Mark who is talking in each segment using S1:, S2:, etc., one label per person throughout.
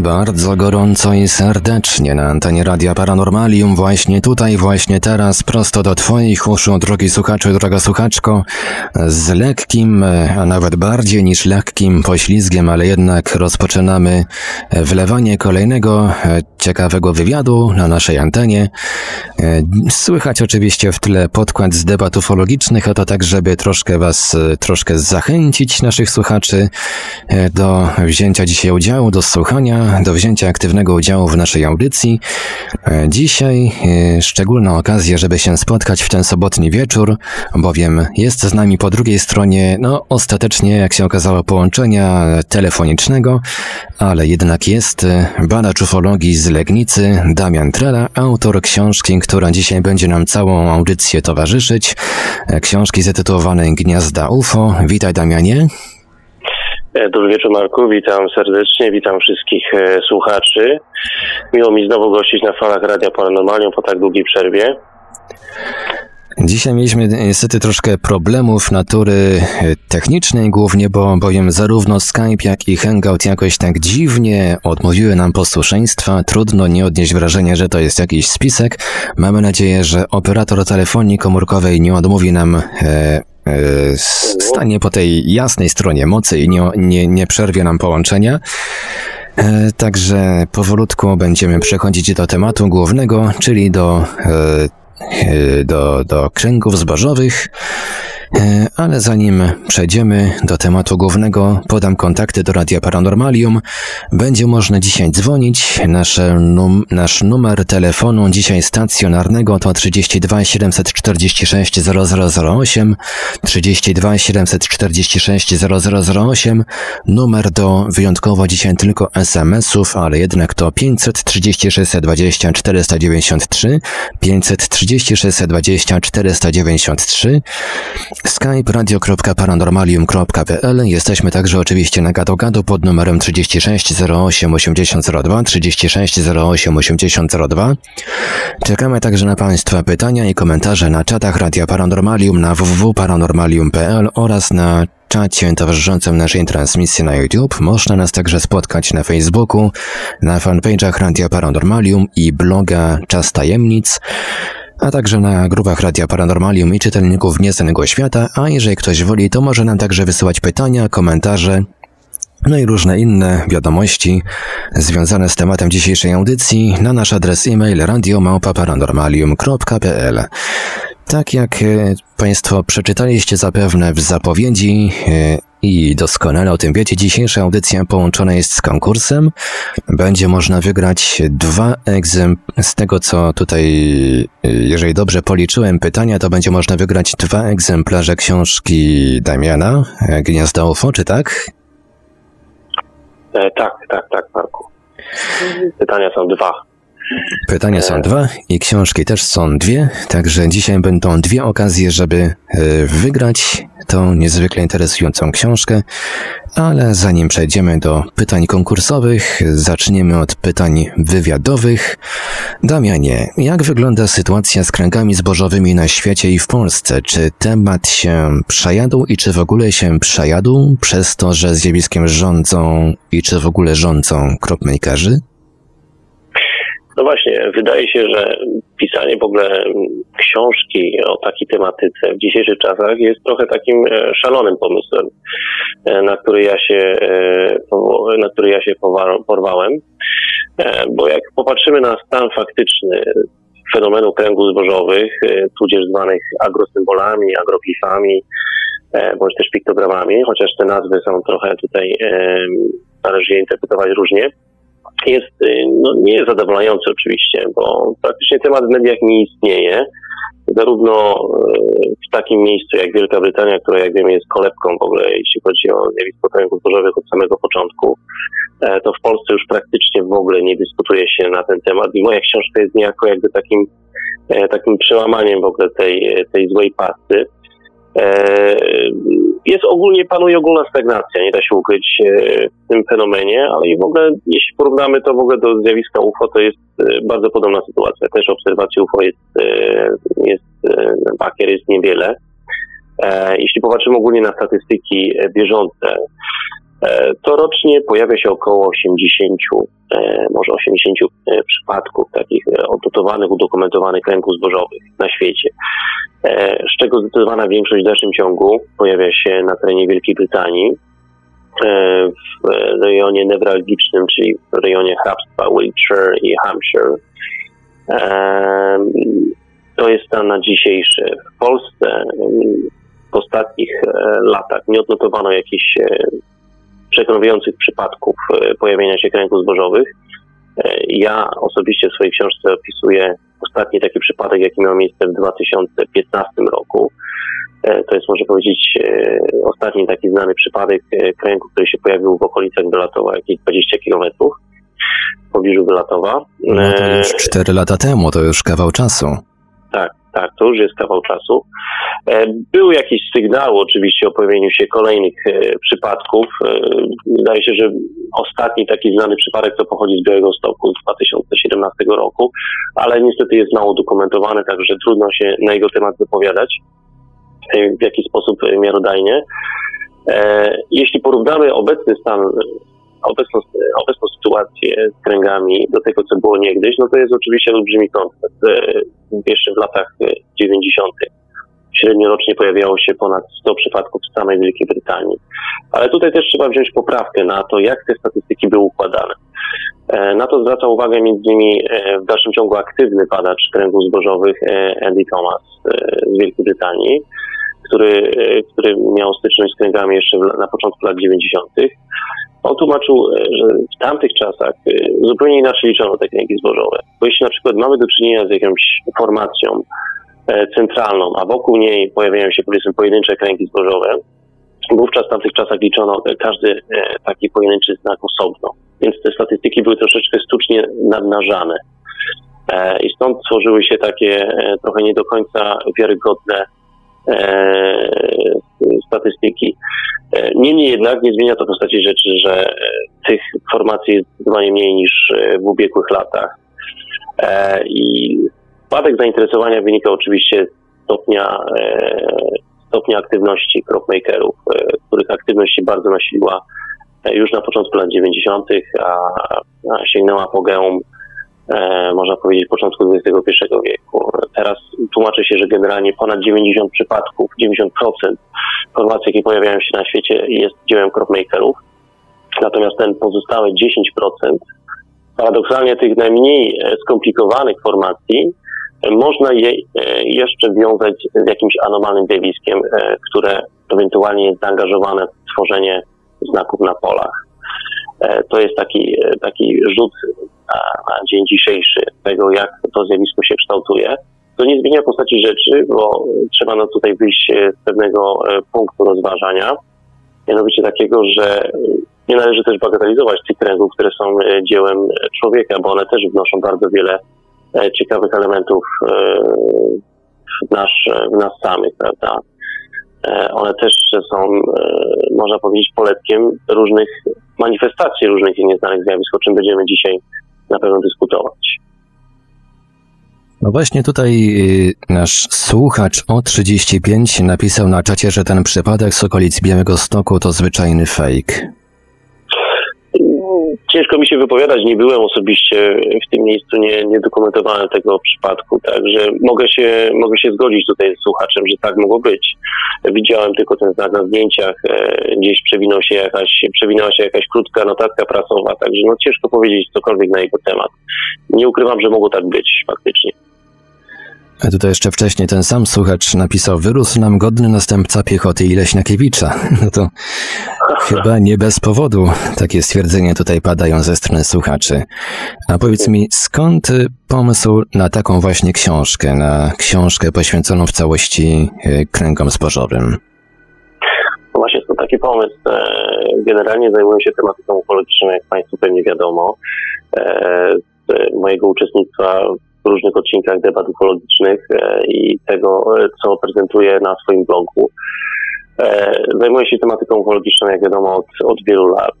S1: Bardzo gorąco i serdecznie na antenie Radia Paranormalium, właśnie tutaj, właśnie teraz, prosto do Twoich uszu, drogi słuchaczu, droga słuchaczko, z lekkim, a nawet bardziej niż lekkim poślizgiem, ale jednak rozpoczynamy wlewanie kolejnego ciekawego wywiadu na naszej antenie. Słychać oczywiście w tle podkład z debat ufologicznych, a to tak, żeby troszkę Was, troszkę zachęcić naszych słuchaczy do wzięcia dzisiaj udziału, do słuchania, do wzięcia aktywnego udziału w naszej audycji. E, dzisiaj e, szczególna okazja, żeby się spotkać w ten sobotni wieczór, bowiem jest z nami po drugiej stronie, no ostatecznie, jak się okazało, połączenia telefonicznego, ale jednak jest e, badacz ufologii z Legnicy, Damian Trela, autor książki, która dzisiaj będzie nam całą audycję towarzyszyć. Książki zatytułowanej Gniazda UFO. Witaj Damianie.
S2: E, dobry wieczór Marku, witam serdecznie, witam wszystkich e, słuchaczy. Miło mi znowu gościć na falach Radia Paranormalium po tak długiej przerwie.
S1: Dzisiaj mieliśmy niestety troszkę problemów natury e, technicznej głównie, bo bowiem zarówno Skype, jak i Hangout jakoś tak dziwnie odmówiły nam posłuszeństwa. Trudno nie odnieść wrażenia, że to jest jakiś spisek. Mamy nadzieję, że operator telefonii komórkowej nie odmówi nam e, E, stanie po tej jasnej stronie mocy i nie, nie, nie przerwie nam połączenia. E, także powolutku będziemy przechodzić do tematu głównego, czyli do, e, do, do kręgów zbożowych. E, ale zanim przejdziemy do tematu głównego, podam kontakty do Radia Paranormalium. Będzie można dzisiaj dzwonić. Nasz, num, nasz numer telefonu dzisiaj stacjonarnego to 32 746 0008, 32 746 0008. Numer do wyjątkowo dzisiaj tylko SMS-ów, ale jednak to 536 20 493, 536 20 493. Skype radio.paranormalium.pl. Jesteśmy także oczywiście na gadu pod numerem 36 08 8002 36 08 8002. Czekamy także na Państwa pytania i komentarze na czatach Radia Paranormalium na www.paranormalium.pl oraz na czacie towarzyszącym naszej transmisji na YouTube. Można nas także spotkać na Facebooku, na fanpage'ach Radia Paranormalium i bloga Czas Tajemnic a także na grupach Radia Paranormalium i czytelników Nieznanego Świata, a jeżeli ktoś woli, to może nam także wysyłać pytania, komentarze, no i różne inne wiadomości związane z tematem dzisiejszej audycji na nasz adres e-mail radiomałpa-paranormalium.pl. Tak jak e, Państwo przeczytaliście zapewne w zapowiedzi e, i doskonale o tym wiecie, dzisiejsza audycja połączona jest z konkursem. Będzie można wygrać dwa egzemplarze, z tego co tutaj, e, jeżeli dobrze policzyłem pytania, to będzie można wygrać dwa egzemplarze książki Damiana, Gniazda UFO, czy tak?
S2: E, tak, tak, tak, Marku. Pytania są dwa.
S1: Pytania są dwa i książki też są dwie, także dzisiaj będą dwie okazje, żeby e, wygrać tą niezwykle interesującą książkę. Ale zanim przejdziemy do pytań konkursowych, zaczniemy od pytań wywiadowych. Damianie, jak wygląda sytuacja z kręgami zbożowymi na świecie i w Polsce? Czy temat się przejadł i czy w ogóle się przejadł przez to, że zjawiskiem rządzą i czy w ogóle rządzą kropmakerzy?
S2: No właśnie, wydaje się, że pisanie w ogóle książki o takiej tematyce w dzisiejszych czasach jest trochę takim e, szalonym pomysłem, e, na który ja się, e, na który ja się porwałem. Bo jak popatrzymy na stan faktyczny fenomenu kręgów zbożowych, tudzież zwanych agrosymbolami, agroglifami, bądź też piktogramami, chociaż te nazwy są trochę tutaj, należy je interpretować różnie, jest, y, no, nie jest zadowalający oczywiście, bo praktycznie temat w mediach nie istnieje. Zarówno y, w takim miejscu jak Wielka Brytania, która jak wiemy jest kolebką w ogóle, jeśli chodzi o zjawisko zbożowych od samego początku, e, to w Polsce już praktycznie w ogóle nie dyskutuje się na ten temat i moja książka jest niejako jakby takim, e, takim przełamaniem w ogóle tej, tej złej pasty. E, jest ogólnie, panuje ogólna stagnacja, nie da się ukryć e, w tym fenomenie, ale i w ogóle, jeśli porównamy to w ogóle do zjawiska UFO, to jest e, bardzo podobna sytuacja. Też obserwacji UFO jest, jest bakier jest niewiele. Jeśli popatrzymy ogólnie na statystyki bieżące, To rocznie pojawia się około 80, może 80 przypadków takich odnotowanych, udokumentowanych rynków zbożowych na świecie. Z czego zdecydowana większość w dalszym ciągu pojawia się na terenie Wielkiej Brytanii, w rejonie newralgicznym, czyli w rejonie hrabstwa Wiltshire i Hampshire. To jest stan na dzisiejszy. W Polsce w ostatnich e, latach nie odnotowano jakichś e, przekonujących przypadków e, pojawienia się kręgów zbożowych. Ja osobiście w swojej książce opisuję ostatni taki przypadek, jaki miał miejsce w 2015 roku. To jest, można powiedzieć, ostatni taki znany przypadek kręgu, który się pojawił w okolicach Belatowa, jakieś 20 kilometrów w pobliżu Belatowa.
S1: No to już 4 lata temu, to już kawał czasu.
S2: Tak, tak, to już jest kawał czasu. E, były jakieś sygnały oczywiście o pojawieniu się kolejnych e, przypadków. E, wydaje się, że ostatni taki znany przypadek to pochodzi z Białego Stoku z 2017 roku, ale niestety jest mało dokumentowany, także trudno się na jego temat wypowiadać w jaki sposób miarodajnie. Jeśli porównamy obecny stan obecną, obecną sytuację z kręgami do tego, co było niegdyś, no to jest oczywiście olbrzymi kontrast. Jeszcze w latach 90. Średnio rocznie pojawiało się ponad 100 przypadków w samej Wielkiej Brytanii. Ale tutaj też trzeba wziąć poprawkę na to, jak te statystyki były układane. E, na to zwraca uwagę m.in. E, w dalszym ciągu aktywny badacz kręgów zbożowych e, Andy Thomas z Wielkiej Brytanii, który, który miał styczność z kręgami jeszcze na początku lat 90. On tłumaczył, że w tamtych czasach zupełnie inaczej liczono te kręgi zbożowe. Bo jeśli na przykład mamy do czynienia z jakąś formacją E, centralną, a wokół niej pojawiają się powiedzmy pojedyncze kręgi zbożowe. Wówczas w tamtych czasach liczono każdy e, taki pojedynczy znak osobno, więc te statystyki były troszeczkę sztucznie nadnażane. E, I stąd tworzyły się takie trochę nie do końca wiarygodne statystyki. Niemniej jednak nie zmienia to postaci rzeczy, że tych formacji jest zdecydowanie mniej niż w ubiegłych latach. I Spadek zainteresowania wynika oczywiście z stopnia, e, stopnia aktywności cropmakerów, e, których aktywność się bardzo nasiliła e, już na początku lat 90., a, a sięgnęła apogeum, można powiedzieć, początku XXI wieku. Teraz tłumaczy się, że generalnie ponad 90 przypadków, 90% informacji, jakie pojawiają się na świecie, jest dziełem cropmakerów. Natomiast ten pozostałe 10%, paradoksalnie tych najmniej skomplikowanych formacji, można je e, jeszcze wiązać z jakimś anomalnym zjawiskiem, e, które ewentualnie jest zaangażowane w tworzenie znaków na polach. E, to jest taki, taki rzut na, na dzień dzisiejszy tego, jak to zjawisko się kształtuje. To nie zmienia postaci rzeczy, bo trzeba no tutaj wyjść z pewnego punktu rozważania, mianowicie takiego, że nie należy też bagatelizować tych kręgów, które są dziełem człowieka, bo one też wnoszą bardzo wiele E, ciekawych elementów e, w, nasz, w nas samych, prawda? E, one też są, można powiedzieć, poletkiem różnych manifestacji, różnych nieznanych zjawisk, o czym będziemy dzisiaj na pewno dyskutować.
S1: No właśnie tutaj y, nasz słuchacz O35 napisał na czacie, że ten przypadek z okolic Białego Stoku to zwyczajny fake.
S2: Ciężko mi się wypowiadać, nie byłem osobiście w tym miejscu, nie, nie dokumentowałem tego przypadku, także mogę się, mogę się zgodzić tutaj z słuchaczem, że tak mogło być. Widziałem tylko ten znak na zdjęciach, e, gdzieś przewinął się jakaś, przewinęła się jakaś krótka notatka prasowa, także no ciężko powiedzieć cokolwiek na jego temat. Nie ukrywam, że mogło tak być faktycznie.
S1: Tutaj jeszcze wcześniej ten sam słuchacz napisał, wyrósł nam godny następca piechoty i Leśniakiewicza. No to chyba nie bez powodu takie stwierdzenia tutaj padają ze strony słuchaczy. A powiedz mi, skąd pomysł na taką właśnie książkę, na książkę poświęconą w całości e, kręgom zbożowym?
S2: No właśnie, to taki pomysł. E, generalnie zajmuję się tematyką ufologiczną, jak Państwu pewnie wiadomo. E, z mojego uczestnictwa różnych odcinkach debat ufologicznych e, i tego, e, co prezentuję na swoim blogu. E, zajmuję się tematyką ufologiczną, jak wiadomo, od, od wielu lat,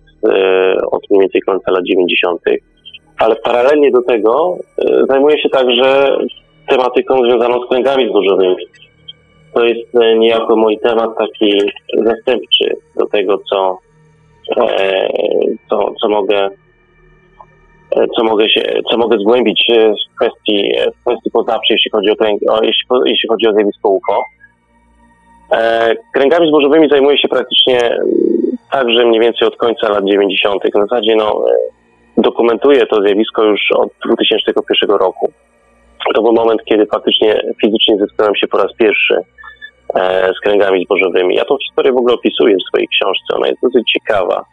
S2: od mniej więcej końca lat 90., ale paralelnie do tego zajmuję się także tematyką związaną z kręgami zburzowymi. To jest niejako mój temat taki zastępczy do tego, co co, co mogę co mogę się, co mogę zgłębić w kwestii, w kwestii poznawczej, jeśli chodzi o, o, jeśli, jeśli chodzi o zjawisko UFO. Kręgami zbożowymi zajmuję się praktycznie także mniej więcej od końca lat 90. W zasadzie no, dokumentuję to zjawisko już od 2001 roku. To był moment, kiedy faktycznie fizycznie zetknąłem się po raz pierwszy e, z kręgami zbożowymi. Ja tą historię w ogóle opisuję w swojej książce. Ona jest dosyć ciekawa, e,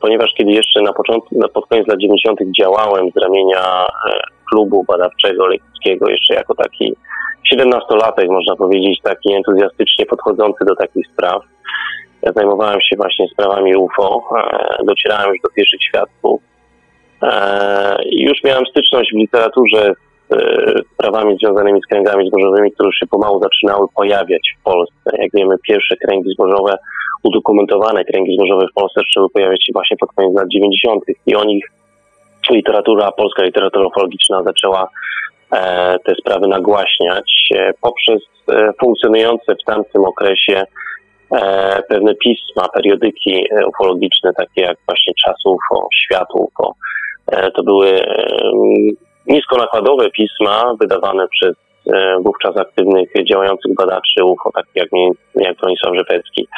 S2: ponieważ kiedy jeszcze na początku, pod koniec lat 90. działałem z ramienia e, klubu badawczego lekkiego, jeszcze jako taki 17-latek, można powiedzieć, taki entuzjastycznie podchodzący do takich spraw. Zajmowałem się właśnie sprawami UFO, docierałem już do pierwszych świadków. Już miałem styczność w literaturze sprawami związanymi z kręgami zbożowymi, które już się pomału zaczynały pojawiać w Polsce. Jak wiemy, pierwsze kręgi zbożowe, udokumentowane kręgi zbożowe w Polsce zaczęły pojawiać się właśnie pod koniec lat 90. i o nich literatura, polska literatura ufologiczna zaczęła e, te sprawy nagłaśniać e, poprzez e, funkcjonujące w tamtym okresie e, pewne pisma, periodyki e, ufologiczne, takie jak właśnie Czas UFO, Świat UFO. E, to były niskonakładowe pisma wydawane przez wówczas aktywnych działających badaczy UFO, takich jak, jak Bronisław Rzepecki.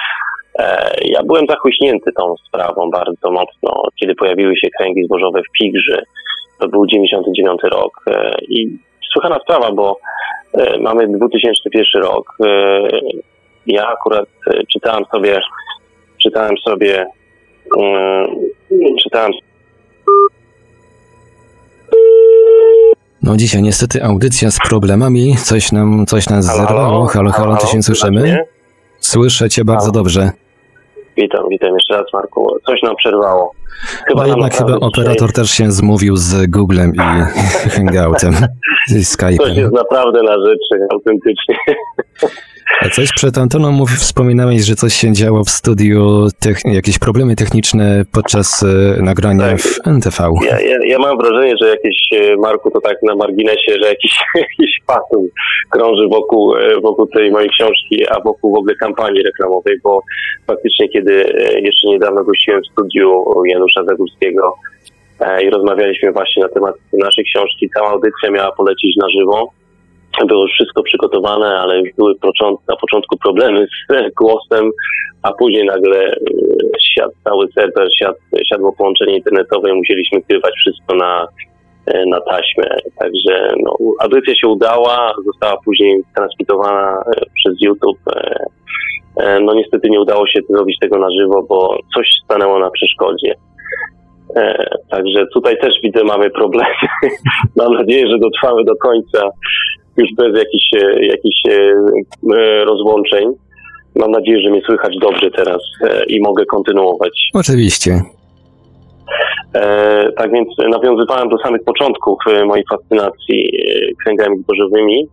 S2: E, ja byłem zachłyśnięty tą sprawą bardzo mocno, kiedy pojawiły się kręgi zbożowe w Pigrzy. To był 99 rok e, i słuchana sprawa, bo mamy 2001 rok. Ja akurat czytałem sobie, czytałem sobie, czytałem
S1: No dzisiaj niestety audycja z problemami, coś nam, coś nas halo, zerwało. Halo, halo, halo, czy się słyszymy? Słyszę cię bardzo halo. dobrze.
S2: Witam, witam jeszcze raz Marku. Coś nam przerwało.
S1: Chyba no jednak chyba operator też się zmówił z Googlem i Hangoutem, i Skype'em.
S2: Coś jest naprawdę na rzeczy, autentycznie.
S1: A coś przed antoną mów, wspominałeś, że coś się działo w studiu, jakieś problemy techniczne podczas e, nagrania tak. w NTV.
S2: Ja, ja, ja, mam wrażenie, że jakieś, e, Marku, to tak na marginesie, że jakiś, jakiś fatum krąży wokół, e, wokół tej mojej książki, a wokół w ogóle kampanii reklamowej, bo faktycznie kiedy jeszcze niedawno gościłem w studiu Janusza Zagórskiego i rozmawialiśmy właśnie na temat naszej książki, cała audycja miała polecieć na żywo było już wszystko przygotowane, ale już były na początku problemy z głosem, a później nagle e, cały serwer, siadł, siadło połączenie internetowe i musieliśmy grywać wszystko na, e, na taśmę. Także no, audycja się udała, została później transmitowana e, przez YouTube. No niestety nie udało się zrobić tego na żywo, bo coś stanęło na przeszkodzie. Także tutaj też widzę, mamy problemy. Mam nadzieję, że dotrwamy do końca już bez jakichś, e, jakichś e, e, rozłączeń. Mam nadzieję, że mnie słychać dobrze teraz i mogę kontynuować.
S1: Oczywiście.
S2: Tak więc nawiązywałem do samych początków mojej fascynacji kręgami zbożowymi.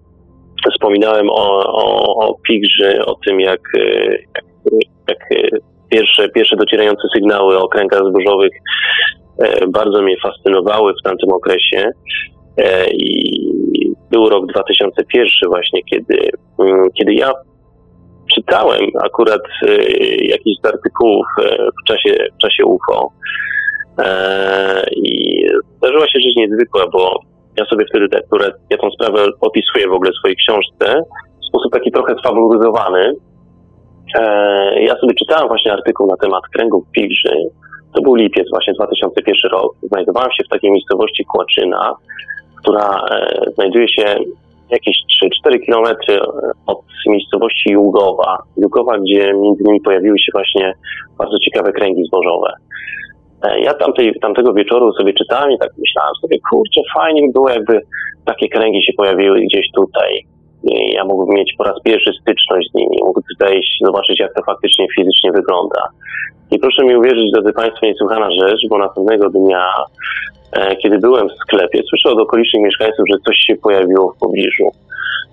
S2: Wspominałem o, o, o Pigrzy, o tym jak, jak, jak pierwsze, pierwsze docierające sygnały o kręgach zbożowych bardzo mnie fascynowały w tamtym okresie. I był rok 2001 właśnie, kiedy, mm, kiedy ja czytałem akurat y, jakiś z artykułów y, w czasie, w czasie UFO e, i zdarzyła się rzecz niezwykła, bo ja sobie wtedy akurat, ja tą sprawę opisuję w ogóle w swojej książce w sposób taki trochę sfabularyzowany. E, ja sobie czytałem właśnie artykuł na temat kręgów Pigrzy. To był lipiec właśnie 2001 rok. Znajdowałem się w takiej miejscowości Kłaczyna, która e, znajduje się jakieś 3-4 kilometry od miejscowości Jugowa. Jugowa, gdzie między innymi pojawiły się właśnie bardzo ciekawe kręgi zbożowe. E, ja tamtej, tamtego wieczoru sobie czytałem i tak myślałem sobie, kurczę, fajnie by było, jakby takie kręgi się pojawiły gdzieś tutaj. I ja mógłbym mieć po raz pierwszy styczność z nimi, mógłbym wejść, zobaczyć, jak to faktycznie fizycznie wygląda. I proszę mi uwierzyć, drodzy Państwo, niesłychana rzecz, bo następnego dnia E, kiedy byłem w sklepie, słyszę od okolicznych mieszkańców, że coś się pojawiło w pobliżu.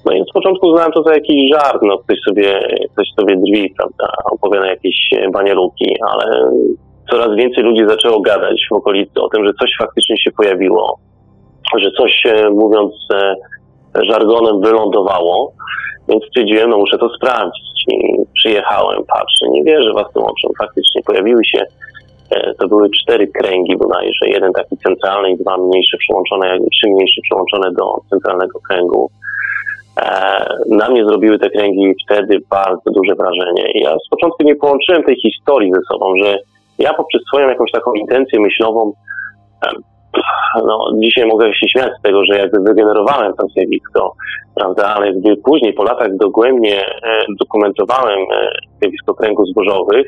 S2: No i z początku znałem to za jakiś żart, no ktoś sobie, ktoś sobie drwi, prawda, opowiada jakieś banieluki, ale coraz więcej ludzi zaczęło gadać w okolicy o tym, że coś faktycznie się pojawiło, że coś, e, mówiąc e, żargonem, wylądowało. Więc stwierdziłem, no muszę to sprawdzić. I przyjechałem, patrzę, nie wierzę własnym oczom. Faktycznie pojawiły się, e, to były cztery kręgi bodajże, jeden taki centralny i dwa mniejsze przyłączone, trzy mniejsze przyłączone do centralnego kręgu. E, na mnie zrobiły te kręgi wtedy bardzo duże wrażenie. Ja z początku nie połączyłem tej historii ze sobą, że ja poprzez swoją jakąś taką intencję myślową no, dzisiaj mogę się śmiać z tego, że jakby wygenerowałem to zjawisko, prawda, ale gdy później po latach dogłębnie e, dokumentowałem e, zjawisko kręgów zbożowych,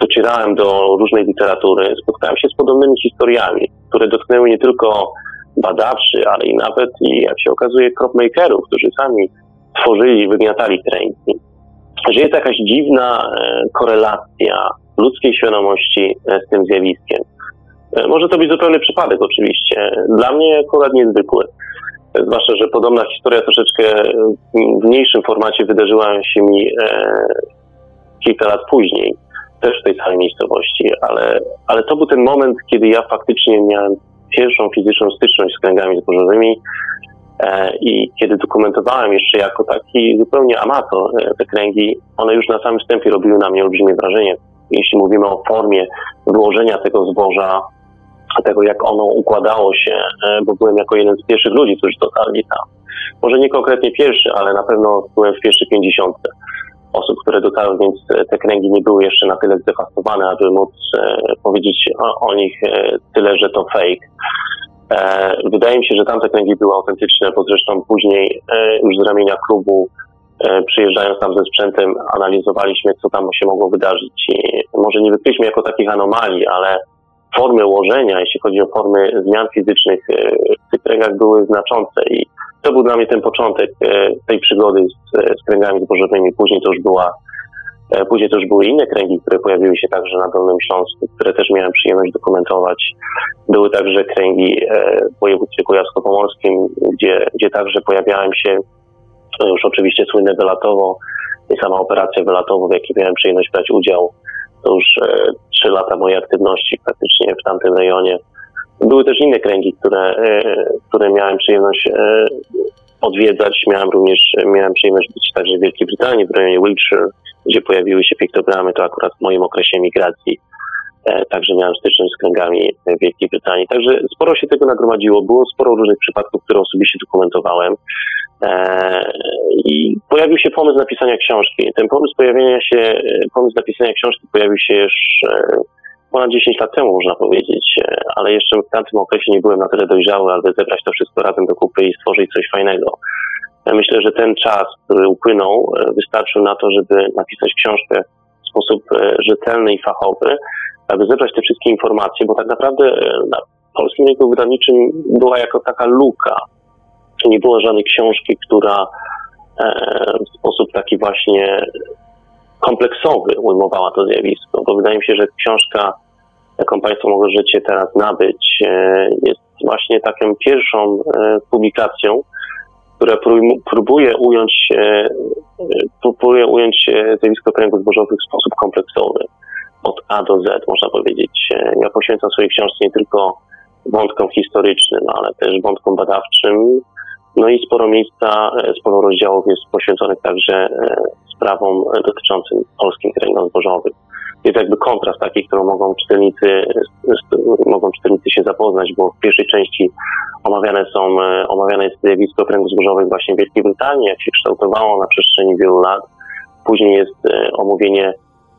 S2: docierałem do różnej literatury, spotkałem się z podobnymi historiami, które dotknęły nie tylko badaczy, ale i nawet, i jak się okazuje, cropmakerów, którzy sami tworzyli i wygniatali kręgi. Że jest jakaś dziwna e, korelacja ludzkiej świadomości z tym zjawiskiem. E, może to być zupełny przypadek oczywiście. Dla mnie akurat niezwykły. Zwłaszcza, że podobna historia troszeczkę w mniejszym formacie wydarzyła się mi e, kilka lat później, też w tej samej miejscowości, ale, ale to był ten moment, kiedy ja faktycznie miałem pierwszą fizyczną styczność z kręgami zbożowymi e, i kiedy dokumentowałem jeszcze jako taki zupełnie amator e, te kręgi, one już na samym wstępie robiły na mnie olbrzymie wrażenie. Jeśli mówimy o formie wyłożenia tego zboża tego, jak ono układało się, e, bo byłem jako jeden z pierwszych ludzi, którzy dotarli tam. Może nie konkretnie pierwszy, ale na pewno byłem w pierwszej pięćdziesiątce osób, które dotarły, więc te kręgi nie były jeszcze na tyle zdewastowane, aby móc e, powiedzieć o, o, nich e, tyle, że to fake. E, wydaje mi się, że tamte kręgi były autentyczne, bo zresztą później już z ramienia klubu przyjeżdżając tam ze sprzętem analizowaliśmy, co tam się mogło wydarzyć. I może nie wykryliśmy jako takich anomalii, ale formy łożenia, jeśli chodzi o formy zmian fizycznych w tych kręgach były znaczące i to był dla mnie ten początek e, tej przygody z, z kręgami zbożowymi. Później to już była e, Później to już były inne kręgi, które pojawiły się także na Dolnym Śląsku, które też miałem przyjemność dokumentować. Były także kręgi w województwie kujawsko-pomorskim, gdzie, gdzie także pojawiałem się już oczywiście słynne wylatowo i sama operacja wylatowo, w jakiej miałem przyjemność brać udział to już e, trzy lata mojej aktywności praktycznie w tamtym rejonie. Były też inne kręgi, które, e, które miałem przyjemność e, odwiedzać. Miałem również miałem przyjemność być także w Wielkiej Brytanii, w rejonie Wiltshire, gdzie pojawiły się piktogramy, to akurat w moim okresie migracji. Także miałem styczność z kręgami Wielkiej Brytanii. Także sporo się tego nagromadziło. Było sporo różnych przypadków, które osobiście dokumentowałem. E, I pojawił się pomysł napisania książki. Ten pomysł pojawienia się, e, pomysł napisania książki pojawił się już e, ponad 10 lat temu, można powiedzieć, ale jeszcze w tamtym okresie nie byłem na tyle dojrzały, aby zebrać to wszystko razem do kupy i stworzyć coś fajnego. Myślę, że ten czas, który upłynął, wystarczył na to, żeby napisać książkę w sposób rzetelny i fachowy, aby zebrać te wszystkie informacje, bo tak naprawdę na polskim rynku wydawniczym była jako taka luka nie było żadnej książki, która e, w sposób taki właśnie kompleksowy ujmowała to zjawisko, bo wydaje mi się, że książka, jaką Państwo możecie teraz nabyć, e, jest właśnie taką pierwszą e, publikacją, która próbuje ująć, próbuje ująć zjawisko kręgów zbożowych w sposób kompleksowy, od A do Z, można powiedzieć. Ja poświęcam swojej książce nie tylko wątkom historycznym, ale też wątkom badawczym, no i sporo miejsca, e, sporo rozdziałów jest poświęconych także e, sprawom dotyczącym polskich kręgów zbożowych. Jest jakby kontrast taki, którą mogą czytelnicy, mogą czytelnicy się zapoznać, bo w pierwszej części omawiane są, e, omawiane jest zjawisko kręgów zbożowych właśnie w Wielkiej Brytanii, jak się kształtowało na przestrzeni wielu lat. Później jest omówienie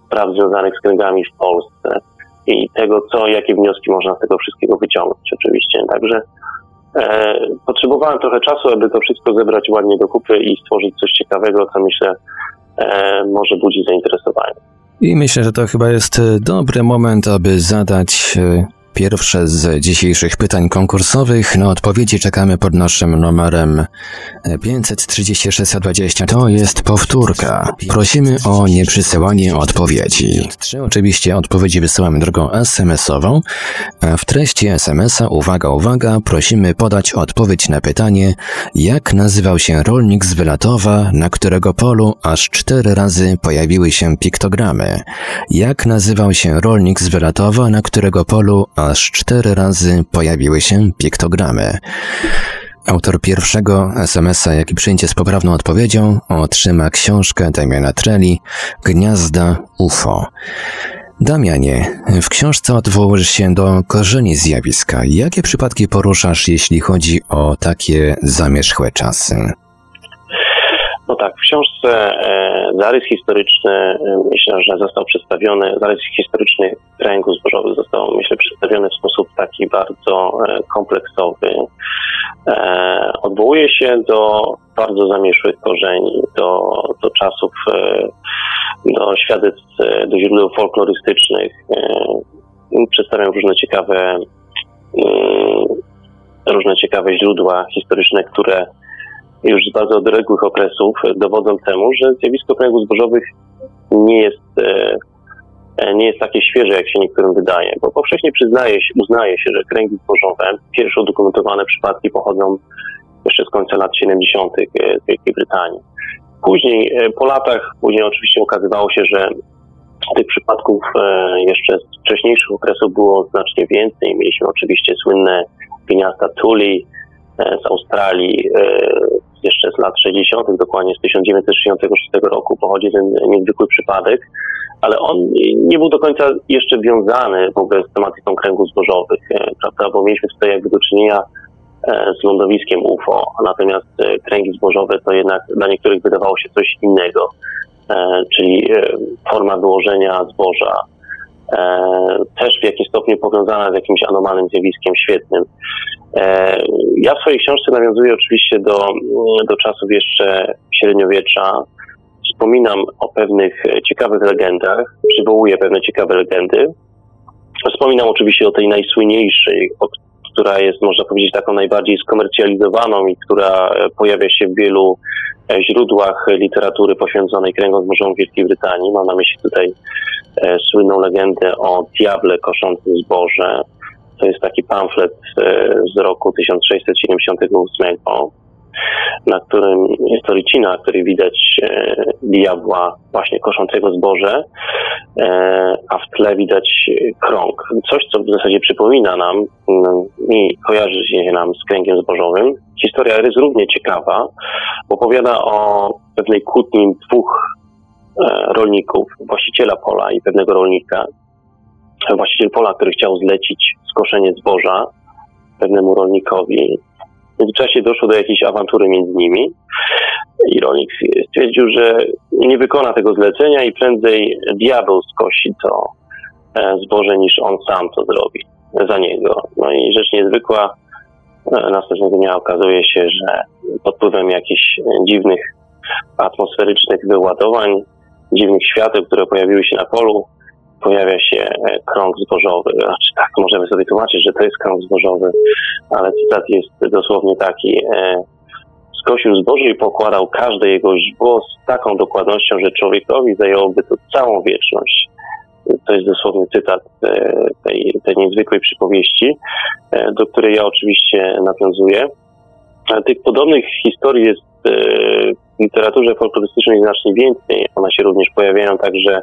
S2: spraw związanych z kręgami w Polsce i tego, co, jakie wnioski można z tego wszystkiego wyciągnąć oczywiście. Także E, potrzebowałem trochę czasu, aby to wszystko zebrać ładnie do kupy i stworzyć coś ciekawego, co myślę e, może budzi zainteresowanie.
S1: I myślę, że to chyba jest dobry moment, aby zadać e, Pierwsze z dzisiejszych pytań konkursowych. Na odpowiedzi czekamy pod naszym numerem 53620. To jest powtórka. Prosimy o nieprzysyłanie odpowiedzi. Trzy oczywiście odpowiedzi wysyłamy drogą SMS-ową. A w treści SMS-a, uwaga, uwaga, prosimy podać odpowiedź na pytanie, jak nazywał się rolnik z Wylatowa, na którego polu aż cztery razy pojawiły się piktogramy. Jak nazywał się rolnik z Wylatowa, na którego polu aż cztery razy pojawiły się piktogramy. Autor pierwszego SMS-a, jaki przyjdzie z poprawną odpowiedzią, otrzyma książkę Damiana Treli Gniazda UFO. Damianie, w książce odwołujesz się do korzeni zjawiska. Jakie przypadki poruszasz, jeśli chodzi o takie zamierzchłe czasy?
S2: No tak, w książce e, zarys historyczny, e, myślę, że został przedstawiony, zarys historyczny kręgu zbożowych został, myślę, przedstawiony w sposób taki bardzo e, kompleksowy. Odwołuje się do bardzo zamierzchłych korzeni, do, do czasów, do świadectw, do źródeł folklorystycznych. Przedstawiam różne ciekawe, różne ciekawe źródła historyczne, które już z bardzo odległych okresów dowodzą temu, że zjawisko kręgów zbożowych nie jest, nie jest takie świeże, jak się niektórym wydaje, bo powszechnie przyznaje się, uznaje się, że kręgi zbożowe, pierwsze udokumentowane przypadki pochodzą jeszcze z końca lat 70. z Wielkiej Brytanii. Później, e, po latach, później oczywiście okazywało się, że tych przypadków e, jeszcze z wcześniejszych okresów było znacznie więcej. Mieliśmy oczywiście słynne gniazda Tuli e, z Australii, jeszcze z lat 60., dokładnie z 1966 roku pochodzi ten niezwykły przypadek, ale on nie był do końca jeszcze wiązany w ogóle z tematyką kręgów zbożowych, prawda, bo mieliśmy tutaj jakby do czynienia E, z lądowiskiem UFO, natomiast e, kręgi zbożowe to jednak dla niektórych wydawało się coś innego, e, czyli forma wyłożenia zboża, też w jakimś stopniu powiązana z jakimś anomalnym zjawiskiem świetnym. Ja w swojej książce nawiązuję oczywiście do, do czasów jeszcze średniowiecza. Wspominam o pewnych ciekawych legendach, przywołuję pewne ciekawe legendy. Wspominam oczywiście o tej najsłynniejszej, która jest, można powiedzieć, taką najbardziej skomercjalizowaną i która e, pojawia się w wielu e, źródłach literatury poświęconej kręgom zbożowym Wielkiej Brytanii. Mam na myśli tutaj e, słynną legendę o diable koszącym zboże. To jest taki pamflet z roku 1678 na którym jest to rycina, na której widać e, diabła właśnie koszącego zboże, e, a w tle widać krąg. Coś, co w zasadzie przypomina nam mm, i kojarzy się nam z kręgiem zbożowym. Historia jest równie ciekawa, opowiada o pewnej kłótni dwóch e, rolników, właściciela pola i pewnego rolnika. Właściciel pola, który chciał zlecić skoszenie zboża pewnemu rolnikowi, w międzyczasie doszło do jakiejś awantury między nimi i rolnik stwierdził, że nie wykona tego zlecenia i prędzej diabeł skosi to e, zboże niż on sam to zrobi za niego. No i rzecz niezwykła, e, następnego dnia okazuje się, że pod wpływem jakichś dziwnych atmosferycznych wyładowań, dziwnych świateł, które pojawiły się na polu, pojawia się e, krąg zbożowy. Znaczy tak, możemy sobie tłumaczyć, że to jest krąg zbożowy, ale cytat jest dosłownie taki. E, skosił zboże i pokładał każde jego źdźbło z taką dokładnością, że człowiekowi zajęłoby to całą wieczność. To jest dosłowny cytat e, tej, tej niezwykłej przypowieści, do której ja oczywiście nawiązuję. Tych podobnych historii jest w literaturze folklorystycznej znacznie więcej. One się również pojawiają także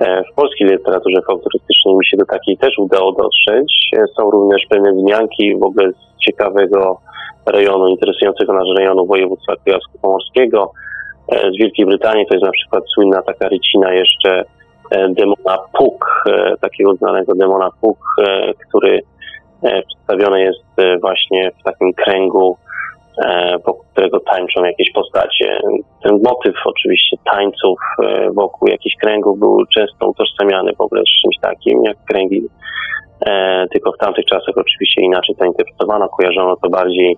S2: w polskiej literaturze folklorystycznej mi się do takiej też udało dotrzeć. E, są również pewne wzmianki w ogóle z ciekawego rejonu, interesującego nas rejonu województwa kujawsko-pomorskiego. E, z Wielkiej Brytanii to jest na przykład słynna taka rycina jeszcze demona Puk, takiego znanego demona Puk, który przedstawiony jest właśnie w takim kręgu E, po którego tańczą jakieś postacie. Ten motyw oczywiście tańców e, wokół jakichś kręgów był często utożsamiany w ogóle z czymś takim jak kręgi, e, tylko w tamtych czasach oczywiście inaczej to interpretowano, kojarzono to bardziej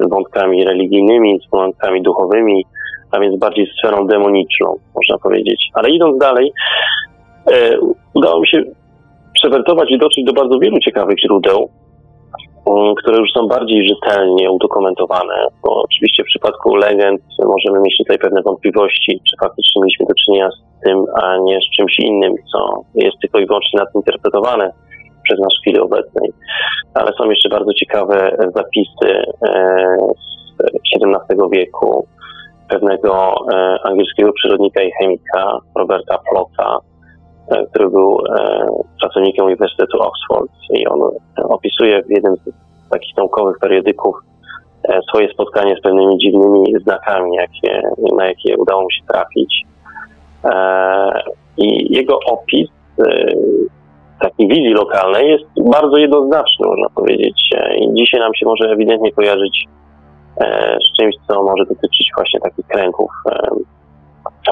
S2: z wątkami religijnymi, z wątkami duchowymi, a więc bardziej sferą demoniczną, można powiedzieć. Ale idąc dalej, udało mi się przewertować i dotrzeć do bardzo wielu ciekawych źródeł, które już są bardziej rzetelnie udokumentowane, bo oczywiście w przypadku legend możemy mieć tutaj pewne wątpliwości, czy faktycznie mieliśmy do czynienia z tym, a nie z czymś innym, co jest tylko i wyłącznie nadinterpretowane przez nas w chwili obecnej. Ale są jeszcze bardzo ciekawe zapisy e, z XVII wieku pewnego e, angielskiego przyrodnika i chemika Roberta Flotta, E, który był e, pracownikiem Uniwersytetu Oxford i on opisuje w jednym z takich naukowych periodyków swoje spotkanie z pewnymi dziwnymi znakami, jakie, na jakie udało mu się trafić. I jego opis takiej wizji lokalnej jest bardzo jednoznaczny, można powiedzieć. I dzisiaj nam się może ewidentnie kojarzyć z czymś, co może dotyczyć właśnie takich kręgów.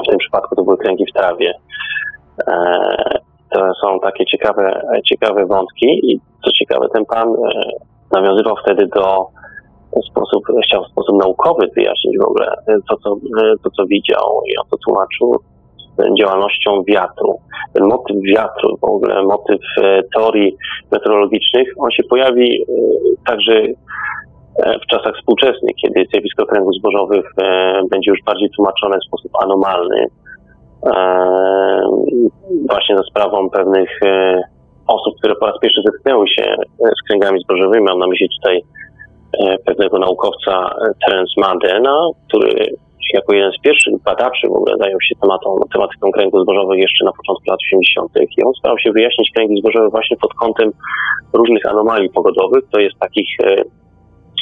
S2: W tym przypadku to były kręgi w trawie. To są takie ciekawe, ciekawe wątki i co ciekawe, ten pan nawiązywał wtedy do sposób, chciał w sposób naukowy wyjaśnić w ogóle to, co, to, co widział i o to tłumaczył działalnością wiatru. Ten motyw wiatru, w ogóle motyw e, teorii meteorologicznych, on się pojawi e, także e, w czasach współczesnych, kiedy zjawisko kręgów zbożowych będzie już bardziej tłumaczone w sposób anomalny, właśnie za sprawą pewnych osób, które po raz pierwszy zetknęły się z kręgami zbożowymi. Mam na myśli tutaj pewnego naukowca Terence Madena, który jako jeden z pierwszych badaczy w ogóle zajął się tematą, tematyką kręgów zbożowych jeszcze na początku lat 80. i on starał się wyjaśnić kręgi zbożowe właśnie pod kątem różnych anomalii pogodowych, to jest takich e,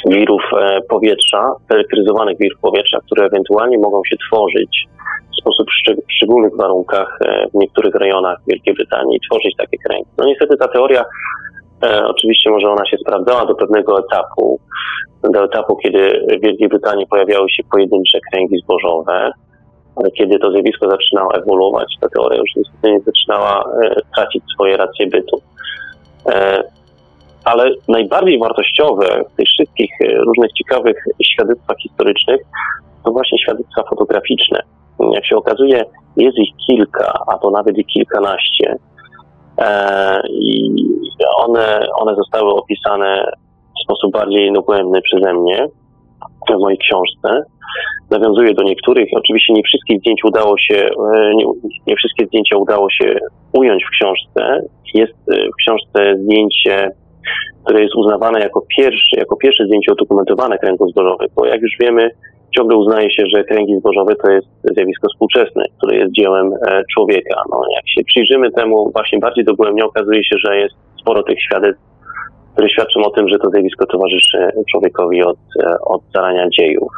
S2: wirów e, powietrza, elektryzowanych wirów powietrza, które ewentualnie mogą się tworzyć sposób w szczególnych warunkach e, w niektórych rejonach Wielkiej Brytanii i tworzyć takie kręgi. No niestety ta teoria E, oczywiście może ona się sprawdzała do pewnego etapu, do etapu, kiedy w Wielkiej Brytanii pojawiały się pojedyncze kręgi zbożowe, ale kiedy to zjawisko zaczynało ewoluować, ta teoria już niestety zaczynała e, tracić swoje racje bytu. Ale najbardziej wartościowe w tych wszystkich różnych ciekawych świadectwach historycznych to właśnie świadectwa fotograficzne. Jak się okazuje, jest ich kilka, a to nawet i kilkanaście. I one, one zostały opisane w sposób bardziej dogłębny przeze mnie w mojej książce. Nawiązuję do niektórych. Oczywiście nie wszystkie zdjęcia udało się, e, nie, nie wszystkie zdjęcia udało się ująć w książce. Jest e, w książce zdjęcie, które jest uznawane jako pierwsze, jako pierwsze zdjęcie udokumentowane zbożowych, bo jak już wiemy, ciągle uznaje się, że kręgi zbożowe to jest zjawisko współczesne, które jest dziełem e, człowieka. No, jak się przyjrzymy temu właśnie bardziej dogłębnie, okazuje się, że jest sporo tych świadectw, które świadczą o tym, że to zjawisko towarzyszy człowiekowi od, e, od zarania dziejów.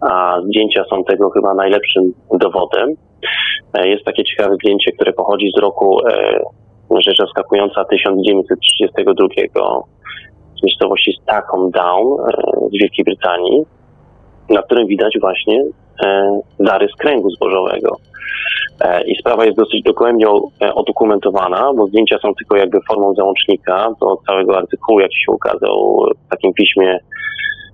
S2: A zdjęcia są tego chyba najlepszym dowodem. E, jest takie ciekawe zdjęcie, które pochodzi z roku, rzecz zaskakująca, 1932 z miejscowości Stackham Down z Wielkiej Brytanii, na którym widać właśnie zarys kręgu zbożowego. E, I sprawa jest dosyć dogłębnie e, odokumentowana, bo zdjęcia są tylko jakby formą załącznika do całego artykułu, jaki się ukazał w takim piśmie,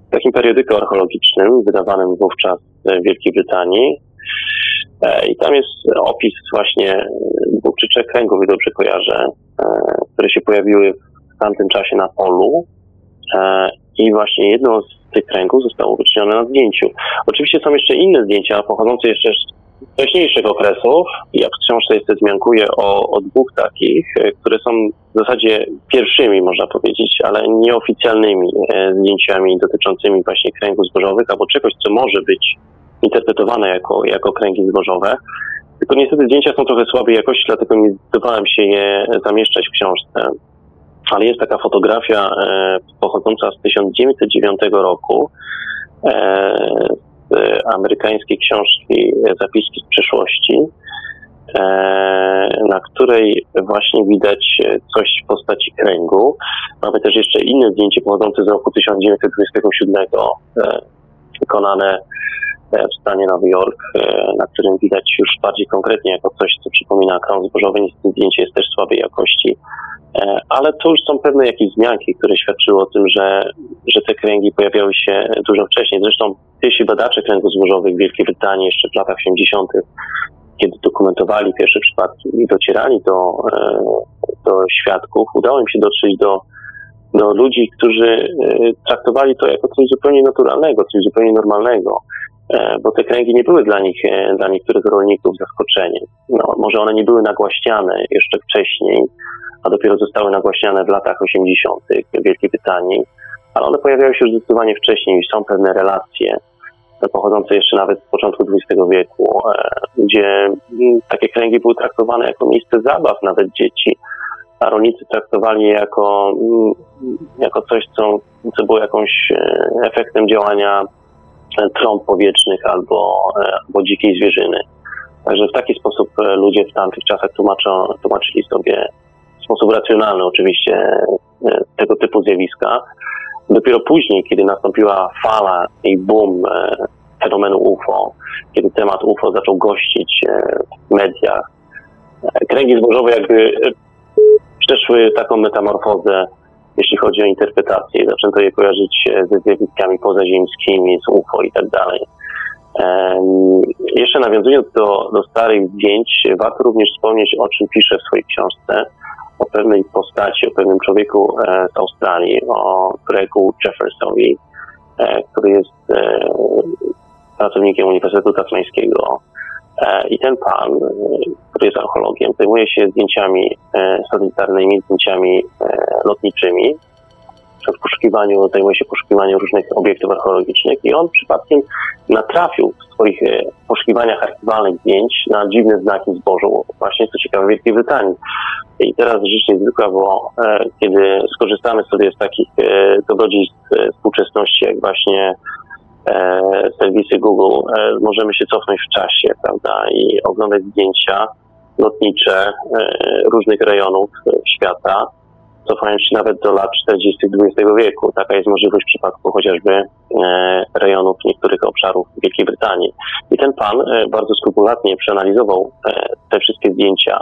S2: w takim periodyku archeologicznym, wydawanym wówczas w Wielkiej Brytanii. E, I tam jest opis właśnie dwóch czy trzech kręgów, jak dobrze kojarzę, które się pojawiły w tamtym czasie na polu. I właśnie jedno z tych kręgów zostało wyczynione na zdjęciu. Oczywiście są jeszcze inne zdjęcia pochodzące jeszcze wcześniejszych okresów. Ja w książce jest zmiankuje o, o dwóch takich, e, które są w zasadzie pierwszymi, można powiedzieć, ale nieoficjalnymi e, zdjęciami dotyczącymi właśnie kręgów zbożowych albo czegoś, co może być interpretowane jako, jako kręgi zbożowe. Tylko niestety zdjęcia są trochę słabej jakości, dlatego nie zdecydowałem się je zamieszczać w książce. Ale jest taka fotografia e, pochodząca z 1909 roku e, E, amerykańskiej książki Zapiski z przeszłości, e, na której właśnie widać coś w postaci kręgu. Mamy też jeszcze inne zdjęcie pochodzące z roku 1927, e, wykonane w stanie Nowy Jork, na którym widać już bardziej konkretnie jako coś, co przypomina krąg zbożowy. Niestety zdjęcie jest też słabej jakości, E, ale to już są pewne jakieś wzmianki, które świadczyły o tym, że, że te kręgi pojawiały się dużo wcześniej. Zresztą pierwsi badacze kręgów złożowych w Wielkiej Brytanii jeszcze w latach 80., kiedy dokumentowali pierwsze przypadki i docierali do, e, do świadków, udało im się dotrzeć do, do ludzi, którzy e, traktowali to jako coś zupełnie naturalnego, coś zupełnie normalnego bo te kręgi nie były dla nich, dla niektórych rolników zaskoczeniem. No, może one nie były nagłaśniane jeszcze wcześniej, a dopiero zostały nagłaśniane w latach 80. w Wielkiej Brytanii, ale one pojawiały się już zdecydowanie wcześniej i są pewne relacje pochodzące jeszcze nawet z początku XX wieku, e, gdzie mm, takie kręgi były traktowane jako miejsce zabaw nawet dzieci, a rolnicy traktowali je jako, mm, jako coś, co, co było jakąś e, efektem działania e, trąb powietrznych albo, e, albo dzikiej zwierzyny. Także w taki sposób ludzie w tamtych czasach tłumaczą, tłumaczyli sobie w sposób racjonalny oczywiście tego typu zjawiska. Dopiero później, kiedy nastąpiła fala i boom fenomenu UFO, kiedy temat UFO zaczął gościć w mediach, kręgi zbożowe jakby przeszły taką metamorfozę, jeśli chodzi o interpretację. Zaczęto je kojarzyć ze zjawiskami pozaziemskimi, z UFO i tak dalej. Jeszcze nawiązując do, do starych zdjęć, warto również wspomnieć, o czym piszę w swojej książce, o pewnej postaci, o pewnym człowieku e, z Australii, o Gregu Jeffersonie, e, który jest e, pracownikiem Uniwersytetu Tasmańskiego, E, I ten pan, e, który jest archeologiem, zajmuje się zdjęciami e, satelitarnymi, zdjęciami lotniczymi. W poszukiwaniu, zajmuje się poszukiwaniem różnych obiektów archeologicznych i on przypadkiem natrafił w swoich poszukiwaniach archiwalnych zdjęć na dziwne znaki zbożu, właśnie co ciekawe w Wielkiej Brytanii. I teraz rzecz niezwykła, bo kiedy skorzystamy sobie z takich dobrodziejstw współczesności, jak właśnie e, serwisy Google, e, możemy się cofnąć w czasie, prawda, i oglądać zdjęcia lotnicze e, różnych rejonów e, świata, cofając się nawet do lat 40. XX wieku. Taka jest możliwość w przypadku chociażby e, rejonów niektórych obszarów Wielkiej Brytanii. I ten pan e, bardzo skrupulatnie przeanalizował e, te wszystkie zdjęcia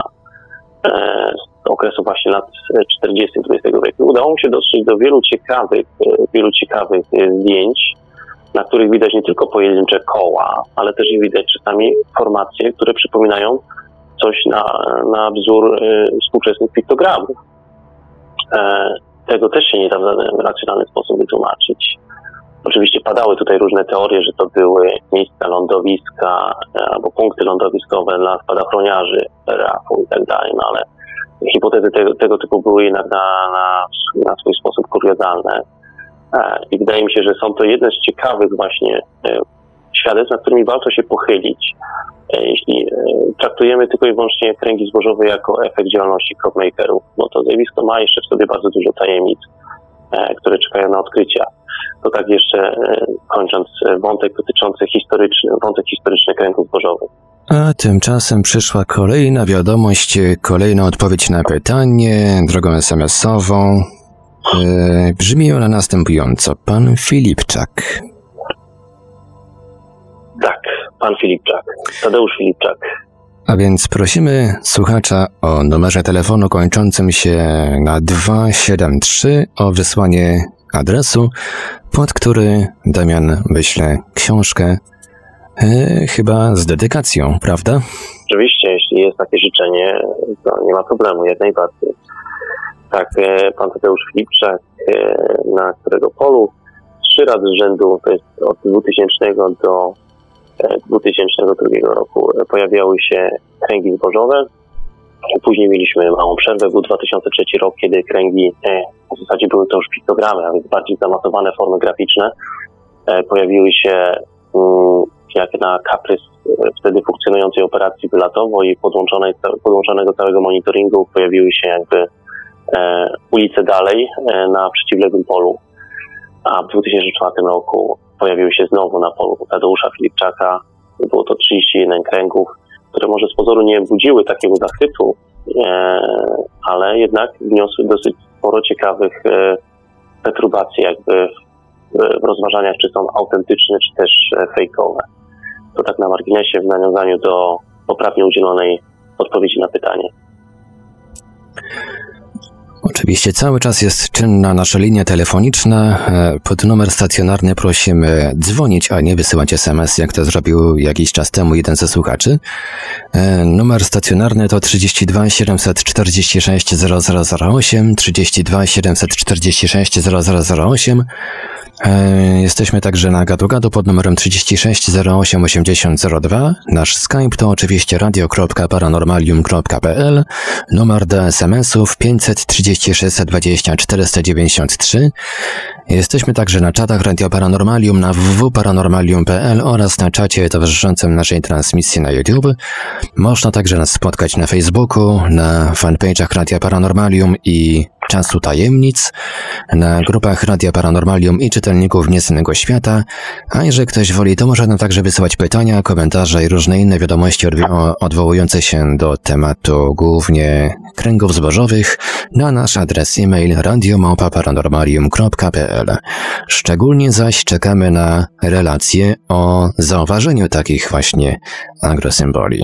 S2: z okresu właśnie lat 40. XX wieku. Udało mu się dotrzeć do wielu ciekawych, wielu ciekawych zdjęć, na których widać nie tylko pojedyncze koła, ale też i widać czasami formacje, które przypominają coś na, na wzór y, współczesnych piktogramów. E, tego też się nie da w racjonalny sposób wytłumaczyć. Oczywiście padały tutaj różne teorie, że to były miejsca lądowiska e, albo punkty lądowiskowe dla spadochroniarzy RAF-u i tak dalej, no ale hipotezy tego, tego typu były jednak na, na, na swój sposób kuriozalne. E, I wydaje mi się, że są to jedne z ciekawych właśnie e, świadectw, nad którymi warto się pochylić. E, jeśli traktujemy tylko i wyłącznie kręgi zbożowe jako efekt działalności cropmakerów, no to zjawisko ma jeszcze w sobie bardzo dużo tajemnic, które czekają na odkrycia. To tak jeszcze kończąc wątek dotyczący historyczny, wątek historyczny kręgów zbożowych.
S1: A tymczasem przyszła kolejna wiadomość, kolejna odpowiedź na pytanie drogą SMS-ową. E, brzmi ona następująco. Pan Filipczak.
S2: Tak, pan Filipczak. Tadeusz Filipczak.
S1: A więc prosimy słuchacza o numerze telefonu kończącym się na 273 o wysłanie adresu, pod który Damian wyśle książkę, e, chyba z dedykacją, prawda?
S2: Oczywiście, jeśli jest takie życzenie, to nie ma problemu, jak najbardziej. Tak, e, pan Tadeusz Filipczak, e, na którego polu trzy razy z rzędu, to jest od 2000 do 2002 e, roku, pojawiały się kręgi zbożowe. Później mieliśmy małą przerwę, był 2003 rok, kiedy kręgi, w zasadzie były to już piktogramy, a więc bardziej zaawansowane formy graficzne, pojawiły się mm, jak na kaprys wtedy funkcjonującej operacji wylatowo i podłączonego całego monitoringu pojawiły się jakby ulicę dalej e, na przeciwległym polu. A w 2004 roku pojawiły się znowu na polu Tadeusza Filipczaka. Było to 31 kręgów, które może z pozoru nie budziły takiego zachwytu, e, ale jednak wniosły dosyć sporo ciekawych perturbacji jakby w rozważaniach, czy są autentyczne, czy też fejkowe. To tak na marginesie w nawiązaniu do poprawnie udzielonej odpowiedzi na pytanie.
S1: Oczywiście cały czas jest czynna nasza linia telefoniczna. E, pod numer stacjonarny prosimy dzwonić, a nie wysyłać SMS, jak to zrobił jakiś czas temu jeden ze słuchaczy. E, numer stacjonarny to 32 746 0008, 32 746 0008. Jesteśmy także na gadu-gadu pod numerem 36 08 8002. Nasz Skype to oczywiście radio.paranormalium.pl. Numer do SMS-ów 536 20 493. Jesteśmy także na czatach Radio Paranormalium na www.paranormalium.pl oraz na czacie towarzyszącym naszej transmisji na YouTube. Można także nas spotkać na Facebooku, na fanpage'ach Radia Paranormalium i Czasu Tajemnic, na grupach Radia Paranormalium i czytelników Nieznanego Świata, a jeżeli ktoś woli, to może nam także wysyłać pytania, komentarze i różne inne wiadomości odwołujące się do tematu głównie kręgów zbożowych na nasz adres e-mail radiomałpa-paranormalium.pl. Szczególnie zaś czekamy na relacje o zauważeniu takich właśnie agrosymboli.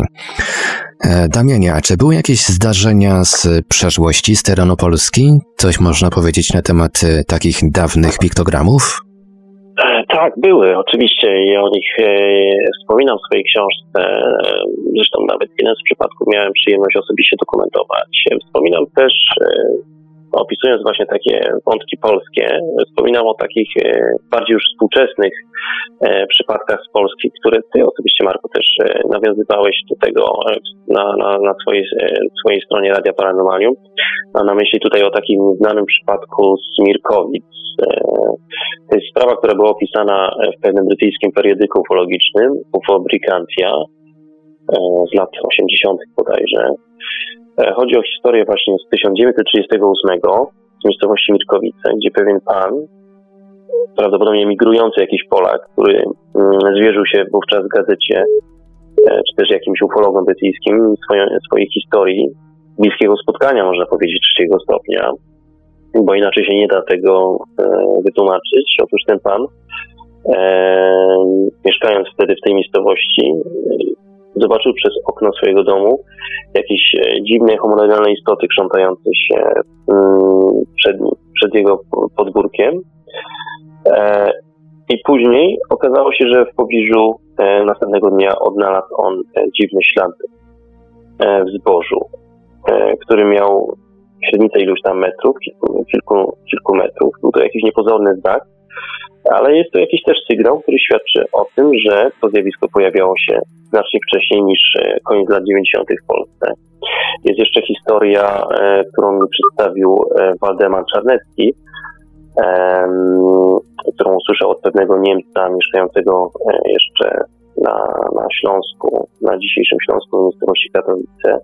S1: E, Damianie, a czy były jakieś zdarzenia z przeszłości, z terenu Polski? Coś można powiedzieć na temat e, takich dawnych piktogramów?
S2: E, tak, były oczywiście i o nich wspominam w swojej książce. Zresztą nawet jeden z przypadków miałem przyjemność osobiście dokumentować. Wspominam też opisując właśnie takie wątki polskie, wspominam o takich e, bardziej już współczesnych e, przypadkach z Polski, które ty osobiście, Marko, też e, nawiązywałeś do tego na, na, na swojej, swojej stronie Radia Paranormalium. Mam na myśli tutaj o takim znanym przypadku z Mirkowic. To jest sprawa, która była opisana w pewnym brytyjskim periodyku ufologicznym, UFO Brigantia, z lat 80. bodajże. E, chodzi o historię właśnie z 1938 z miejscowości Mitkowice, gdzie pewien pan, prawdopodobnie migrujący jakiś Polak, który mm, zwierzył się wówczas w gazecie, e, czy też jakimś ufologom brytyjskim, swojej, historii, bliskiego spotkania, można powiedzieć, trzeciego stopnia, bo inaczej się nie da tego e, wytłumaczyć. Otóż ten pan, mieszkając wtedy w tej miejscowości, zobaczył przez okno swojego domu jakieś e, dziwne, homogenalne istoty krzątające się mm, przed, przed jego podwórkiem. E, I później okazało się, że w pobliżu e, następnego dnia odnalazł on dziwne ślady w zbożu, który miał średnicę iluś tam metrów, kilku, kilku, kilku metrów. Był to jakiś niepozorny znak, ale jest to jakiś też sygnał, który świadczy o tym, że to zjawisko pojawiało się znacznie wcześniej niż e, koniec lat 90. w Polsce. Jest jeszcze historia, e, którą mi przedstawił e, Waldemar Czarnecki, którą usłyszał od pewnego Niemca mieszkającego jeszcze na, na Śląsku, na dzisiejszym Śląsku, w miejscowości Katowice,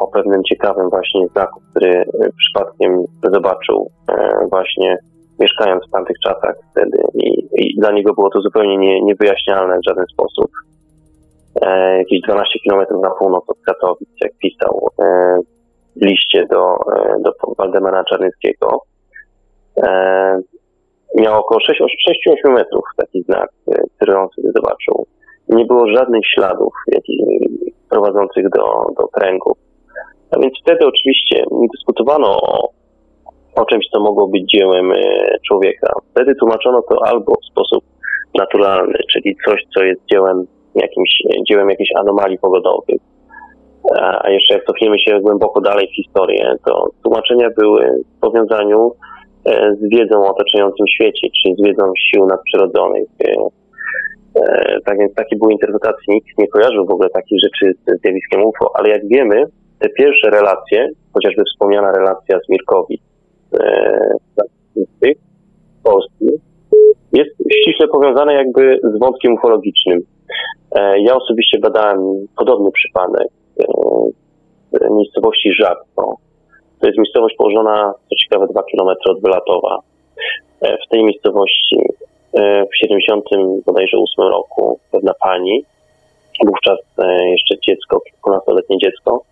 S2: o pewnym ciekawym właśnie znaku, który przypadkiem zobaczył właśnie mieszkając w tamtych czasach wtedy i, i dla niego było to zupełnie nie, niewyjaśnialne w żaden sposób. E, jakieś 12 km na północ od Katowic, jak pisał e, w liście do, e, do Waldemara Czarnyckiego. Miał około 6-8 metrów taki znak, który on sobie zobaczył. Nie było żadnych śladów jakich, prowadzących do, do kręgów. A więc wtedy oczywiście dyskutowano o, o czymś, co mogło być dziełem człowieka. Wtedy tłumaczono to albo w sposób naturalny, czyli coś, co jest dziełem jakimś, dziełem jakichś anomalii pogodowych. A jeszcze jak cofniemy się głęboko dalej w historię, to tłumaczenia były w powiązaniu e, z wiedzą o otaczającym świecie, czyli z wiedzą sił nadprzyrodzonych. E, tak więc takie były interpretacje. Nikt nie kojarzył w ogóle takich rzeczy z zjawiskiem UFO, ale jak wiemy, te pierwsze relacje, chociażby wspomniana relacja z Mirkowic, tych Polski jest ściśle powiązane jakby z wątkiem ufologicznym. E, ja osobiście badałem podobny przypadek w e, miejscowości Żabko. To jest miejscowość położona, co ciekawe, 2 km od Wylatowa. E, w tej miejscowości w 70 bodajże 8 roku pewna pani, wówczas jeszcze dziecko, kilkunastoletnie dziecko,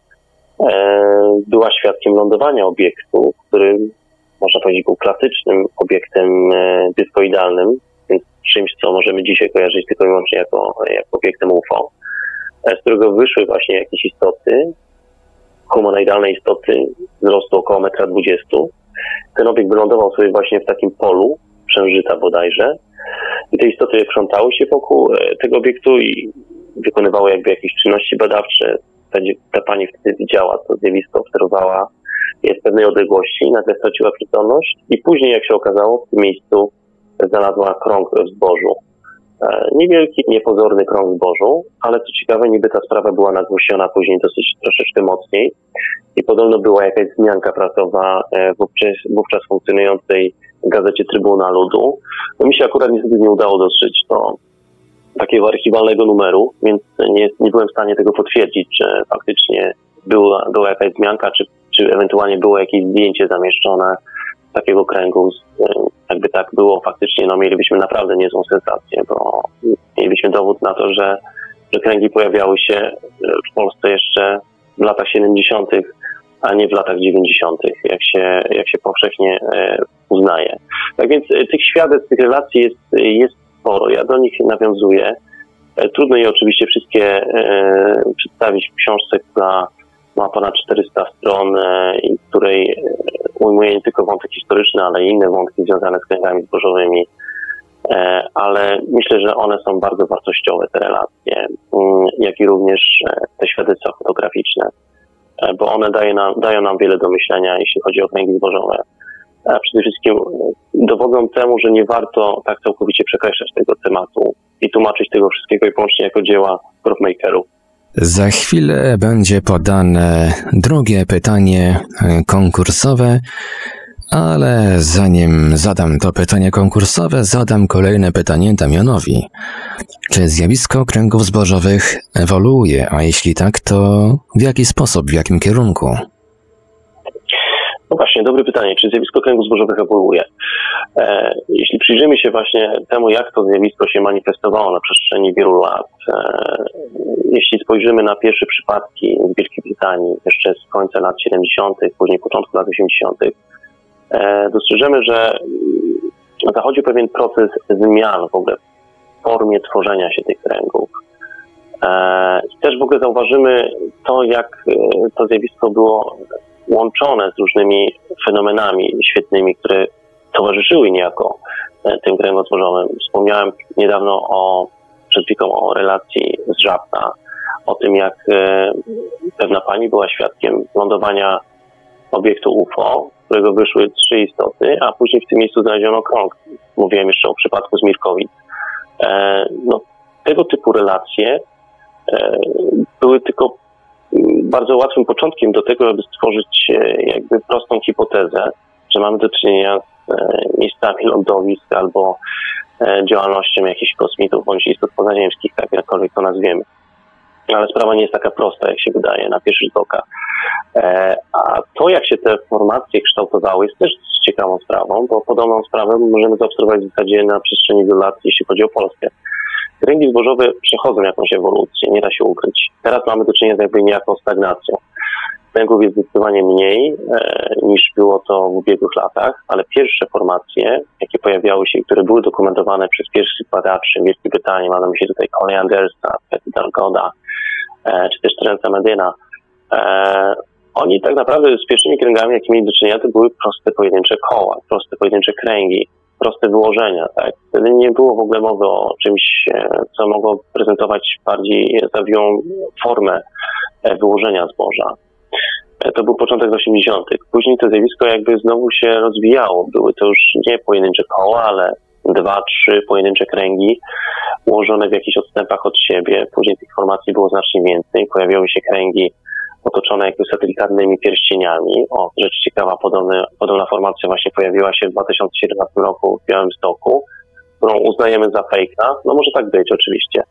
S2: była świadkiem lądowania obiektu, który można powiedzieć, był klasycznym obiektem dyskoidalnym, czymś, co możemy dzisiaj kojarzyć tylko i wyłącznie jako, jako obiektem UFO, e, z którego wyszły właśnie jakieś istoty, humanoidalne istoty wzrostu około 1,20 m. Ten obiekt wylądował sobie właśnie w takim polu, przężyta bodajże, i te istoty krzątały się wokół e, tego obiektu i wykonywały jakby jakieś czynności badawcze. Ta, pani wtedy widziała to zjawisko, obserwowała jest w pewnej odległości, nagle straciła przytomność i później, jak się okazało, w tym miejscu znalazła krąg w zbożu. E, niewielki, niepozorny krąg zbożu, ale co ciekawe, niby ta sprawa była nagłośniona później dosyć troszeczkę mocniej i podobno była jakaś zmianka prasowa e, wówczas, wówczas funkcjonującej w gazecie Trybuna Ludu. No mi się akurat niestety nie udało dostrzec to takiego archiwalnego numeru, więc nie, nie byłem w stanie tego potwierdzić, że faktycznie była, była jakaś zmianka, czy, czy ewentualnie było jakieś zdjęcie zamieszczone takiego kręgu. Jakby tak było faktycznie, no mielibyśmy naprawdę niezłą sensację, bo mielibyśmy dowód na to, że, że kręgi pojawiały się w Polsce jeszcze w latach 70., a nie w latach 90., jak się, jak się powszechnie e, uznaje. Tak więc e, tych świadectw, tych relacji jest, jest sporo. Ja do nich nawiązuję. E, trudno je oczywiście wszystkie przedstawić w książce, która ma ponad 400 stron i której ujmuje nie tylko wątek historyczny, ale i inne wątki związane z kręgami zbożowymi. E, ale myślę, że one są bardzo wartościowe, te relacje, mm, jak i również e, te świadectwa fotograficzne, e, bo one dają nam, dają nam wiele do myślenia, jeśli chodzi o kręgi zbożowe. A przede wszystkim dowodzą temu, że nie warto tak całkowicie przekreślać tego tematu i tłumaczyć tego wszystkiego i wyłącznie jako dzieła crofmakerów.
S1: Za chwilę będzie podane drugie pytanie konkursowe, ale zanim zadam to pytanie konkursowe, zadam kolejne pytanie Damianowi. Czy zjawisko kręgów zbożowych ewoluuje, a jeśli tak, to w jaki sposób, w jakim kierunku?
S2: No właśnie, dobre pytanie. Czy zjawisko kręgów zbożowych ewoluuje? E, jeśli przyjrzymy się właśnie temu, jak to zjawisko się manifestowało na przestrzeni wielu lat, e, jeśli spojrzymy na pierwsze przypadki w Wielkiej Brytanii jeszcze z końca lat 70., później początku lat 80., e, dostrzeżemy, że zachodzi pewien proces zmian w ogóle w formie tworzenia się tych kręgów. E, I też w ogóle zauważymy to, jak e, to zjawisko było łączone z różnymi fenomenami świetnymi, które towarzyszyły niejako e, tym kręgosłużowym. Wspomniałem niedawno o, przed chwilą o relacji z Żabna, o tym jak e, pewna pani była świadkiem lądowania obiektu UFO, z którego wyszły trzy istoty, a później w tym miejscu znaleziono krąg. Mówiłem jeszcze o przypadku z Mirkowic. E, no, tego typu relacje były tylko bardzo łatwym początkiem do tego, żeby stworzyć jakby prostą hipotezę, że mamy do czynienia z e, miejscami lądowisk albo e, działalnością jakichś kosmitów bądź istot pozaziemskich, tak jakkolwiek to nazwiemy. Ale sprawa nie jest taka prosta, jak się wydaje na pierwszy rzut oka. E, a to, jak się te formacje kształtowały, jest też ciekawą sprawą, bo podobną sprawę możemy zaobserwować w zasadzie na przestrzeni wielu lat, jeśli chodzi o Polskę. Rynki zbożowe przechodzą jakąś ewolucję, nie da się ukryć. Teraz mamy do czynienia z jakby niejaką stagnacją. Węgłów jest zdecydowanie mniej e, niż było to w ubiegłych latach, ale pierwsze formacje, jakie pojawiały się i które były dokumentowane przez pierwszych badaczy w Wielkiej Brytanii, mam na myśli tutaj Coley Andersa, Petty Dalgoda, e, czy też Terence'a Medyna, e, oni tak naprawdę z pierwszymi kręgami, jakie mieli do czynienia, to były proste pojedyncze koła, proste pojedyncze kręgi, proste wyłożenia. Tak? Wtedy nie było w ogóle mowy o czymś, e, co mogło prezentować bardziej zawiłą formę e, wyłożenia zboża. E, to był początek 80. Później to zjawisko jakby znowu się rozwijało. Były to już nie pojedyncze koła, ale dwa, trzy pojedyncze kręgi ułożone w jakichś odstępach od siebie. Później tych formacji było znacznie więcej. Pojawiały się kręgi otoczone jakby satelitarnymi pierścieniami. O, rzecz ciekawa, podobny, podobna formacja właśnie pojawiła się w 2017 roku w Białymstoku, którą uznajemy za fejka. No może tak być, oczywiście.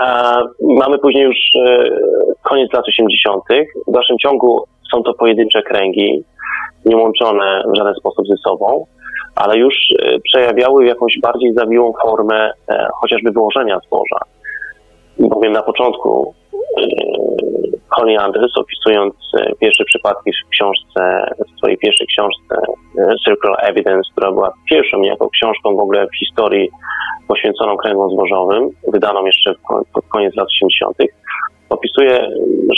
S2: A mamy później już e, koniec lat 80. W dalszym ciągu są to pojedyncze kręgi, nie łączone w żaden sposób ze sobą, ale już e, przejawiały jakąś bardziej zawiłą formę e, chociażby wyłożenia zboża. Bowiem na początku Connie Anders, opisując pierwsze przypadki w książce, w swojej pierwszej książce Circular Evidence, która była pierwszą niejako książką w ogóle w historii poświęconą kręgom zbożowym, wydaną jeszcze pod koniec lat 80., opisuje,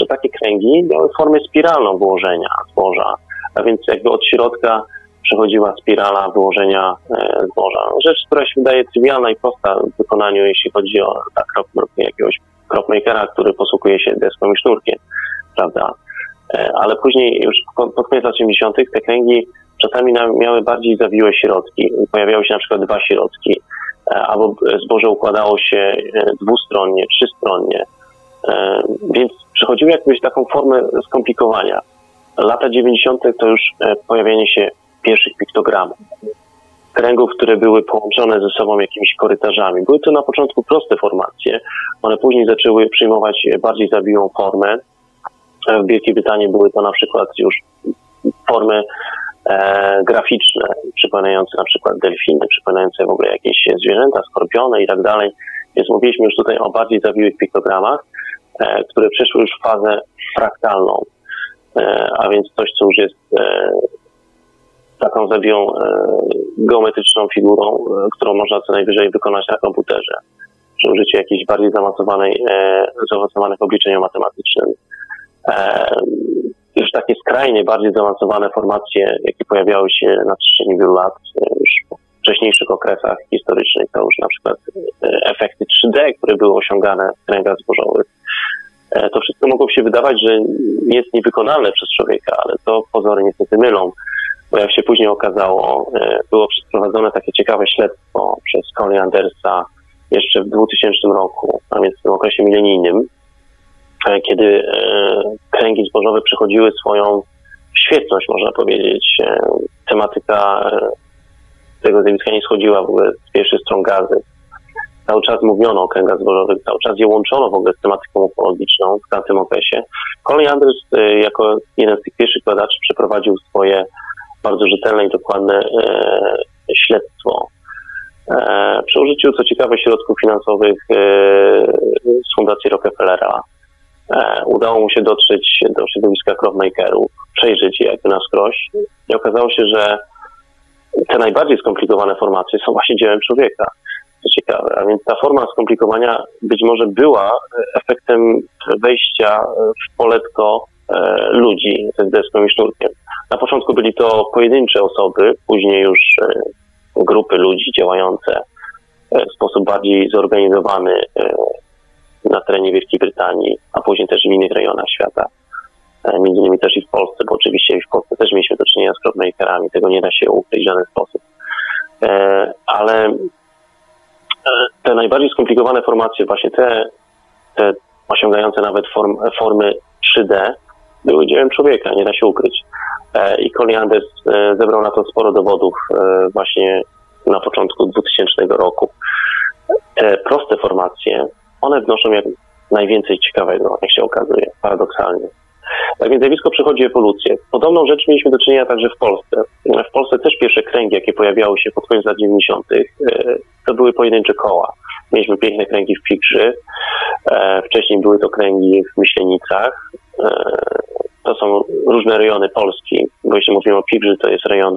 S2: że takie kręgi miały formę spiralną wyłożenia zboża, a więc jakby od środka przechodziła spirala wyłożenia e, zboża. Rzecz, która się wydaje trywialna i prosta w wykonaniu, jeśli chodzi o tak, jakiegoś cropmakera, który posługuje się deską i sznurkiem, prawda? E, ale później już pod koniec lat 80. te kręgi czasami miały bardziej zawiłe środki. Pojawiały się na przykład dwa środki, albo zboże układało się dwustronnie, trzystronnie. Więc przechodziły jakąś taką formę skomplikowania. Lata 90. to już pojawienie się pierwszych piktogramów kręgów, które były połączone ze sobą jakimiś korytarzami. Były to na początku proste formacje, one później zaczęły przyjmować bardziej zabiłą formę. W Wielkiej Brytanii były to na przykład już formy e, graficzne, przypominające na przykład delfiny, przypominające w ogóle jakieś zwierzęta, skorpiony i tak dalej. Więc mówiliśmy już tutaj o bardziej zawiłych piktogramach, e, które przeszły już w fazę fraktalną, e, a więc coś, co już jest e, taką zabiją e, geometryczną figurą, e, którą można co najwyżej wykonać na komputerze przy użyciu jakiejś bardziej zaawansowanej, e, zaawansowanych obliczeń matematycznym. Już takie skrajnie bardziej zaawansowane formacje, jakie pojawiały się na przestrzeni wielu lat, już w wcześniejszych okresach historycznych, to już na przykład efekty 3D, które były osiągane w kręgach zbożowych. To wszystko mogło się wydawać, że jest niewykonalne przez człowieka, ale to pozory niestety mylą bo jak się później okazało, e, było przeprowadzone takie ciekawe śledztwo przez Colin Andersa jeszcze w 2000 roku, a więc w tym okresie milenijnym, e, kiedy e, kręgi zbożowe przechodziły swoją świetność, można powiedzieć. Tematyka tego zjawiska nie schodziła w ogóle z pierwszych stron gazy. Cały czas mówiono o kręgach zbożowych, cały czas je łączono w ogóle z tematyką ufologiczną w tamtym okresie. Colin Anders jako jeden z tych pierwszych badaczy przeprowadził swoje bardzo rzetelne i dokładne e, śledztwo. E, przy użyciu, co ciekawe, środków finansowych e, z Fundacji Rockefellera udało mu się dotrzeć do środowiska crowmakerów, przejrzeć je jakby na skroś i okazało się, że te najbardziej skomplikowane formacje są właśnie dziełem człowieka. Co ciekawe, a więc ta forma skomplikowania być może była efektem wejścia w poletko ludzi z deską i sznurkiem. Na początku byli to pojedyncze osoby, później już e, grupy ludzi działające e, w sposób bardziej zorganizowany e, na terenie Wielkiej Brytanii, a później też w innych rejonach świata. Między innymi też i w Polsce, bo oczywiście w Polsce też mieliśmy do czynienia z crowdmakerami, tego nie da się ukryć w żaden sposób. Ale te najbardziej skomplikowane formacje, właśnie te, te osiągające nawet form, formy 3D, były dziełem człowieka, nie da się ukryć. E, I Colin e, zebrał na to sporo dowodów e, właśnie na początku 2000 roku. Te proste formacje, one wnoszą jak najwięcej ciekawego, jak się okazuje, paradoksalnie. Tak więc zjawisko przechodzi ewolucję. Podobną rzecz mieliśmy do czynienia także w Polsce. W Polsce też pierwsze kręgi, jakie pojawiały się pod koniec lat 90., to były pojedyncze koła. Mieliśmy piękne kręgi w Pikrzy, wcześniej były to kręgi w Myślenicach, to są różne rejony Polski, bo jeśli mówimy o Pibrzy, to jest rejon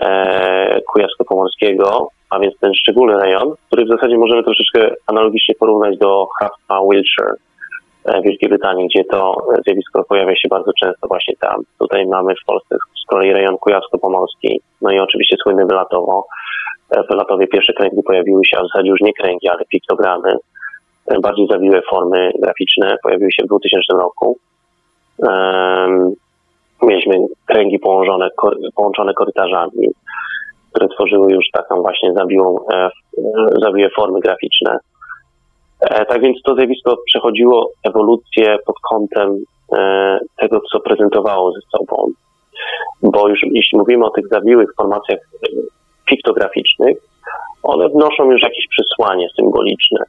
S2: e, Kujawsko-Pomorskiego, a więc ten szczególny rejon, który w zasadzie możemy troszeczkę analogicznie porównać do hrabstwa Wiltshire e, w Wielkiej Brytanii, gdzie to zjawisko pojawia się bardzo często właśnie tam. Tutaj mamy w Polsce z kolei rejon Kujawsko-Pomorski, no i oczywiście słynny Wylatowo. E, w Wylatowie pierwsze kręgi pojawiły się, a w zasadzie już nie kręgi, ale piktogramy, e, bardziej zawiłe formy graficzne pojawiły się w 2000 roku. Mieliśmy kręgi połączone, połączone korytarzami, które tworzyły już taką właśnie zabiłą, e, zabiłe formy graficzne. E, tak więc to zjawisko przechodziło ewolucję pod kątem e, tego, co prezentowało ze sobą. Bo już jeśli mówimy o tych zabiłych formacjach piktograficznych, one wnoszą już jakieś przesłanie symboliczne.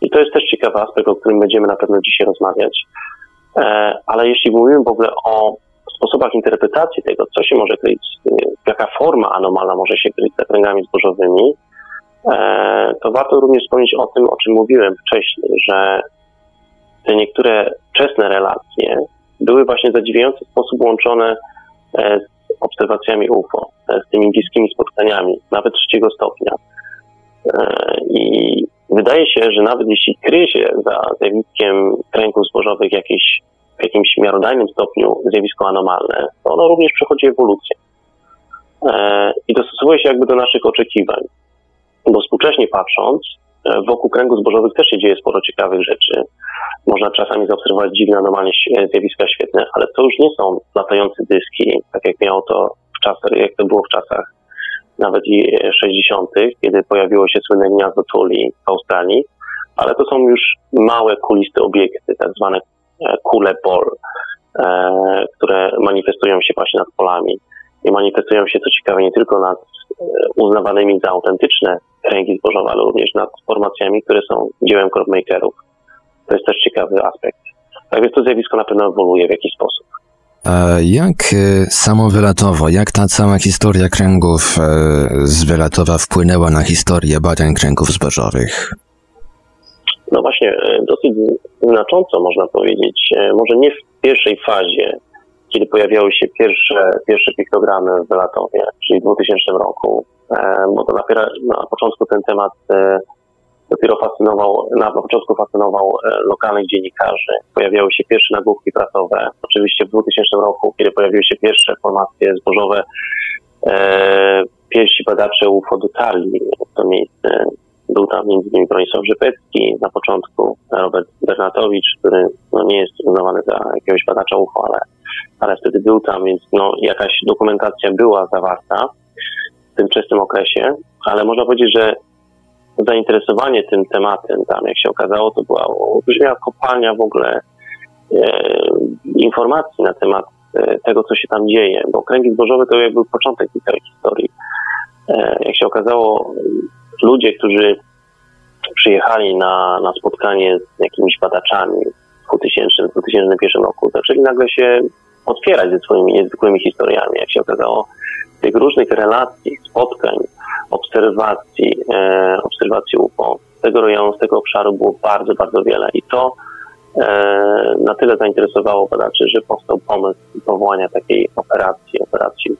S2: I to jest też ciekawy aspekt, o którym będziemy na pewno dzisiaj rozmawiać. E, ale jeśli mówimy w ogóle o sposobach interpretacji tego, co się może kryć, jaka forma anomalna może się kryć za kręgami zbożowymi, e, to warto również wspomnieć o tym, o czym mówiłem wcześniej, że te niektóre wczesne relacje były właśnie w zadziwiający sposób łączone e, z obserwacjami UFO, z tymi bliskimi spotkaniami, nawet trzeciego stopnia. I Wydaje się, że nawet jeśli kryje się za zjawiskiem kręgów zbożowych jakieś, w jakimś miarodajnym stopniu zjawisko anomalne, to ono również przechodzi ewolucję. E, I dostosowuje się jakby do naszych oczekiwań. Bo współcześnie patrząc, e, wokół kręgów zbożowych też się dzieje sporo ciekawych rzeczy. Można czasami zaobserwować dziwne anomalnie zjawiska świetne, ale to już nie są latające dyski, tak jak miało to w czasach, jak to było w czasach nawet i 60., kiedy pojawiło się słynne gniazdo Tuli w Australii, ale to są już małe, kuliste obiekty, tak zwane e, kule pol, e, które manifestują się właśnie nad polami. I manifestują się, co ciekawe, nie tylko nad e, uznawanymi za autentyczne kręgi zbożowe, ale również nad formacjami, które są dziełem cropmakerów. To jest też ciekawy aspekt. Tak więc to zjawisko na pewno ewoluuje w jakiś sposób.
S1: Jak samowylatowo, jak ta cała historia kręgów z Wylatowa wpłynęła na historię badań kręgów zbożowych?
S2: No właśnie, e, dosyć znacząco można powiedzieć. E, może nie w pierwszej fazie, kiedy pojawiały się pierwsze, pierwsze piktogramy w Wylatowie, czyli w 2000 roku, e, bo to dopiero na początku ten temat dopiero fascynował, na początku fascynował lokalnych dziennikarzy. Pojawiały się pierwsze nagłówki prasowe. Oczywiście w 2000 roku, kiedy pojawiły się pierwsze formacje zbożowe, pierwsi badacze UFO dotarli w to miejsce był tam m.in. Bronisław Żypecki na początku, Robert Bernatowicz, który no, nie jest uznawany za jakiegoś badacza UFO, ale, ale wtedy był tam, więc no, jakaś dokumentacja była zawarta w tym wczesnym okresie, ale można powiedzieć, że zainteresowanie tym tematem tam, jak się okazało, to była olbrzymia kopalnia w ogóle e, informacji na temat e, tego, co się tam dzieje, bo kręgi zbożowe to jakby początek tej całej historii. E, jak się okazało, ludzie, którzy przyjechali na, na spotkanie z jakimiś badaczami w 2000-2001 roku, zaczęli nagle się otwierać ze swoimi niezwykłymi historiami, jak się okazało. Tych różnych relacji, spotkań, obserwacji, e, obserwacji UFO z tego rejonu, z tego obszaru było bardzo, bardzo wiele i to e, na tyle zainteresowało badaczy, że powstał pomysł powołania takiej operacji, operacji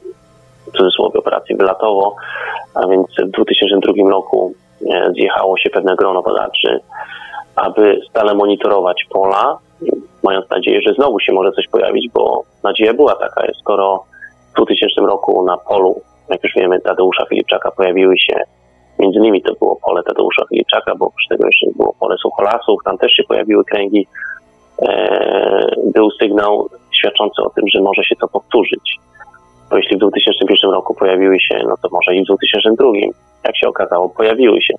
S2: w cudzysłowie operacji wylatowo, a więc w 2002 roku e, zjechało się pewne grono badaczy, aby stale monitorować pola, mając nadzieję, że znowu się może coś pojawić, bo nadzieja była taka, skoro w 2000 roku na polu, jak już wiemy, Tadeusza Filipczaka pojawiły się, między innymi to było pole Tadeusza Filipczaka, bo oprócz tego jeszcze było pole Sucholasów, tam też się pojawiły kręgi, e, był sygnał świadczący o tym, że może się to powtórzyć bo jeśli w 2001 roku pojawiły się, no to może i w 2002, jak się okazało, pojawiły się.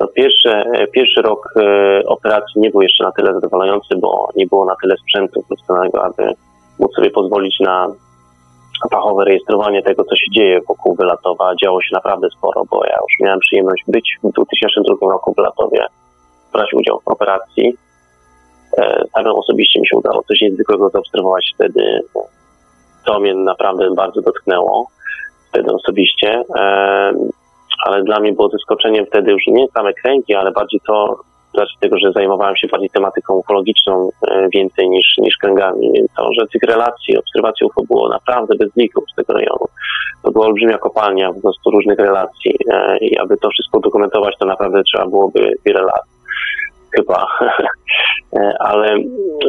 S2: No pierwsze, pierwszy rok e, operacji nie był jeszcze na tyle zadowalający, bo nie było na tyle sprzętu profesjonalnego, aby móc sobie pozwolić na fachowe rejestrowanie tego, co się dzieje wokół Wylatowa. Działo się naprawdę sporo, bo ja już miałem przyjemność być w 2002 roku w Wylatowie, brać udział w operacji. E, samemu osobiście mi się udało coś niezwykłego zaobserwować wtedy to mnie naprawdę bardzo dotknęło wtedy osobiście, ale dla mnie było zaskoczeniem wtedy już nie same kręgi, ale bardziej to, z racji tego, że zajmowałem się bardziej tematyką ufologiczną e, więcej niż, niż kręgami, więc to, że tych relacji, obserwacji UFO było naprawdę bez lików z tego rejonu. To była olbrzymia kopalnia po prostu różnych relacji e, i aby to wszystko dokumentować, to naprawdę trzeba byłoby wiele lat chyba. E, ale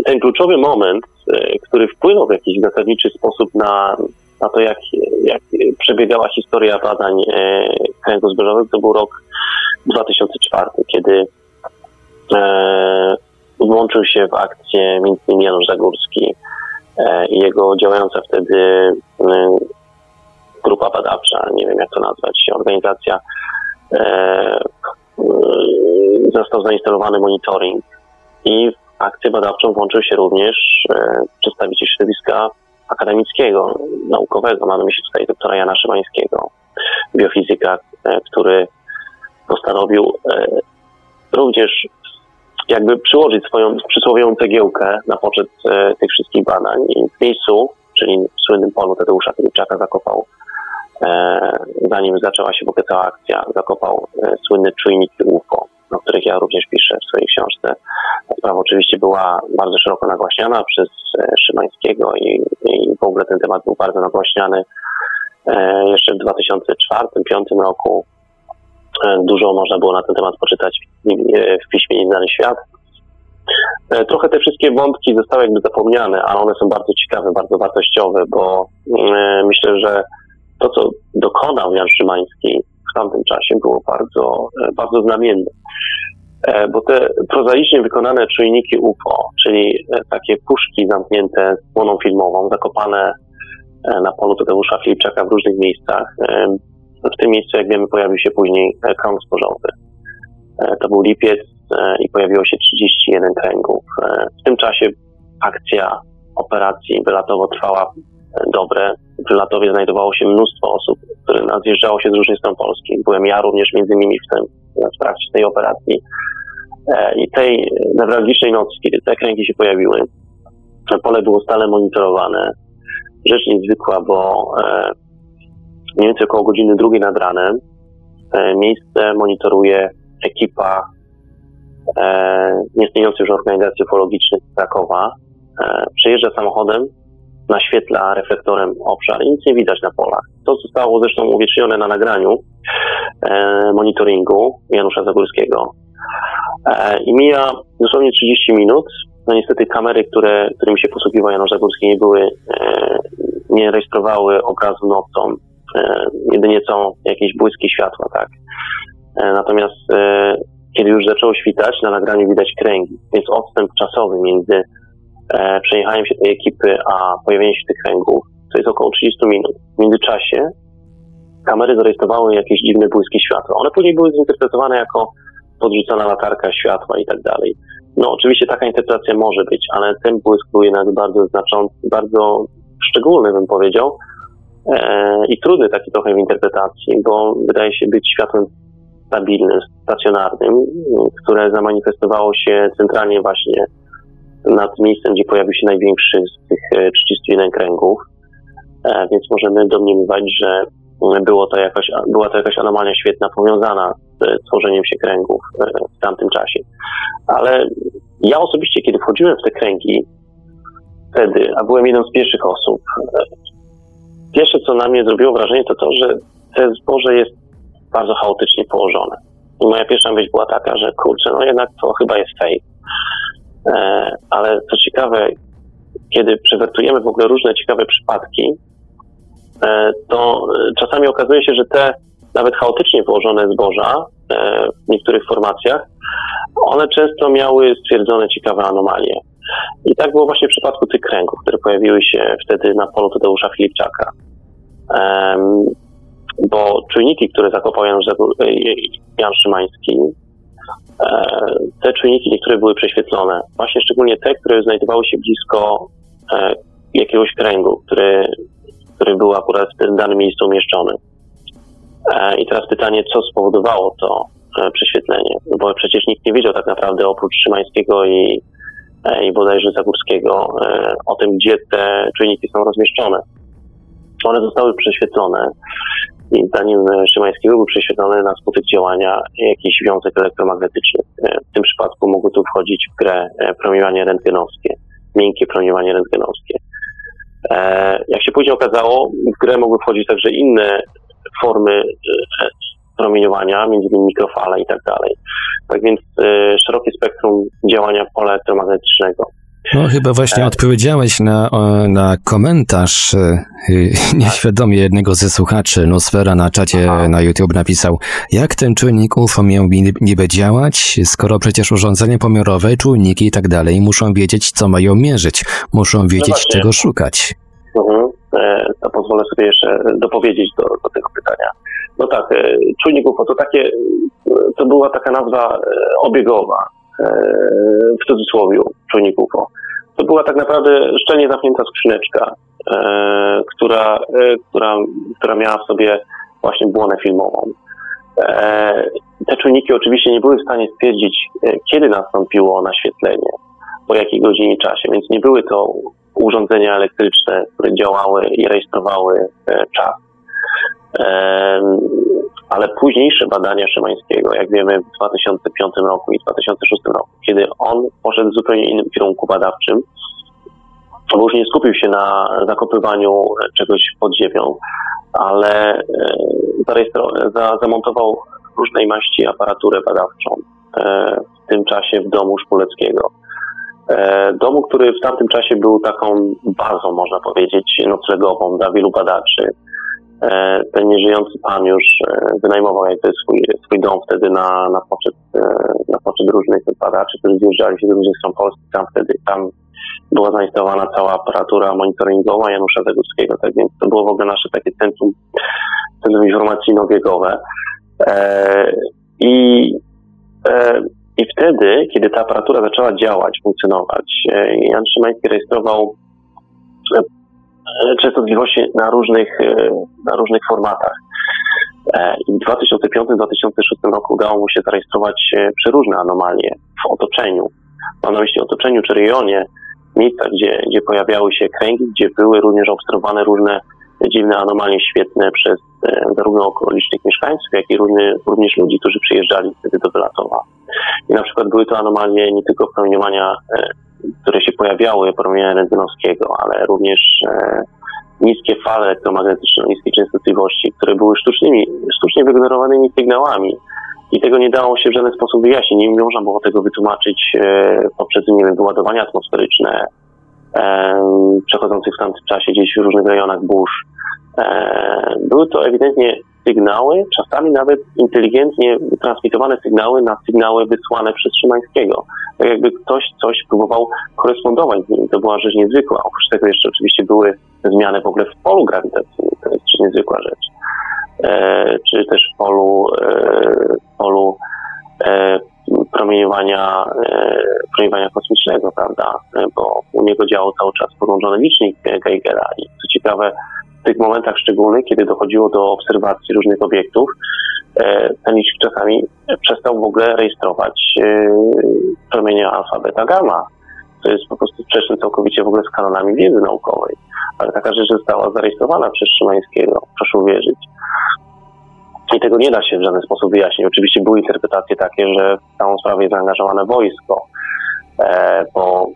S2: ten kluczowy moment, e, który wpłynął w jakiś zasadniczy sposób na, na to, jak, jak przebiegała historia badań e, kręgów zbożowych, to był rok 2004, kiedy włączył się w akcję m.in. Janusz Zagórski i jego działająca wtedy grupa badawcza, nie wiem jak to nazwać, organizacja został zainstalowany monitoring i w akcję badawczą włączył się również e, przedstawiciel środowiska akademickiego, naukowego. Mamy myśli tutaj doktora Jana Szymańskiego, biofizyka, e, który postanowił e, również jakby przyłożyć swoją przysłowiową cegiełkę na poczet tych wszystkich badań i w miejscu, czyli w słynnym polu Tadeusza Filipczaka zakopał zanim zaczęła się w ogóle cała akcja, zakopał słynne czujniki UFO o których ja również piszę w swojej książce. Sprawa oczywiście była bardzo szeroko nagłaśniana przez e, Szymańskiego i, i w ogóle ten temat był bardzo nagłaśniany e, jeszcze w 2004-2005 roku. E, dużo można było na ten temat poczytać w piśmie Nieznany Świat. Trochę te wszystkie wątki zostały jakby zapomniane, ale one są bardzo ciekawe, bardzo wartościowe, bo myślę, że to, co dokonał Jan Szymański w tamtym czasie było bardzo, e, bardzo znamienne. E, bo te prozaicznie wykonane czujniki UFO, czyli e, takie puszki zamknięte z płoną filmową, zakopane na polu Tadeusza Filipczaka w różnych miejscach. W tym miejscu, jak wiemy, pojawił się później krąg zbożowy. To był lipiec i pojawiło się 31 kręgów. W tym czasie akcja operacji wylatowo trwała dobre. W Latowie znajdowało się mnóstwo osób, które nadjeżdżało się z różnych stron Polski. Byłem ja również między innymi w, tym, w trakcie tej operacji. E, I tej newralgicznej nocy, kiedy te kręgi się pojawiły, pole było stale monitorowane. Rzecz niezwykła, bo e, mniej więcej około godziny drugiej nad ranem e, miejsce monitoruje ekipa nieistniejącej już organizacji ufologicznej z Krakowa. Przejeżdża samochodem naświetla reflektorem obszar i nic nie widać na polach. To zostało zresztą uwiecznione na nagraniu e, monitoringu Janusza Zagórskiego. E, I mija dosłownie 30 minut. No niestety kamery, które, którymi się posługiwał Janusz Zagórski nie były, e, nie rejestrowały obrazu nocą. E, jedynie są jakieś błyski światła, tak. E, natomiast e, kiedy już zaczęło świtać, na nagraniu widać kręgi, więc odstęp czasowy między e, przejechaniem się tej ekipy, a pojawieniem się tych kręgów, to jest około 30 minut. W międzyczasie kamery zarejestrowały jakieś dziwne błyski światła. One później były zinterpretowane jako podrzucona latarka światła i tak dalej. No oczywiście taka interpretacja może być, ale ten błysk był jednak bardzo znaczący, bardzo szczególny bym powiedział e, i trudny taki trochę w interpretacji, bo wydaje się być światłem stabilnym, stacjonarnym, które zamanifestowało się centralnie właśnie nad miejscem, gdzie pojawił się największy z tych 31 e, kręgów, e, więc możemy domniemywać, że było to jakaś, była to jakaś anomalia świetna powiązana z tworzeniem się kręgów e, w tamtym czasie. Ale ja osobiście, kiedy wchodziłem w te kręgi, wtedy, a byłem jedną z pierwszych osób, pierwsze, co na mnie zrobiło wrażenie, to to, że te zboże jest bardzo chaotycznie położone. I moja pierwsza myśl była taka, że kurczę, no jednak to chyba jest fake. E, ale co ciekawe, kiedy przewertujemy w ogóle różne ciekawe przypadki, e, to czasami okazuje się, że te nawet chaotycznie położone zboża e, w niektórych formacjach, one często miały stwierdzone ciekawe anomalie. I tak było właśnie w przypadku tych kręgów, które pojawiły się wtedy na polu Tadeusza Filipczaka. Bo czujniki, które zakopał Jan, Szymański, E, te czujniki niektóre były prześwietlone. Właśnie szczególnie te, które znajdowały się blisko e, jakiegoś kręgu, który, który był akurat w danym miejscu umieszczony. E, I teraz pytanie, co spowodowało to prześwietlenie? Bo przecież nikt nie wiedział tak naprawdę oprócz Szymańskiego i, i bodajże Zagórskiego o tym, gdzie te czujniki są rozmieszczone. One zostały prześwietlone i zdaniem Szymańskiego był prześwietlony na skutek działania jakichś wiązek elektromagnetycznych. E, w tym przypadku mogły tu wchodzić w grę e, promieniowanie rentgenowskie, miękkie promieniowanie rentgenowskie. E, jak się później okazało, w grę mogły wchodzić także inne formy promieniowania, między innymi mikrofale i tak dalej. Tak więc szerokie spektrum działania pola elektromagnetycznego.
S1: No chyba właśnie odpowiedziałeś na, na komentarz e, nieświadomie jednego ze słuchaczy. Nosfera na czacie na YouTube napisał, jak ten czujnik UFO miał niby działać, skoro przecież urządzenia pomiarowe, czujniki i tak dalej muszą wiedzieć, co mają mierzyć, muszą wiedzieć, no czego szukać.
S2: Mhm. E, to pozwolę sobie jeszcze dopowiedzieć do, do tego pytania. No tak, e, czujnik UFO to takie, to była taka nazwa obiegowa w cudzysłowie czujnik UFO. To była tak naprawdę szczelnie zamknięta skrzyneczka, e, która, e, która, która miała w sobie właśnie błonę filmową. E, te czujniki oczywiście nie były w stanie stwierdzić, kiedy nastąpiło naświetlenie, po jakiej godzinie czasie, więc nie były to urządzenia elektryczne, które działały i rejestrowały czas ale późniejsze badania Szymańskiego, jak wiemy w 2005 roku i 2006 roku, kiedy on poszedł w zupełnie innym kierunku badawczym, bo już nie skupił się na zakopywaniu czegoś pod ziemią, ale e, zamontował różnej maści aparaturę badawczą e, w tym czasie w domu Szpuleckiego. E, domu, który w tamtym czasie był taką bazą, można powiedzieć, noclegową dla wielu badaczy ten nieżyjący pan już e, wynajmował jakby swój, swój dom wtedy na, na, poczet, e, na poczet różnych badaczy, którzy zjeżdżali się z różnych stron Polski. Tam wtedy, tam była zainstalowana cała aparatura monitoringowa Janusza Zagórskiego, tak więc to było w ogóle nasze takie centrum, centrum informacyjno-biegowe. E, I e, i wtedy, kiedy ta aparatura zaczęła działać, funkcjonować, e, Jan Szymański rejestrował e, częstotliwości na różnych, e, na różnych formatach. I w 2005-2006 roku udało mu się zarejestrować przeróżne anomalie w otoczeniu. Mam na myśli otoczeniu czy rejonie, miejsca, gdzie, gdzie pojawiały się kręgi, gdzie były również obserwowane różne dziwne anomalie świetne przez zarówno okolicznych mieszkańców, jak i również ludzi, którzy przyjeżdżali wtedy do Wylatowa. I na przykład były to anomalie nie tylko promieniowania, e, które się pojawiały, promieniowania rentgenowskiego, ale również e, niskie fale elektromagnetyczne, niskiej częstotliwości, które były sztucznymi, sztucznie wygenerowanymi sygnałami. I tego nie dało się w żaden sposób wyjaśnić. Nie można było tego wytłumaczyć e, poprzez nie wiem, wyładowania atmosferyczne, przechodzących w tamtym czasie gdzieś w różnych rejonach burz. Były to ewidentnie sygnały, czasami nawet inteligentnie transmitowane sygnały na sygnały wysłane przez Szymańskiego. Tak jakby ktoś coś próbował korespondować z nim. To była rzecz niezwykła. Oprócz tego jeszcze oczywiście były zmiany w ogóle w polu grawitacyjnym. To jest niezwykła rzecz. E, czy też w polu, e, polu e, promieniowania, e, promieniowania kosmicznego, prawda? E, bo u niego działał cały czas podłączony licznik Geigera i co ciekawe, w tych momentach szczególnych, kiedy dochodziło do obserwacji różnych obiektów, ten licznik czasami przestał w ogóle rejestrować e, promienie alfa, beta, gamma. To jest po prostu sprzeczne całkowicie w ogóle z kanonami wiedzy naukowej. Ale taka rzecz została zarejestrowana przez Szymańskiego, proszę uwierzyć. I tego nie da się w żaden sposób wyjaśnić. Oczywiście były interpretacje takie, że w całą sprawę jest zaangażowane wojsko, bo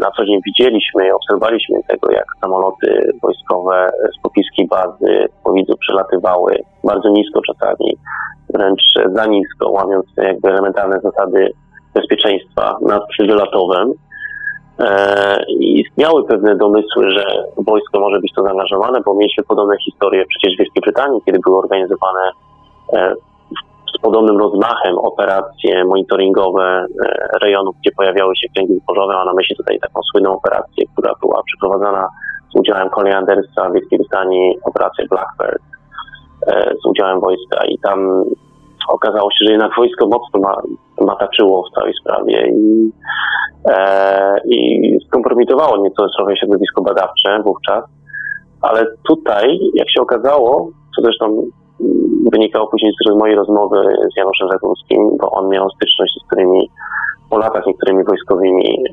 S2: na co dzień widzieliśmy, obserwowaliśmy tego, jak samoloty wojskowe z pobliskiej bazy po widzu przelatywały bardzo nisko czasami, wręcz za nisko, łamiąc jakby elementarne zasady bezpieczeństwa nad przywylatowym. E, I istniały pewne domysły, że wojsko może być to zaangażowane, bo mieliśmy podobne historie przecież w Wielkiej Brytanii, kiedy były organizowane e, podobnym rozmachem operacje monitoringowe e, rejonów, gdzie pojawiały się kręgi zbożowe. Mam na myśli tutaj taką słynną operację, która była przeprowadzana z udziałem Colin Andersa w Wielkiej Brytanii, operacja Blackbird e, z udziałem wojska i tam okazało się, że jednak wojsko mocno ma, mataczyło w całej sprawie i, e, i skompromitowało nieco trochę środowisko badawcze wówczas. Ale tutaj, jak się okazało, co zresztą wynikało później z mojej rozmowy z Januszem Zagórskim, bo on miał styczność z którymi po latach niektórymi wojskowymi.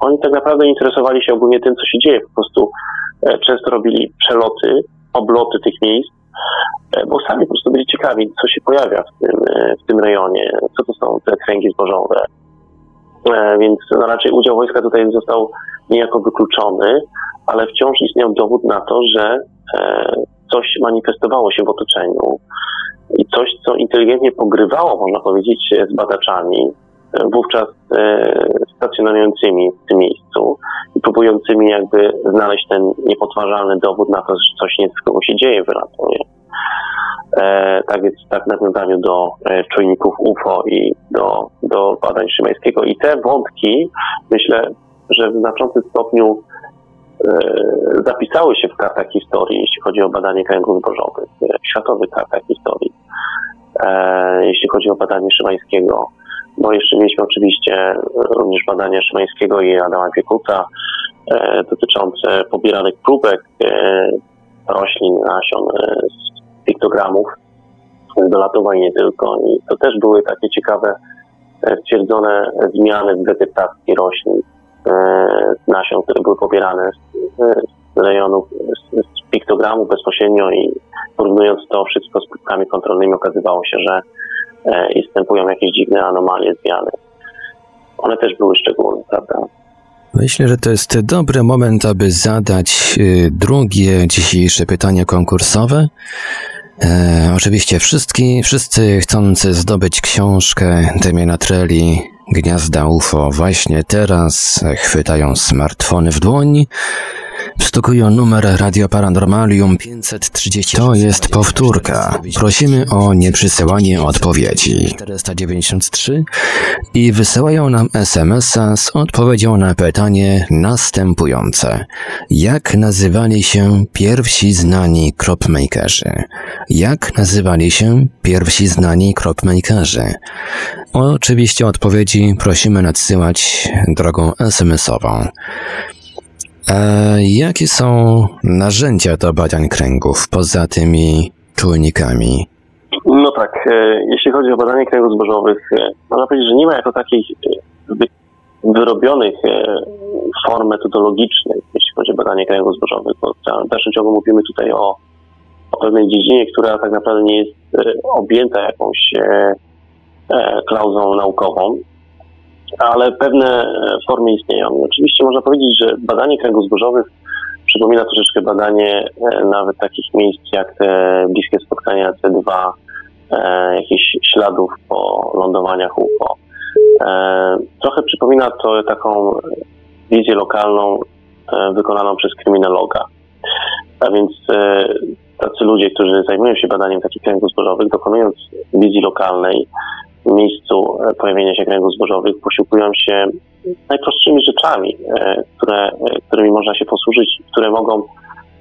S2: Oni tak naprawdę interesowali się ogólnie tym, co się dzieje. Po prostu e, często robili przeloty, obloty tych miejsc, e, bo sami po prostu byli ciekawi, co się pojawia w tym, e, w tym rejonie, co to są te kręgi zbożowe. Więc no, raczej udział wojska tutaj został niejako wykluczony, ale wciąż istniał dowód na to, że coś manifestowało się w otoczeniu i coś, co inteligentnie pogrywało, można powiedzieć, z badaczami, e, wówczas e, stacjonującymi w tym miejscu i próbującymi jakby znaleźć ten niepodważalny dowód na to, że coś niezwykłego się dzieje w Relatowie. E, tak więc tak w nawiązaniu do e, czujników UFO i do, do badań Szymańskiego. I te wątki, myślę, że w znaczącym stopniu zapisały się w kartach historii, jeśli chodzi o badanie kręgów zbożowych, w światowych kartach historii, e, jeśli chodzi o badanie Szymańskiego, bo jeszcze mieliśmy oczywiście również badania Szymańskiego i Adama Piekuta e, dotyczące pobieranych próbek roślin, nasion z piktogramów z dolatowań nie tylko. I to też były takie ciekawe stwierdzone zmiany w detektacji roślin E, nasion, które były pobierane z, rejonów, z, piktogramów bezpośrednio i porównując to wszystko z próbkami kontrolnymi okazywało się, że e, występują jakieś dziwne anomalie, zmiany. One też były szczególne, prawda?
S1: Myślę, że to jest dobry moment, aby zadać y, drugie dzisiejsze pytanie konkursowe. E, oczywiście wszyscy chcący zdobyć książkę Demiana Trelli Gniazda UFO właśnie teraz chwytają smartfony w dłoń, wysztukują numer Radio Paranormalium 530. To jest powtórka. Prosimy o nieprzysyłanie odpowiedzi. 493 i wysyłają nam SMS-a z odpowiedzią na pytanie następujące. Jak nazywali się pierwsi znani cropmakerzy? Jak nazywali się pierwsi znani cropmakerzy? Oczywiście odpowiedzi prosimy nadsyłać drogą SMS-ową. E, jakie są narzędzia do badań kręgów poza tymi czujnikami?
S2: No tak, e, jeśli chodzi o badanie kręgów zbożowych, e, można powiedzieć, że nie ma jako takich e, wy, wyrobionych form metodologicznych, jeśli chodzi o badanie kręgów zbożowych, bo w dalszym ciągu mówimy tutaj o, o pewnej dziedzinie, która tak naprawdę nie jest objęta jakąś klauzą naukową, ale pewne e, formy istnieją. Oczywiście można powiedzieć, że badanie kręgów przypomina troszeczkę badanie e, nawet takich miejsc jak te bliskie spotkania C2, e, jakichś śladów po lądowaniach UFO. Trochę przypomina to taką wizję lokalną wykonaną przez kryminologa. A więc tacy ludzie, którzy zajmują się badaniem takich kręgów zbożowych, dokonując wizji lokalnej, miejscu e, pojawienia się kręgów zbożowych posiłkują się najprostszymi rzeczami, e, które, e, którymi można się posłużyć, które mogą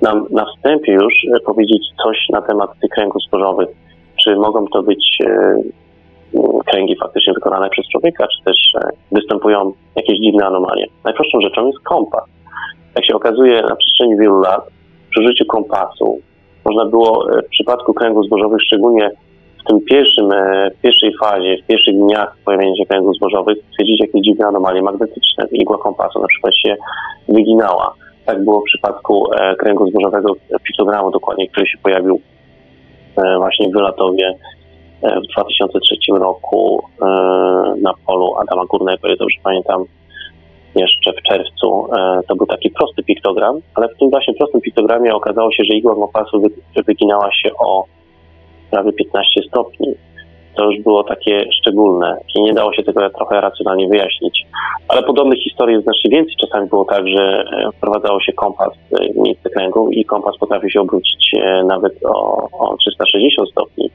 S2: nam na wstępie już powiedzieć coś na temat tych kręgów zbożowych. Czy mogą to być kręgi faktycznie wykonane przez człowieka, czy też występują jakieś dziwne anomalie. Najprostszą rzeczą jest kompas. Jak się okazuje, na przestrzeni wielu lat przy użyciu kompasu można było w przypadku kręgów zbożowych, szczególnie w tym pierwszym, e, w pierwszej fazie, w pierwszych dniach pojawienia się kręgów zbożowych stwierdzić jakieś dziwne anomalie magnetyczne. Igła kompasu na przykład się wyginała. Tak było w przypadku e, kręgu zbożowego piktogramu dokładnie, który się pojawił e, właśnie w Wylatowie w 2003 roku na polu Adama Górnego, ja dobrze pamiętam, jeszcze w czerwcu. To był taki prosty piktogram, ale w tym właśnie prostym piktogramie okazało się, że igła kompasu wyginała się o prawie 15 stopni. To już było takie szczególne i nie dało się tego trochę racjonalnie wyjaśnić. Ale podobnych historii jest znacznie więcej. Czasami było tak, że e, wprowadzało się kompas w miejsce kręgu i kompas potrafił się obrócić e, nawet o, o 360 stopni.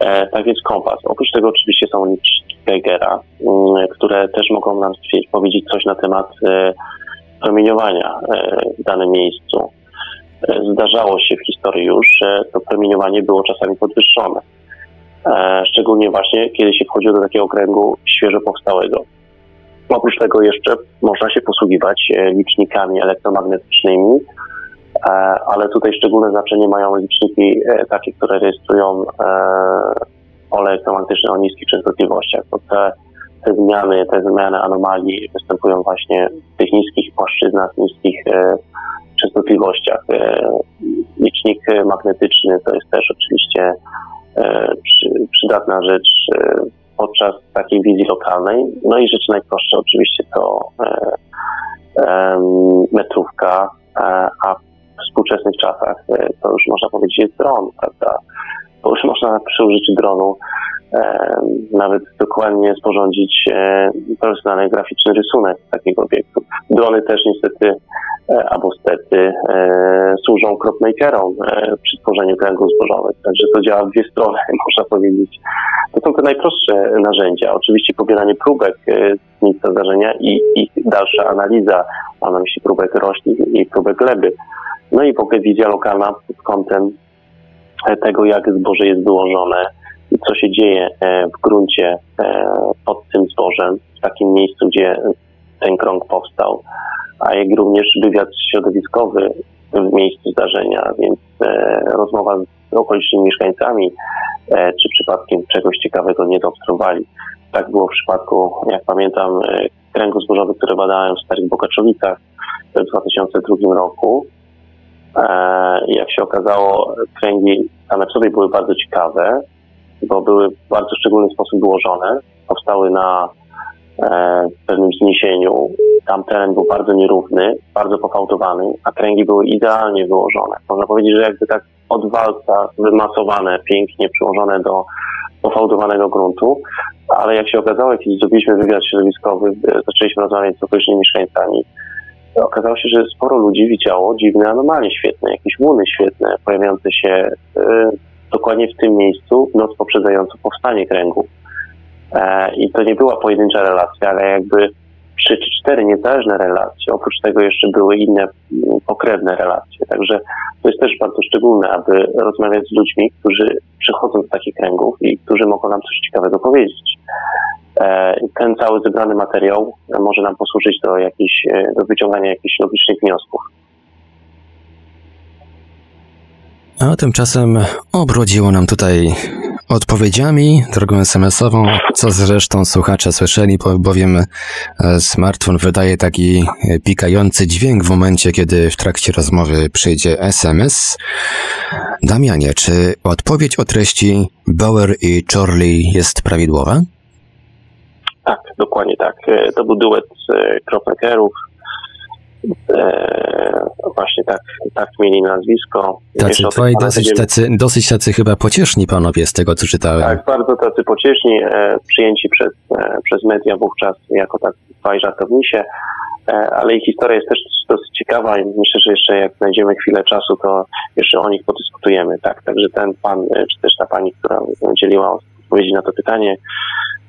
S2: E, tak więc kompas. Oprócz tego oczywiście są liczniki Geigera, mm, które też mogą nam powiedzieć coś na temat promieniowania w danym miejscu zdarzało się w historii już, że to promieniowanie było czasami podwyższone. E, szczególnie właśnie, kiedy się wchodziło do takiego kręgu świeżo powstałego. Oprócz tego jeszcze można się posługiwać e, licznikami elektromagnetycznymi, e, ale tutaj szczególne znaczenie mają liczniki takie, które rejestrują pole elektromagnetyczne o niskich częstotliwościach. Bo te, te zmiany, te zmiany anomalii występują właśnie w tych niskich płaszczyznach, niskich częstotliwościach. E, licznik magnetyczny to jest też oczywiście e, przydatna rzecz e, podczas takiej wizji lokalnej. No i rzecz najprostsza oczywiście to metrówka, a w współczesnych czasach to już można powiedzieć jest dron, prawda? Bo już można przy użyciu dronu nawet dokładnie sporządzić profesjonalny graficzny rysunek takiego obiektu. Drony też niestety E, albo stety e, służą cropmakerom e, przy tworzeniu kręgów zbożowych. Także to działa w dwie strony, można powiedzieć. To są te najprostsze narzędzia. Oczywiście pobieranie próbek z miejsca zdarzenia i ich dalsza analiza, mam na myśli próbek roślin i próbek gleby. No i w ogóle wizja lokalna pod kątem tego, jak zboże jest wyłożone i co się dzieje w gruncie pod tym zbożem, w takim miejscu, gdzie ten krąg powstał a jak również wywiad środowiskowy w miejscu zdarzenia, więc e, rozmowa z okolicznymi mieszkańcami, e, czy przypadkiem czegoś ciekawego nie zaobserwowali. Tak było w przypadku, jak pamiętam, e, kręgów zbożowych, które badałem w Starych Bokaczowicach w 2002 roku. Jak się okazało, kręgi same w sobie były bardzo ciekawe, bo były w bardzo szczególny sposób ułożone. Powstały na w pewnym zniesieniu. Tam teren był bardzo nierówny, bardzo pofałdowany, a kręgi były idealnie wyłożone. Można powiedzieć, że jakby tak od walca wymasowane, pięknie przyłożone do pofałdowanego gruntu, ale jak się okazało, kiedy zrobiliśmy wywiad środowiskowy, e, zaczęliśmy rozmawiać z okolicznymi mieszkańcami, okazało się, że sporo ludzi widziało dziwne anomalie świetne, jakieś łuny świetne, pojawiające się dokładnie w tym miejscu noc poprzedzającą powstanie kręgu. I to nie była pojedyncza relacja, ale jakby trzy czy cztery niezależne relacje. Oprócz tego jeszcze były inne mm, pokrewne relacje. Także to jest też bardzo szczególne, aby rozmawiać z ludźmi, którzy przychodzą z takich kręgów i którzy mogą nam coś ciekawego powiedzieć. E, ten cały zebrany materiał może nam posłużyć do, jakichś, e, do wyciągania jakichś logicznych wniosków.
S1: A tymczasem obrodziło nam tutaj odpowiedziami, drogą SMS-ową, co zresztą słuchacze słyszeli, bowiem e, smartfon wydaje taki e, pikający dźwięk w momencie, kiedy w trakcie rozmowy przyjdzie SMS. Damianie, czy odpowiedź o treści Bauer i Charlie jest prawidłowa?
S2: Tak, dokładnie tak. E, to był duet kropnekerów, E, właśnie tak, tak mieli nazwisko.
S1: Tacy twoi dosyć tacy, dosyć tacy chyba pocieszni panowie z tego, co czytałem.
S2: Tak, bardzo tacy pocieszni, e, przyjęci przez, e, przez media wówczas jako tak dwaj żartownisie, e, ale ich historia jest też dosyć ciekawa i myślę, że jeszcze jak znajdziemy chwilę czasu, to jeszcze o nich podyskutujemy. Tak, także ten pan, e, czy też ta pani, która udzieliła odpowiedzi na to pytanie,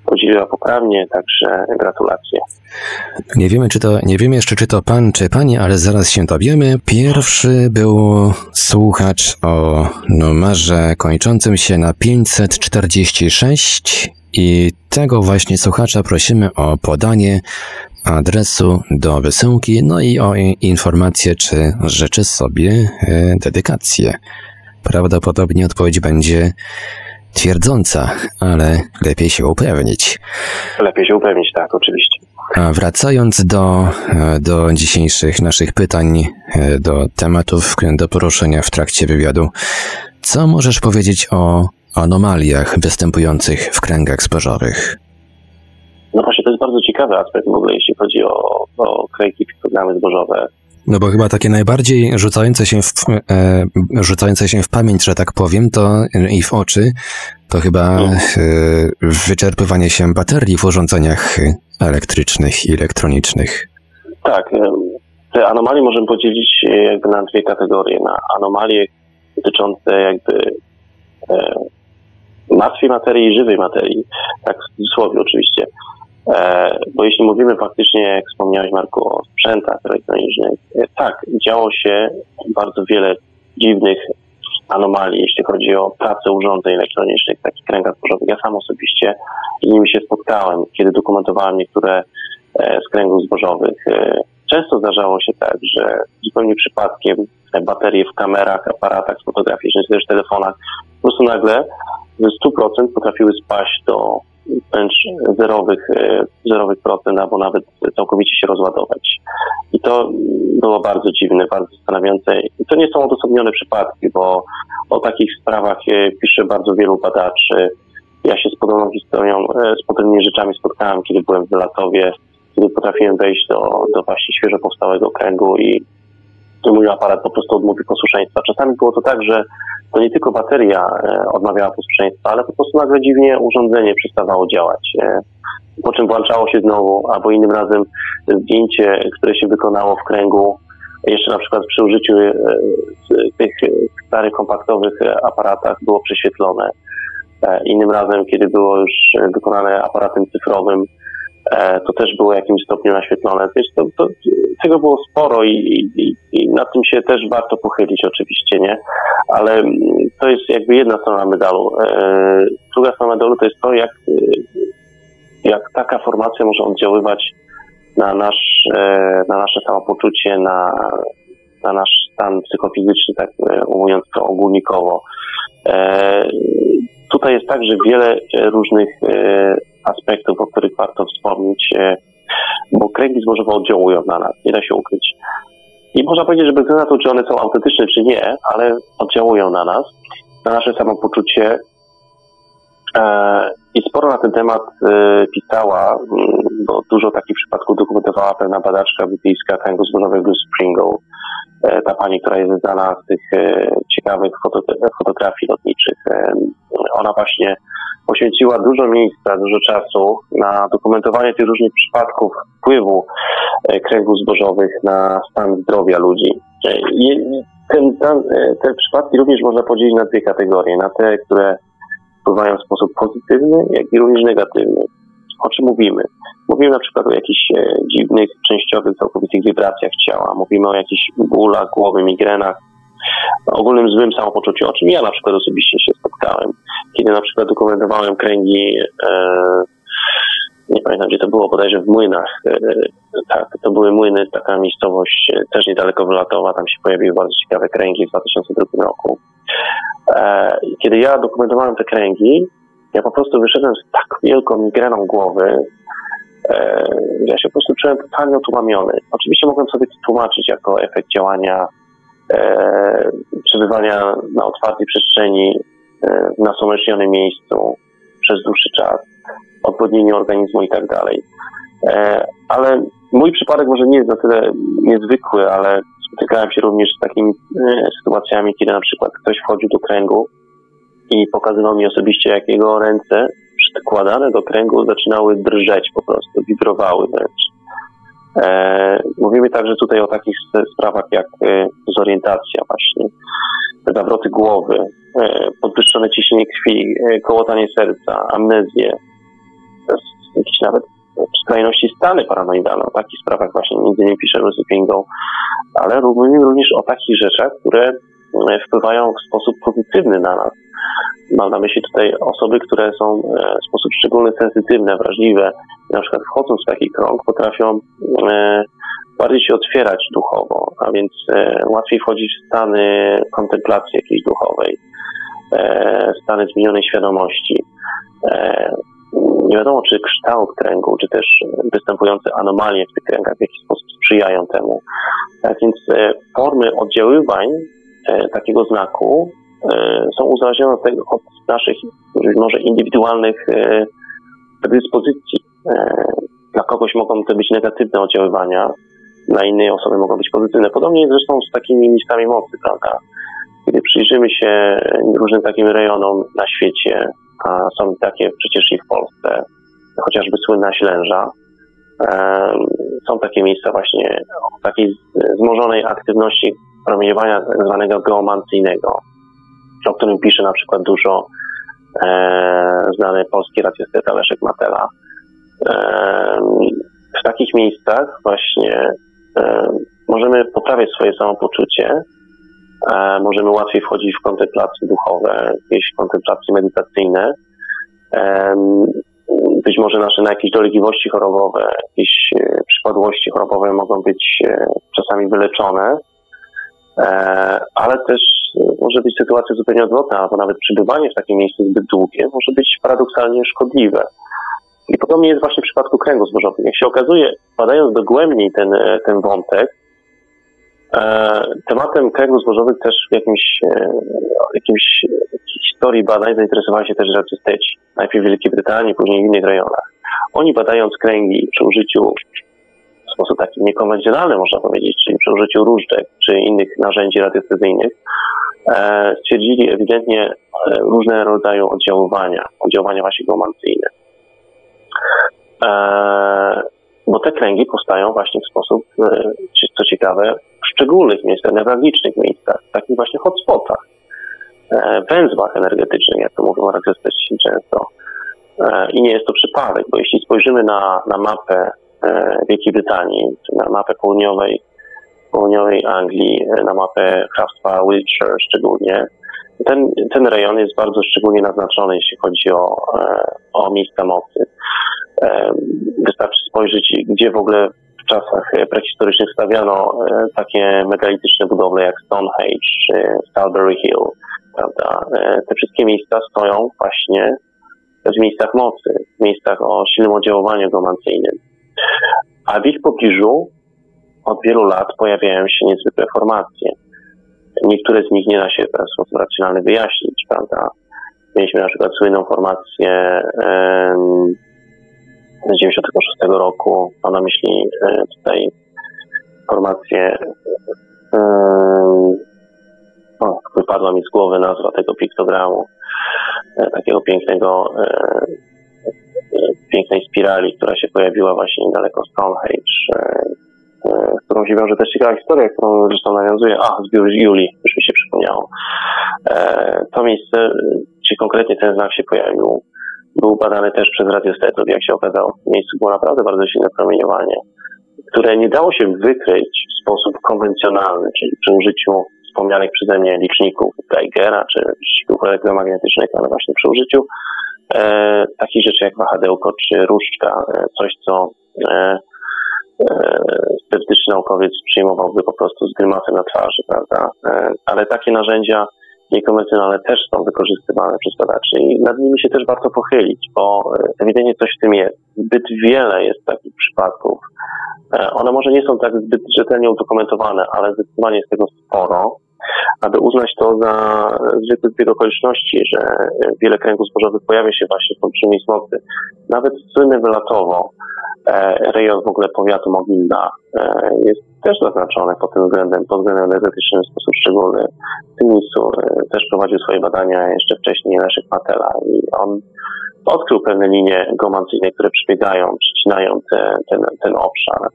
S2: podzieliła poprawnie, także gratulacje.
S1: Nie wiemy, czy to, nie wiemy jeszcze, czy to pan, czy pani, ale zaraz się dowiemy. Pierwszy był słuchacz o numerze kończącym się na 546 i tego właśnie słuchacza prosimy o podanie adresu do wysyłki, no i o informację, czy życzy sobie e, dedykację. Prawdopodobnie odpowiedź będzie twierdząca, ale lepiej się upewnić.
S2: Lepiej się upewnić, tak, oczywiście.
S1: A wracając do, do dzisiejszych naszych pytań, do tematów do poruszenia w trakcie wywiadu, co możesz powiedzieć o anomaliach występujących w kręgach zbożowych?
S2: No właśnie, to jest bardzo ciekawy aspekt w ogóle, jeśli chodzi o, o kręgi programy zbożowe.
S1: No bo chyba takie najbardziej rzucające się, w, e, rzucające się w pamięć, że tak powiem, to i w oczy, to chyba no. e, wyczerpywanie się baterii w urządzeniach elektrycznych i elektronicznych.
S2: Tak. E, te anomalie możemy podzielić jakby na dwie kategorie. Na anomalie dotyczące jakby e, martwej materii i żywej materii. Tak w cudzysłowie oczywiście. E, bo jeśli mówimy faktycznie, jak wspomniałeś Marku, o sprzętach elektronicznych, e, tak, działo się bardzo wiele dziwnych anomalii, jeśli chodzi o pracę urządzeń elektronicznych, takich kręgach zbożowych. Ja sam osobiście z nimi się spotkałem, kiedy dokumentowałem niektóre e, z kręgów zbożowych. Często zdarzało się tak, że zupełnie przypadkiem baterie w kamerach, aparatach fotograficznych, czy też telefonach po prostu nagle ze 100% potrafiły spaść do wręcz zerowych, e, zerowych procent, albo nawet całkowicie się rozładować. I to było bardzo dziwne, bardzo zastanawiające. I to nie są odosobnione przypadki, bo o takich sprawach e, pisze bardzo wielu badaczy. Ja się z podobną historią, e, z podobnymi rzeczami spotkałem, kiedy byłem w Wylatowie, kiedy potrafiłem wejść do, do właśnie świeżo powstałego kręgu i mój aparat po prostu odmówił posłuszeństwa. Czasami było to tak, że to nie tylko bateria e, odmawiała posłuszeństwa, ale po prostu nagle dziwnie urządzenie przestawało działać. E, po czym włączało się znowu, albo innym razem zdjęcie, które się wykonało w kręgu, jeszcze na przykład przy użyciu e, tych starych kompaktowych aparatach było prześwietlone. Innym razem, kiedy było już wykonane aparatem cyfrowym, to też było w jakimś stopniu naświetlone. Wiesz, to, to, tego było sporo i, i, i nad tym się też warto pochylić oczywiście, nie? Ale mm, to jest jakby jedna strona medalu. E, druga strona medalu to jest to, jak, e, jak taka formacja może oddziaływać na, nasz, na nasze samopoczucie, na, na nasz stan psychofizyczny, tak mówiąc to ogólnikowo. Tutaj jest także wiele różnych aspektów, o których warto wspomnieć, e, bo kręgi zbożowe oddziałują na nas, nie da się ukryć. I można powiedzieć, że bez względu na to, czy one są autentyczne, czy nie, ale oddziałują na nas, na nasze samopoczucie. E, I sporo na ten temat e, pisała, bo dużo takich przypadków dokumentowała pewna badaczka brytyjska kręgu zbożowego Springle. Ta pani, która jest znana z tych ciekawych fotografii lotniczych. Ona właśnie poświęciła dużo miejsca, dużo czasu na dokumentowanie tych różnych przypadków wpływu e, kręgów zbożowych na stan zdrowia ludzi. E, ten, ten, e, te przypadki również można podzielić na dwie kategorie. Na te, które wpływają w sposób pozytywny, jak i również negatywny. O czym mówimy? Mówimy na przykład o jakichś dziwnych, częściowych, całkowitych wibracjach ciała. Mówimy o jakichś bólach głowy, migrenach, ogólnym złym samopoczuciu, o czym ja na przykład osobiście się spotkałem, kiedy na przykład dokumentowałem kręgi, e, nie pamiętam gdzie to było, bodajże w Młynach, e, tak, to były Młyny, taka miejscowość e, też niedaleko Wylatowa, tam się pojawiły bardzo ciekawe kręgi w 2002 roku. E, kiedy ja dokumentowałem te kręgi, ja po prostu wyszedłem z tak wielką migreną głowy, e, ja się po prostu czułem totalnie otumamiony. Oczywiście mogłem sobie to tłumaczyć jako efekt działania e, przebywania na otwartej przestrzeni e, w nasłonecznionym miejscu przez dłuższy czas, odwodnienie organizmu i tak dalej. E, ale mój przypadek może nie jest na tyle niezwykły, ale spotykałem się również z takimi e, sytuacjami, kiedy na przykład ktoś wchodził do kręgu i pokazywał mi osobiście, jak jego ręce przykładane do kręgu zaczynały drżeć po prostu, wibrowały wręcz. E, mówimy także tutaj o takich sprawach jak e, dezorientacja właśnie, zawroty głowy, e, podwyższone ciśnienie krwi, kołotanie serca, amnezję, jakieś nawet skrajności stany paranoidalne. O takich sprawach właśnie między innymi pisze Lucy Pingo, ale mówimy również o takich rzeczach, które wpływają w sposób pozytywny na nas. Mam na myśli tutaj osoby, które są w sposób szczególny sensytywne, wrażliwe, na przykład wchodząc w taki krąg, potrafią e, bardziej się otwierać duchowo, a więc e, łatwiej wchodzić w stany kontemplacji jakiejś duchowej, e, stany zmienionej świadomości. Nie wiadomo, czy kształt kręgu, czy też występujące anomalie w tych kręgach w jakiś sposób sprzyjają temu. Tak więc formy oddziaływań takiego znaku są uzależnione od, tego, od naszych może indywidualnych predyspozycji. E, dla kogoś mogą to być negatywne oddziaływania, dla innej osoby mogą być pozytywne. Podobnie jest zresztą z takimi miejscami mocy, prawda? Kiedy przyjrzymy się różnym takim rejonom na świecie, a są takie przecież i w Polsce, chociażby słynna Ślęża, e, są takie miejsca właśnie o takiej zmożonej aktywności promieniowania tak zwanego geomancyjnego, o którym pisze na przykład dużo e, znany polski radiostet Leszek Matela. W takich miejscach właśnie możemy poprawiać swoje samopoczucie, e, możemy łatwiej wchodzić w kontemplacje duchowe, jakieś kontemplacje medytacyjne. Być może nasze na jakieś dolegliwości chorobowe, jakieś e, przypadłości chorobowe mogą być e, czasami wyleczone, ale też może być sytuacja zupełnie odwrotna, albo nawet przebywanie w takim miejscu zbyt długie może być paradoksalnie szkodliwe. I podobnie jest właśnie w przypadku kręgu zbożowego. Jak się okazuje, badając dogłębniej ten, e, ten wątek, e, tematem kręgów zbożowych też w jakimś, e, jakimś historii badań zainteresowali się też racystyci. Najpierw w Wielkiej Brytanii, później w innych rejonach. Oni badając kręgi przy użyciu w sposób taki niekonwencjonalny, można powiedzieć, czyli przy użyciu różdżek czy innych narzędzi radiestezyjnych, e, stwierdzili ewidentnie e, różne rodzaje oddziaływania, oddziaływania właśnie geomancyjne. E, bo te kręgi powstają właśnie w sposób, co ciekawe, w szczególnych miejscach, newralgicznych miejscach, takich właśnie hotspotach, węzłach energetycznych, jak to mówią artystyści często. I nie jest to przypadek, bo jeśli spojrzymy na, na mapę Wielkiej Brytanii, na mapę południowej, południowej Anglii, na mapę hrabstwa Wiltshire szczególnie, ten, ten rejon jest bardzo szczególnie naznaczony, jeśli chodzi o, o miejsca mocy. Wystarczy spojrzeć, gdzie w ogóle w czasach prehistorycznych stawiano e, takie megalityczne budowle jak Stonehenge czy Salisbury Hill. Prawda? E, te wszystkie miejsca stoją właśnie w miejscach mocy, w miejscach o silnym oddziaływaniu geomancyjnym. A w ich pobliżu od wielu lat pojawiają się niezwykłe formacje. Niektóre z nich nie da się w sposób racjonalny wyjaśnić, prawda? Mieliśmy na przykład słynną formację z 96 roku. Mam na myśli e, tutaj formację, o, wypadła mi z głowy nazwa tego piktogramu. takiego pięknego, pięknej spirali, która się pojawiła właśnie niedaleko Stonehenge, z którą się wiąże też ciekawa historia, którą zresztą nawiązuje, a, z Julii, już mi się przypomniało. To miejsce, czy konkretnie ten znak się pojawił, był badany też przez radiostetów, jak się okazało. W miejscu było naprawdę bardzo silne promieniowanie, które nie dało się wykryć w sposób konwencjonalny, czyli przy użyciu wspomnianych przeze mnie liczników Geigera czy liczników elektromagnetycznych, ale właśnie przy użyciu e, takich rzeczy jak wahadełko czy różdżka, e, coś co e, e, sceptyczny naukowiec przyjmowałby po prostu z grymasem na twarzy, prawda? E, ale takie narzędzia niekonwencjonalne też są wykorzystywane przez badaczy i nad nimi się też warto pochylić, bo e, ewidentnie coś w tym jest. Zbyt wiele jest takich przypadków. E, one może nie są tak zbyt rzetelnie udokumentowane, ale zdecydowanie jest tego sporo, aby uznać to za zwykły zbieg okoliczności, że wiele kręgów zbożowych pojawia się właśnie w olbrzymiej smocy. Nawet słynny wylatowo e, rejon w ogóle powiatu Mogilna jest też zaznaczone pod tym względem, pod względem energetycznym w sposób szczególny. W tym miejscu e, też prowadził swoje badania jeszcze wcześniej Leszek Matela i on odkrył pewne linie geomancyjne, które przebiegają, przecinają te, ten, ten obszar.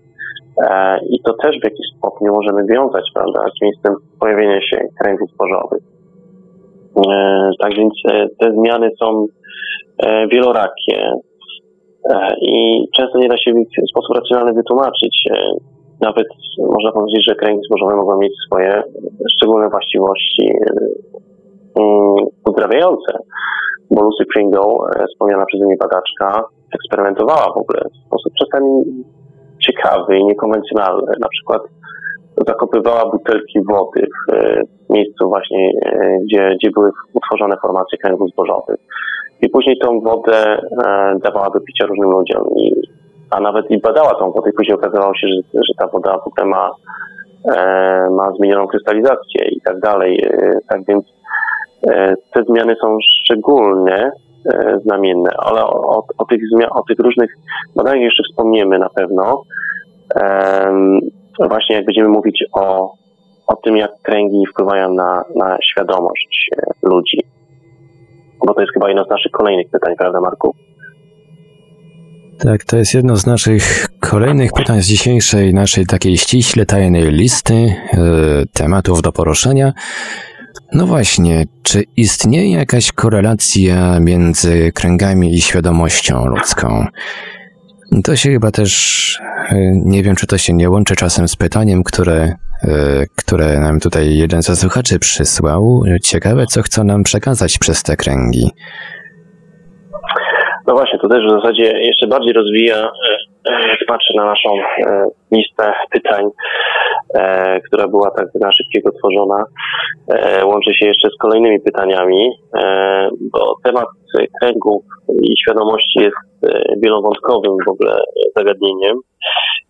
S2: E, I to też w jakiś stopniu możemy wiązać, prawda, z miejscem pojawienia się kręgów zbożowych. E, tak więc te zmiany są wielorakie i często nie da się w sposób racjonalny wytłumaczyć nawet można powiedzieć, że kręgi zbożowe mogą mieć swoje szczególne właściwości mm, uzdrawiające. Bo Lucy Pringle, e, wspomniana przeze mnie badaczka, eksperymentowała w ogóle w sposób czasami ciekawy i niekonwencjonalny. Na przykład zakopywała butelki wody w e, miejscu właśnie, e, gdzie, gdzie były utworzone formacje kręgów zbożowych. I później tą wodę dawała do picia różnym ludziom. I a nawet i badała tą wodę i później okazało się, że, że ta woda potem ma, e, ma zmienioną krystalizację i tak dalej. E, tak więc e, te zmiany są szczególne, e, znamienne, ale o, o, tych o tych różnych badaniach jeszcze wspomniemy na pewno. E, właśnie jak będziemy mówić o, o tym, jak kręgi wpływają na, na świadomość e, ludzi. Bo to jest chyba jedno z naszych kolejnych pytań, prawda Marku?
S1: Tak, to jest jedno z naszych kolejnych pytań z dzisiejszej naszej takiej ściśle tajnej listy e, tematów do poruszenia. No właśnie, czy istnieje jakaś korelacja między kręgami i świadomością ludzką? To się chyba też, e, nie wiem, czy to się nie łączy czasem z pytaniem, które, e, które nam tutaj jeden ze słuchaczy przysłał. Ciekawe, co chcą nam przekazać przez te kręgi.
S2: No właśnie, to też w zasadzie jeszcze bardziej rozwija, e, patrzę na naszą listę pytań, która była tak na szybkiego tworzona, łączy się jeszcze z kolejnymi pytaniami, bo temat kręgów i świadomości jest wielowątkowym w ogóle zagadnieniem.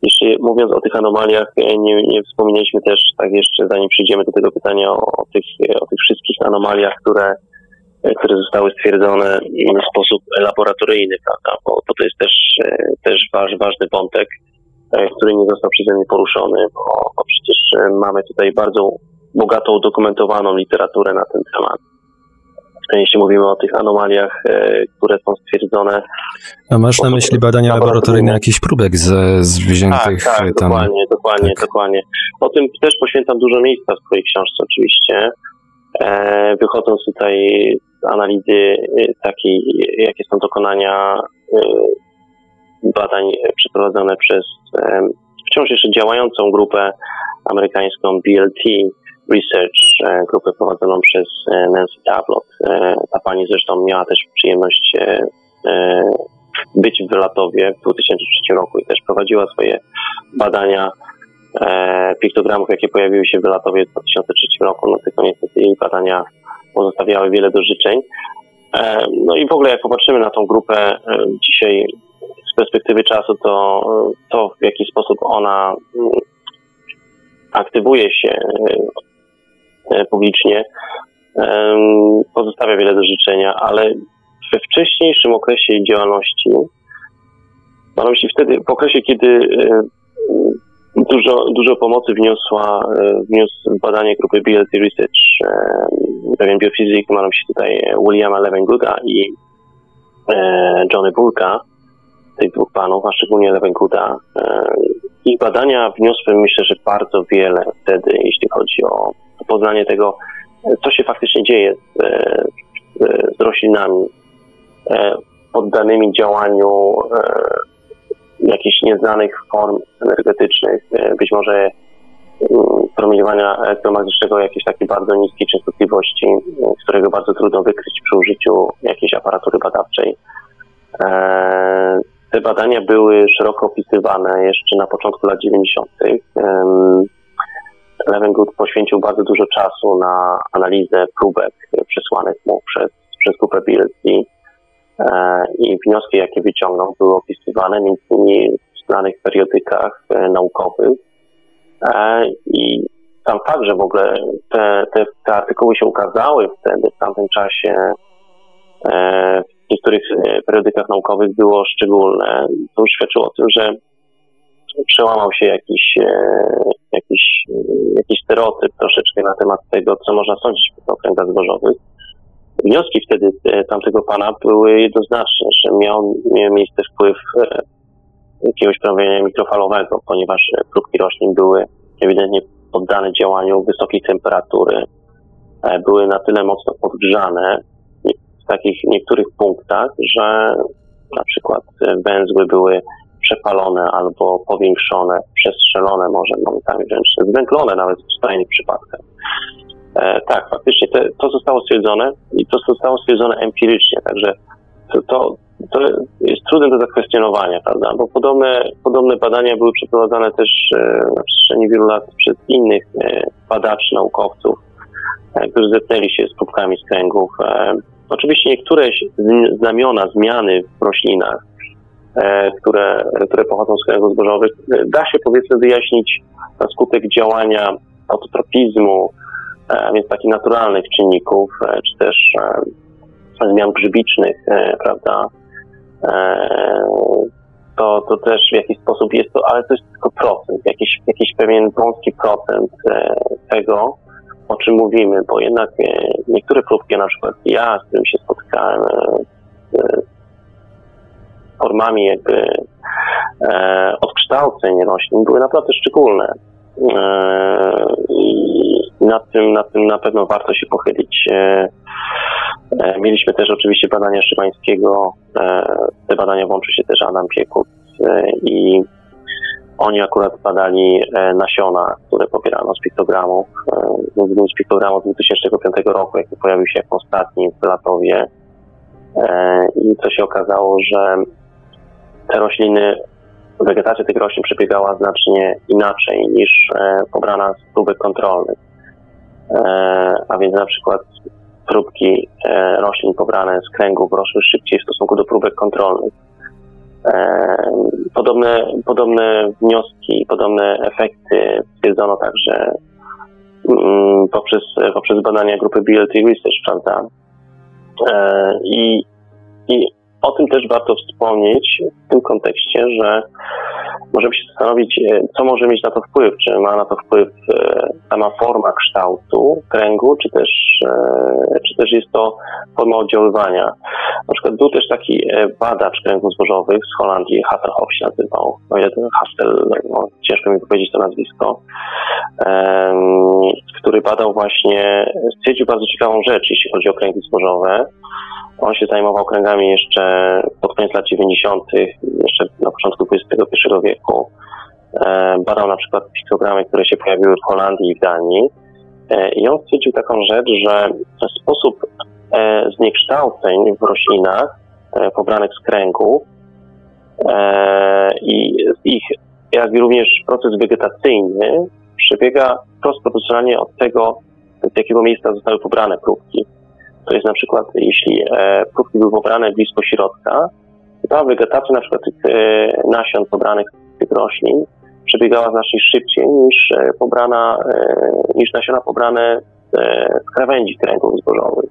S2: Jeszcze mówiąc o tych anomaliach, nie, nie wspominaliśmy też, tak jeszcze zanim przejdziemy do tego pytania, o, o, tych, o tych wszystkich anomaliach, które które zostały stwierdzone w sposób laboratoryjny, prawda? Bo, to jest też, e, też waż, ważny wątek, e, który nie został przeze mnie poruszony, bo, bo przecież e, mamy tutaj bardzo bogato udokumentowaną literaturę na ten temat. Jeśli mówimy o tych anomaliach, które są stwierdzone.
S1: A masz na myśli badania laboratoryjne jakichś próbek z, z wziętych
S2: tak, tak, tam? Dokładnie, dokładnie, tak. dokładnie. O tym też poświęcam dużo miejsca w swojej książce oczywiście. E, wychodząc tutaj z analizy takiej, jakie są dokonania badań przeprowadzone przez wciąż jeszcze działającą grupę amerykańską BLT Research, e, grupę prowadzoną przez e, Nancy Tablot. Ta pani zresztą miała też przyjemność być w Wylatowie w 2003 roku i też prowadziła swoje badania e, piktogramów, jakie pojawiły się w Wylatowie w 2003 roku, no tylko niestety jej badania pozostawiały wiele do życzeń. E, no i w ogóle jak popatrzymy na tą grupę e, dzisiaj perspektywy czasu, to to w jaki sposób ona mm, aktywuje się e, publicznie pozostawia wiele do życzenia, ale we wcześniejszym okresie jej działalności, mam myśli wtedy, w okresie, kiedy Dużo, dużo pomocy wniosła, wniósł badanie grupy BLT Research, pewien biofizyk, ma się tutaj Williama Levengooda i Johnny Bulka, tych dwóch panów, a szczególnie Levengooda. Ich badania wniosły, myślę, że bardzo wiele wtedy, jeśli chodzi o poznanie tego, co się faktycznie dzieje z, z roślinami poddanymi działaniu jakichś nieznanych form energetycznych, e, być może mm, promieniowania elektromagnetycznego jakiejś takiej bardzo niskiej częstotliwości, e, którego bardzo trudno wykryć przy użyciu jakiejś aparatury badawczej. Te badania były szeroko opisywane jeszcze na początku lat 90. Levengood poświęcił bardzo dużo czasu na analizę próbek przesłanych mu przez, przez grupę BLC E, i wnioski, jakie wyciągnął, były opisywane między innymi w znanych periodykach e, naukowych. E, I sam fakt, że w ogóle te, te, te artykuły się ukazały wtedy, w tamtym czasie, w niektórych periodykach naukowych było szczególne, to świadczyło o tym, że przełamał się jakiś, jakiś, jakiś stereotyp troszeczkę na temat tego, co można sądzić o okręgach zbożowych. Wnioski wtedy e, tamtego pana były jednoznaczne, że miał, miał miejsce wpływ e, jakiegoś promienia mikrofalowego, ponieważ e, próbki roślin były ewidentnie poddane działaniu wysokiej temperatury, były na tyle mocno podgrzane w takich niektórych punktach, że na przykład węzły były przepalone albo powiększone, przestrzelone może momentami wręcz zwęglone nawet w skrajnych przypadkach. E, tak, faktycznie to, to, zostało stwierdzone i to zostało stwierdzone empirycznie, także to, to, jest trudne do zakwestionowania, prawda? Bo podobne, podobne badania były przeprowadzane też e, na przestrzeni wielu lat przez innych e, badaczy, naukowców, e, którzy zetknęli się z próbkami z kręgów. E, oczywiście niektóre znamiona, zmiany w roślinach, e, które, które pochodzą z kręgów zbożowych, da się powiedzmy wyjaśnić na skutek działania autotropizmu, E, więc takich naturalnych czynników, e, czy też e, zmian grzybicznych, prawda, to, to też w jakiś sposób jest to, ale to jest tylko procent, jakiś, jakiś pewien wąski procent tego, o czym mówimy, bo jednak niektóre próbki, na przykład ja, z którym się spotkałem, formami jakby odkształceń roślin były naprawdę szczególne. I nad tym, nad tym na pewno warto się pochylić. E, e, mieliśmy też oczywiście badania Szymańskiego. E, te badania włączy się też Adam Piekut i oni akurat badali nasiona, które pobierano z piktogramów, między innymi z piktogramu z 2005 roku, jaki pojawił się jako ostatni w Latowie. I co się okazało, że te rośliny wegetacja tych roślin przebiegała znacznie inaczej niż pobrana z próbek kontrolnych. E, a więc na przykład próbki e, roślin pobrane z kręgów rosły szybciej w stosunku do próbek kontrolnych. E, podobne, podobne wnioski, podobne efekty stwierdzono także mm, poprzez, poprzez badania grupy BLT Research, prawda? I, I o tym też warto wspomnieć w tym kontekście, że możemy się zastanowić, e, co może mieć na to wpływ. Czy ma na to wpływ e, sama forma kształtu kręgu, czy też, e, czy też jest to forma oddziaływania. Na przykład był też taki badacz kręgów zbożowych z Holandii, Hasselhoff się nazywał, o ile ten Hassel, no, ciężko mi powiedzieć to nazwisko, który badał właśnie, stwierdził bardzo ciekawą rzecz, jeśli chodzi o kręgi zbożowe. On się zajmował kręgami jeszcze pod koniec lat 90., jeszcze na początku XXI wieku. E, badał na przykład piktogramy, które się pojawiły w Holandii i w Danii. E, I on stwierdził taką rzecz, że sposób e, zniekształceń w roślinach pobranych z kręgu i ich, jak również proces wegetacyjny przebiega wprost od tego, z jakiego miejsca zostały pobrane próbki. To jest na przykład, jeśli e, próbki były pobrane blisko środka, to ta wegetacja na przykład tych e, nasion pobranych z tych roślin przebiegała znacznie szybciej niż e, pobrana, niż nasiona pobrane z krawędzi kręgów zbożowych.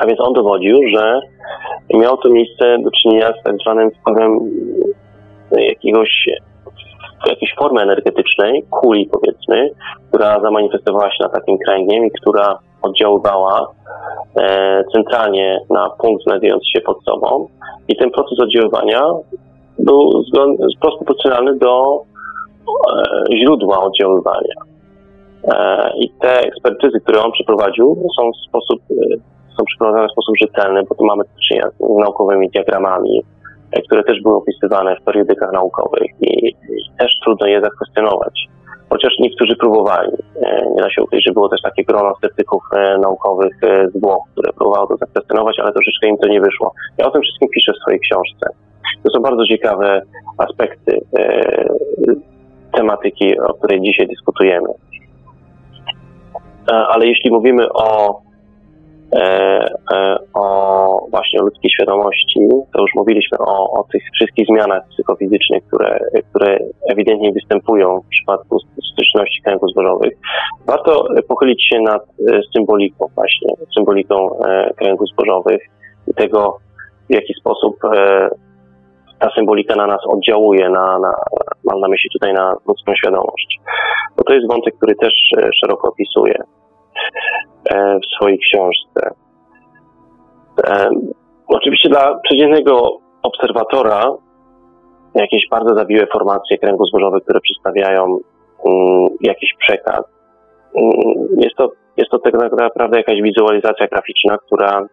S2: A więc on dowodził, że miało to miejsce do czynienia z tak zwanym wpływem jakiegoś jakiejś formy energetycznej, kuli powiedzmy, która zamanifestowała się na takim kręgiem i która oddziaływała e, centralnie na punkt znajdujący się pod sobą. I ten proces oddziaływania był wprost proporcjonalny do e, źródła oddziaływania. E, I te ekspertyzy, które on przeprowadził, są w sposób, e, są przeprowadzane w sposób rzetelny, bo tu mamy do czynienia z naukowymi diagramami, które też były opisywane w periodykach naukowych i, i też trudno je zakwestionować. Chociaż niektórzy próbowali. Nie da się ukryć, że było też takie grono sceptyków naukowych z Włoch, które próbowało to zakwestionować, ale troszeczkę im to nie wyszło. Ja o tym wszystkim piszę w swojej książce. To są bardzo ciekawe aspekty tematyki, o której dzisiaj dyskutujemy. E, ale jeśli mówimy o, e, e, o właśnie o ludzkiej świadomości, to już mówiliśmy o, o tych wszystkich zmianach psychofizycznych, które, które ewidentnie występują w przypadku styczności kręgów zbożowych. Warto pochylić się nad symboliką właśnie, symboliką kręgów zbożowych i tego, w jaki sposób ta symbolika na nas oddziałuje, na, na, mam na myśli tutaj na ludzką świadomość. Bo to jest wątek, który też szeroko opisuję. E, w swojej książce. E, oczywiście dla przeciętnego obserwatora jakieś bardzo zawiłe formacje kręgu zbożowych, które przedstawiają mm, jakiś przekaz. Mm, jest to, jest to tak naprawdę jakaś wizualizacja graficzna, która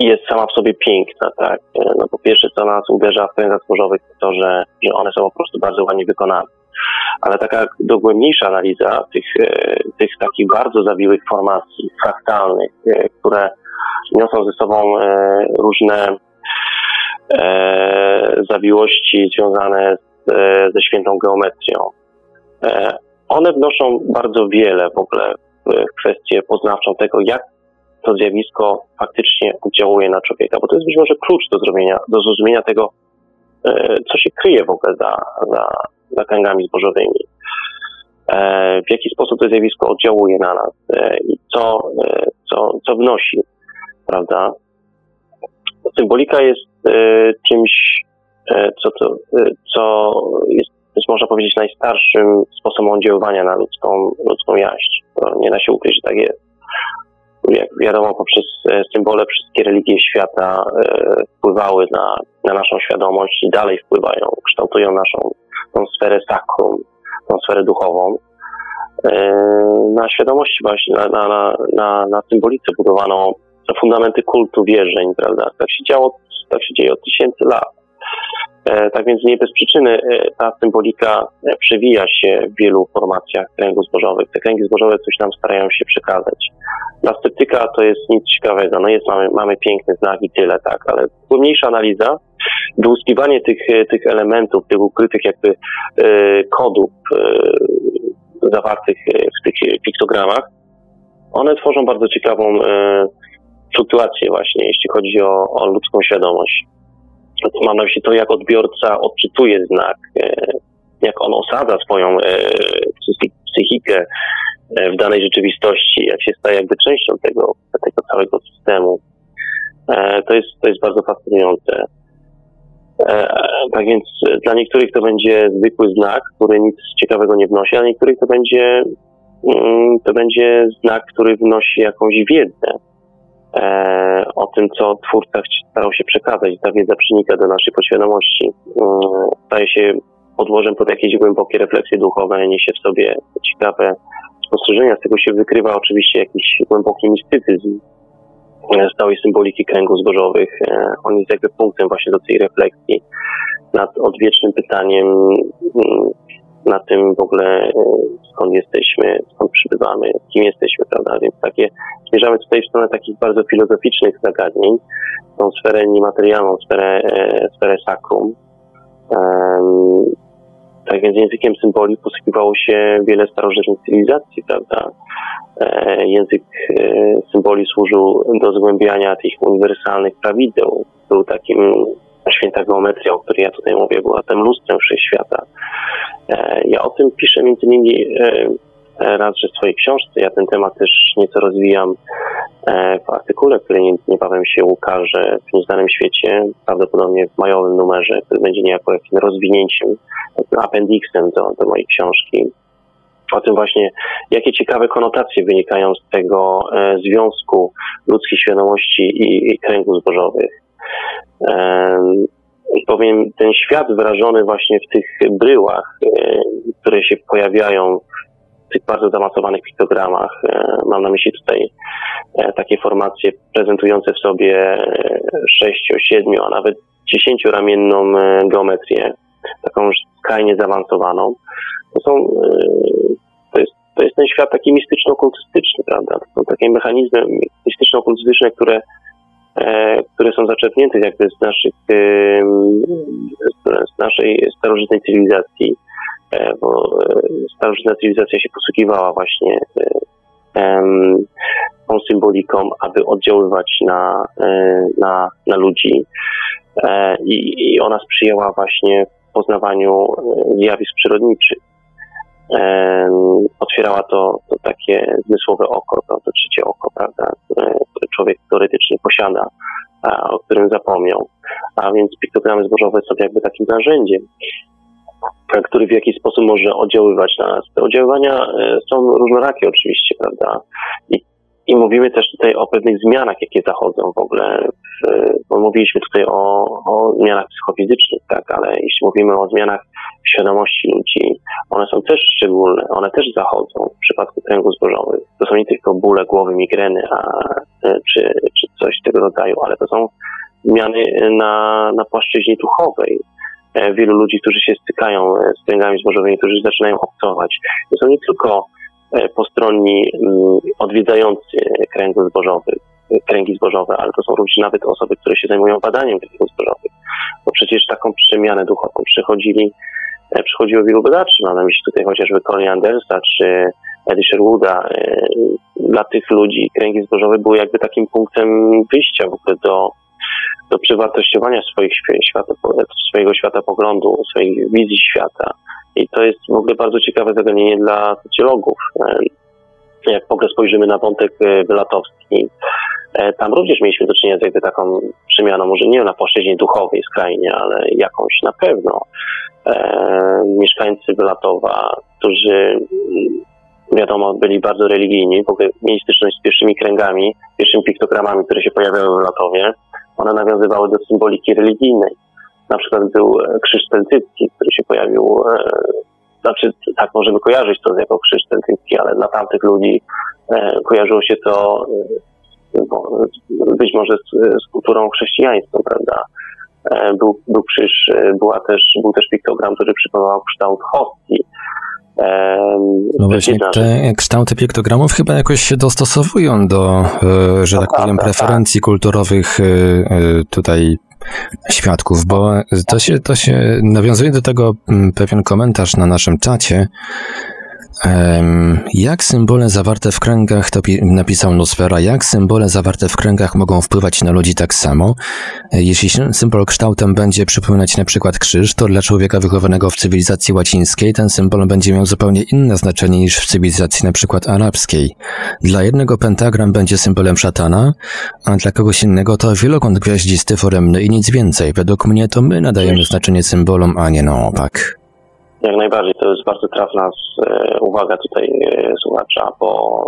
S2: jest sama w sobie piękna, tak? E, no po pierwsze, co nas uderza w kręgach zbożowych, to to, że, że one są po prostu bardzo ładnie wykonane ale taka dogłębniejsza analiza tych, e, tych takich bardzo zawiłych formacji fraktalnych, e, które niosą ze sobą e, różne zawiłości związane ze świętą geometrią. One wnoszą bardzo wiele w ogóle w kwestię poznawczą tego, jak to zjawisko faktycznie oddziałuje na człowieka, bo to jest być może klucz do zrozumienia, do zrozumienia tego, co się kryje w ogóle za, za, za kręgami zbożowymi. E, w jaki sposób to zjawisko oddziałuje na nas e, i co, e, co, co wnosi, prawda? Symbolika jest czymś, co, to, co jest, można powiedzieć, najstarszym sposobem oddziaływania na ludzką, ludzką jaźń. Nie da się ukryć, że tak jest. Jak wiadomo, poprzez symbole wszystkie religie świata wpływały na, na naszą świadomość i dalej wpływają, kształtują naszą tą sferę sakrum, tą sferę duchową, e, na świadomości właśnie, na, na, na, na symbolice budowano fundamenty kultu wierzeń, prawda? Tak się działo, tak się dzieje od tysięcy lat. E, tak więc nie bez przyczyny e, ta symbolika przewija się w wielu formacjach kręgów zbożowych. Te kręgi zbożowe coś nam starają się przekazać. Dla sceptyka to jest nic ciekawego. No jest, mamy, mamy piękny znak i tyle, tak, ale głębniejsza analiza, wyłuskiwanie tych, tych elementów, tych ukrytych jakby e, kodów zawartych w tych piktogramach, one tworzą bardzo ciekawą fluktuację właśnie, jeśli chodzi o, o ludzką świadomość. Mam na myśli to, jak odbiorca odczytuje znak, e, jak on osadza swoją e, psychikę e, w danej rzeczywistości, jak się staje jakby częścią tego, tego całego systemu. To jest, to jest bardzo fascynujące. Tak więc dla niektórych to będzie zwykły znak, który nic ciekawego nie wnosi, a niektórych to będzie, mm, to będzie znak, który wnosi jakąś wiedzę e, o tym, co twórca starał się przekazać. Ta wiedza przenika do naszej podświadomości. E, staje się podłożem pod jakieś głębokie refleksje duchowe, niesie w sobie ciekawe spostrzeżenia. Z tego się wykrywa oczywiście jakiś głęboki mistycyzm z całej symboliki kręgów zbożowych. E, on jest jakby punktem właśnie do tej refleksji nad odwiecznym pytaniem, mm, na tym w ogóle e, skąd jesteśmy, skąd przybywamy, kim jesteśmy, prawda? Więc takie, zmierzamy tutaj w stronę takich bardzo filozoficznych zagadnień, tą sferę niematerialną, sferę, e, sferę sakrum. Um, tak więc językiem symboli posługiwało się wiele starożytnych cywilizacji, prawda? E, język e, symboli służył do zgłębiania tych uniwersalnych prawideł. Był takim święta geometria, o której ja tutaj mówię, była tym lustrem wszechświata. E, ja o tym piszę między innymi raz, że w swojej książce, ja ten temat też nieco rozwijam w artykule, który niebawem się ukaże w Nieznanym Świecie, prawdopodobnie w majowym numerze, który będzie niejako jakimś rozwinięciem, appendixem do, do mojej książki o tym właśnie, jakie ciekawe konotacje wynikają z tego e, związku ludzkiej świadomości i, i kręgów zbożowych. E, powiem, ten świat wyrażony właśnie w tych bryłach, e, które się pojawiają tych bardzo zaawansowanych piktogramach, e, mam na myśli tutaj e, takie formacje prezentujące w sobie sześciu, siedmiu, a nawet dziesięcioramienną e, geometrię, taką skrajnie zaawansowaną. To są, e, to jest, to jest ten świat taki mistyczno-okultystyczny, prawda? To są takie mechanizmy mistyczno-okultystyczne, które, e, które są zaczerpnięte jakby z naszych, z naszej starożytnej cywilizacji, e, bo starożytna cywilizacja się posługiwała właśnie tą symboliką, aby oddziaływać na, na, na ludzi. I, I ona sprzyjała właśnie poznawaniu zjawisk przyrodniczych otwierała to, to takie zmysłowe oko, to, to trzecie oko, prawda, które człowiek teoretycznie posiada, o którym zapomniał. A więc piktogramy zbożowe są jakby takim narzędziem, który w jakiś sposób może oddziaływać na nas. Te oddziaływania e, są różnorakie oczywiście, prawda? I i mówimy też tutaj o pewnych zmianach, jakie zachodzą w ogóle. W, bo mówiliśmy tutaj o, o zmianach psychofizycznych, tak, ale jeśli mówimy o zmianach w świadomości ludzi, one są też szczególne, one też zachodzą w przypadku kręgów zbożowych. To są nie tylko bóle głowy, migreny, a, e, czy, czy coś tego rodzaju, ale to są zmiany na, na płaszczyźnie duchowej. E, wielu ludzi, którzy się stykają z kręgami zbożowymi, którzy zaczynają obcować. To są nie tylko E, postronni mm, odwiedzający kręgi zbożowe, kręgi zbożowe, ale to są również nawet osoby, które się zajmują badaniem kręgów zbożowych. Bo przecież taką przemianę duchową przychodzili, e, przychodziło wielu badaczy, mam na myśli tutaj chociażby Colin Andersa czy Eddie Sherwooda. E, dla tych ludzi kręgi zbożowe były jakby takim punktem wyjścia w ogóle do, do przewartościowania swoich świata, swojego swojej wizji świata. I to jest w ogóle bardzo ciekawe zagadnienie dla socjologów. E, jak w ogóle spojrzymy na wątek e, wylatowski, e, tam również mieliśmy do czynienia z jakby taką przemianą, może nie na płaszczyźnie duchowej skrajnie, ale jakąś na pewno. E, mieszkańcy Wylatowa, którzy mm, wiadomo, byli bardzo religijni, w ogóle mieli styczność z pierwszymi kręgami, pierwszymi piktogramami, które się pojawiały w Wylatowie, one nawiązywały do symboliki religijnej na przykład był e, krzyż celtycki, który się pojawił, e, znaczy tak możemy kojarzyć to jako krzyż celtycki, ale dla tamtych ludzi e, kojarzyło się to być może z, z kulturą chrześcijańską, prawda? Był, był krzyż, była też, był też piktogram, który przypominał kształt hostii.
S1: No właśnie, te kształty piktogramów chyba jakoś się dostosowują do, że tak powiem, preferencji kulturowych tutaj świadków, bo to się, to się nawiązuje do tego mm, pewien komentarz na naszym czacie, jak symbole zawarte w kręgach, to napisał Nusfera, jak symbole zawarte w kręgach mogą wpływać na ludzi tak samo? E, jeśli symbol kształtem będzie przypominać na przykład krzyż, to dla człowieka wychowanego w cywilizacji łacińskiej ten symbol będzie miał zupełnie inne znaczenie niż w cywilizacji na przykład arabskiej. Dla jednego pentagram będzie symbolem szatana, a dla kogoś innego to wielokąt gwiaździsty foremny i nic więcej. Według mnie to my nadajemy znaczenie symbolom, a nie na opak.
S2: Jak najbardziej, to jest bardzo trafna e, uwaga tutaj e, słuchacza, bo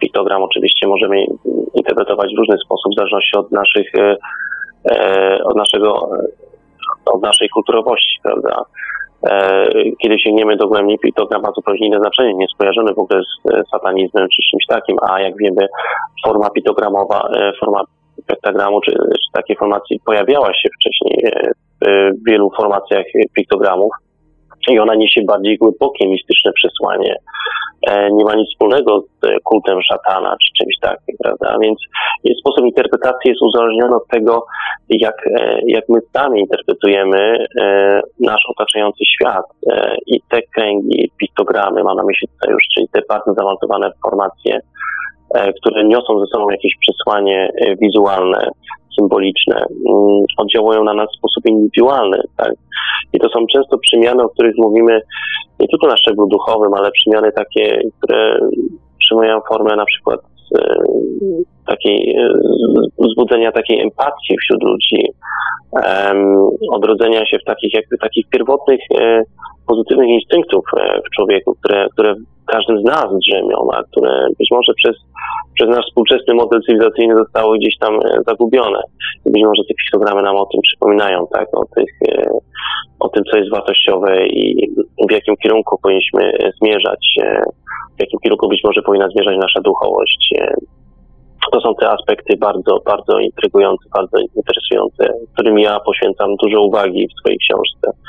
S2: piktogram oczywiście możemy interpretować w różny sposób, w zależności od naszych, e, od naszego, od naszej kulturowości, prawda? Kiedy sięgniemy dogłębnie, piktogram ma zupełnie inne znaczenie, nie skojarzony w ogóle z satanizmem czy czymś takim, a jak wiemy, forma piktogramowa, forma pentagramu czy, czy takiej formacji pojawiała się wcześniej w wielu formacjach piktogramów i ona niesie bardziej głębokie, mistyczne przesłanie. E, nie ma nic wspólnego z kultem szatana czy czymś takim, prawda? Więc sposób interpretacji jest uzależniony od tego, jak, e, jak my sami interpretujemy e, nasz otaczający świat. I te kręgi, piktogramy, mam na myśli tutaj już, czyli te bardzo zaawansowane formacje, które niosą ze sobą jakieś przesłanie wizualne, symboliczne, mm, oddziałują na nas w sposób indywidualny. Tak? I to są często przemiany, o których mówimy nie tylko na szczeblu duchowym, ale przemiany takie, które przyjmują formę na przykład takiej e, wzbudzenia takiej empatii wśród ludzi, odrodzenia się w takich jakby takich pierwotnych e, pozytywnych instynktów w człowieku, które, które w każdym z nas drzemią, a które być może przez, przez nasz współczesny model cywilizacyjny zostały gdzieś tam zagubione. Być może te piktogramy nam o tym przypominają, tak, o tych, o tym, co jest wartościowe i w jakim kierunku powinniśmy zmierzać w jakim kierunku być może powinna zmierzać nasza duchowość. To są te aspekty bardzo, bardzo intrygujące, bardzo interesujące, którym ja poświęcam dużo uwagi w swojej książce.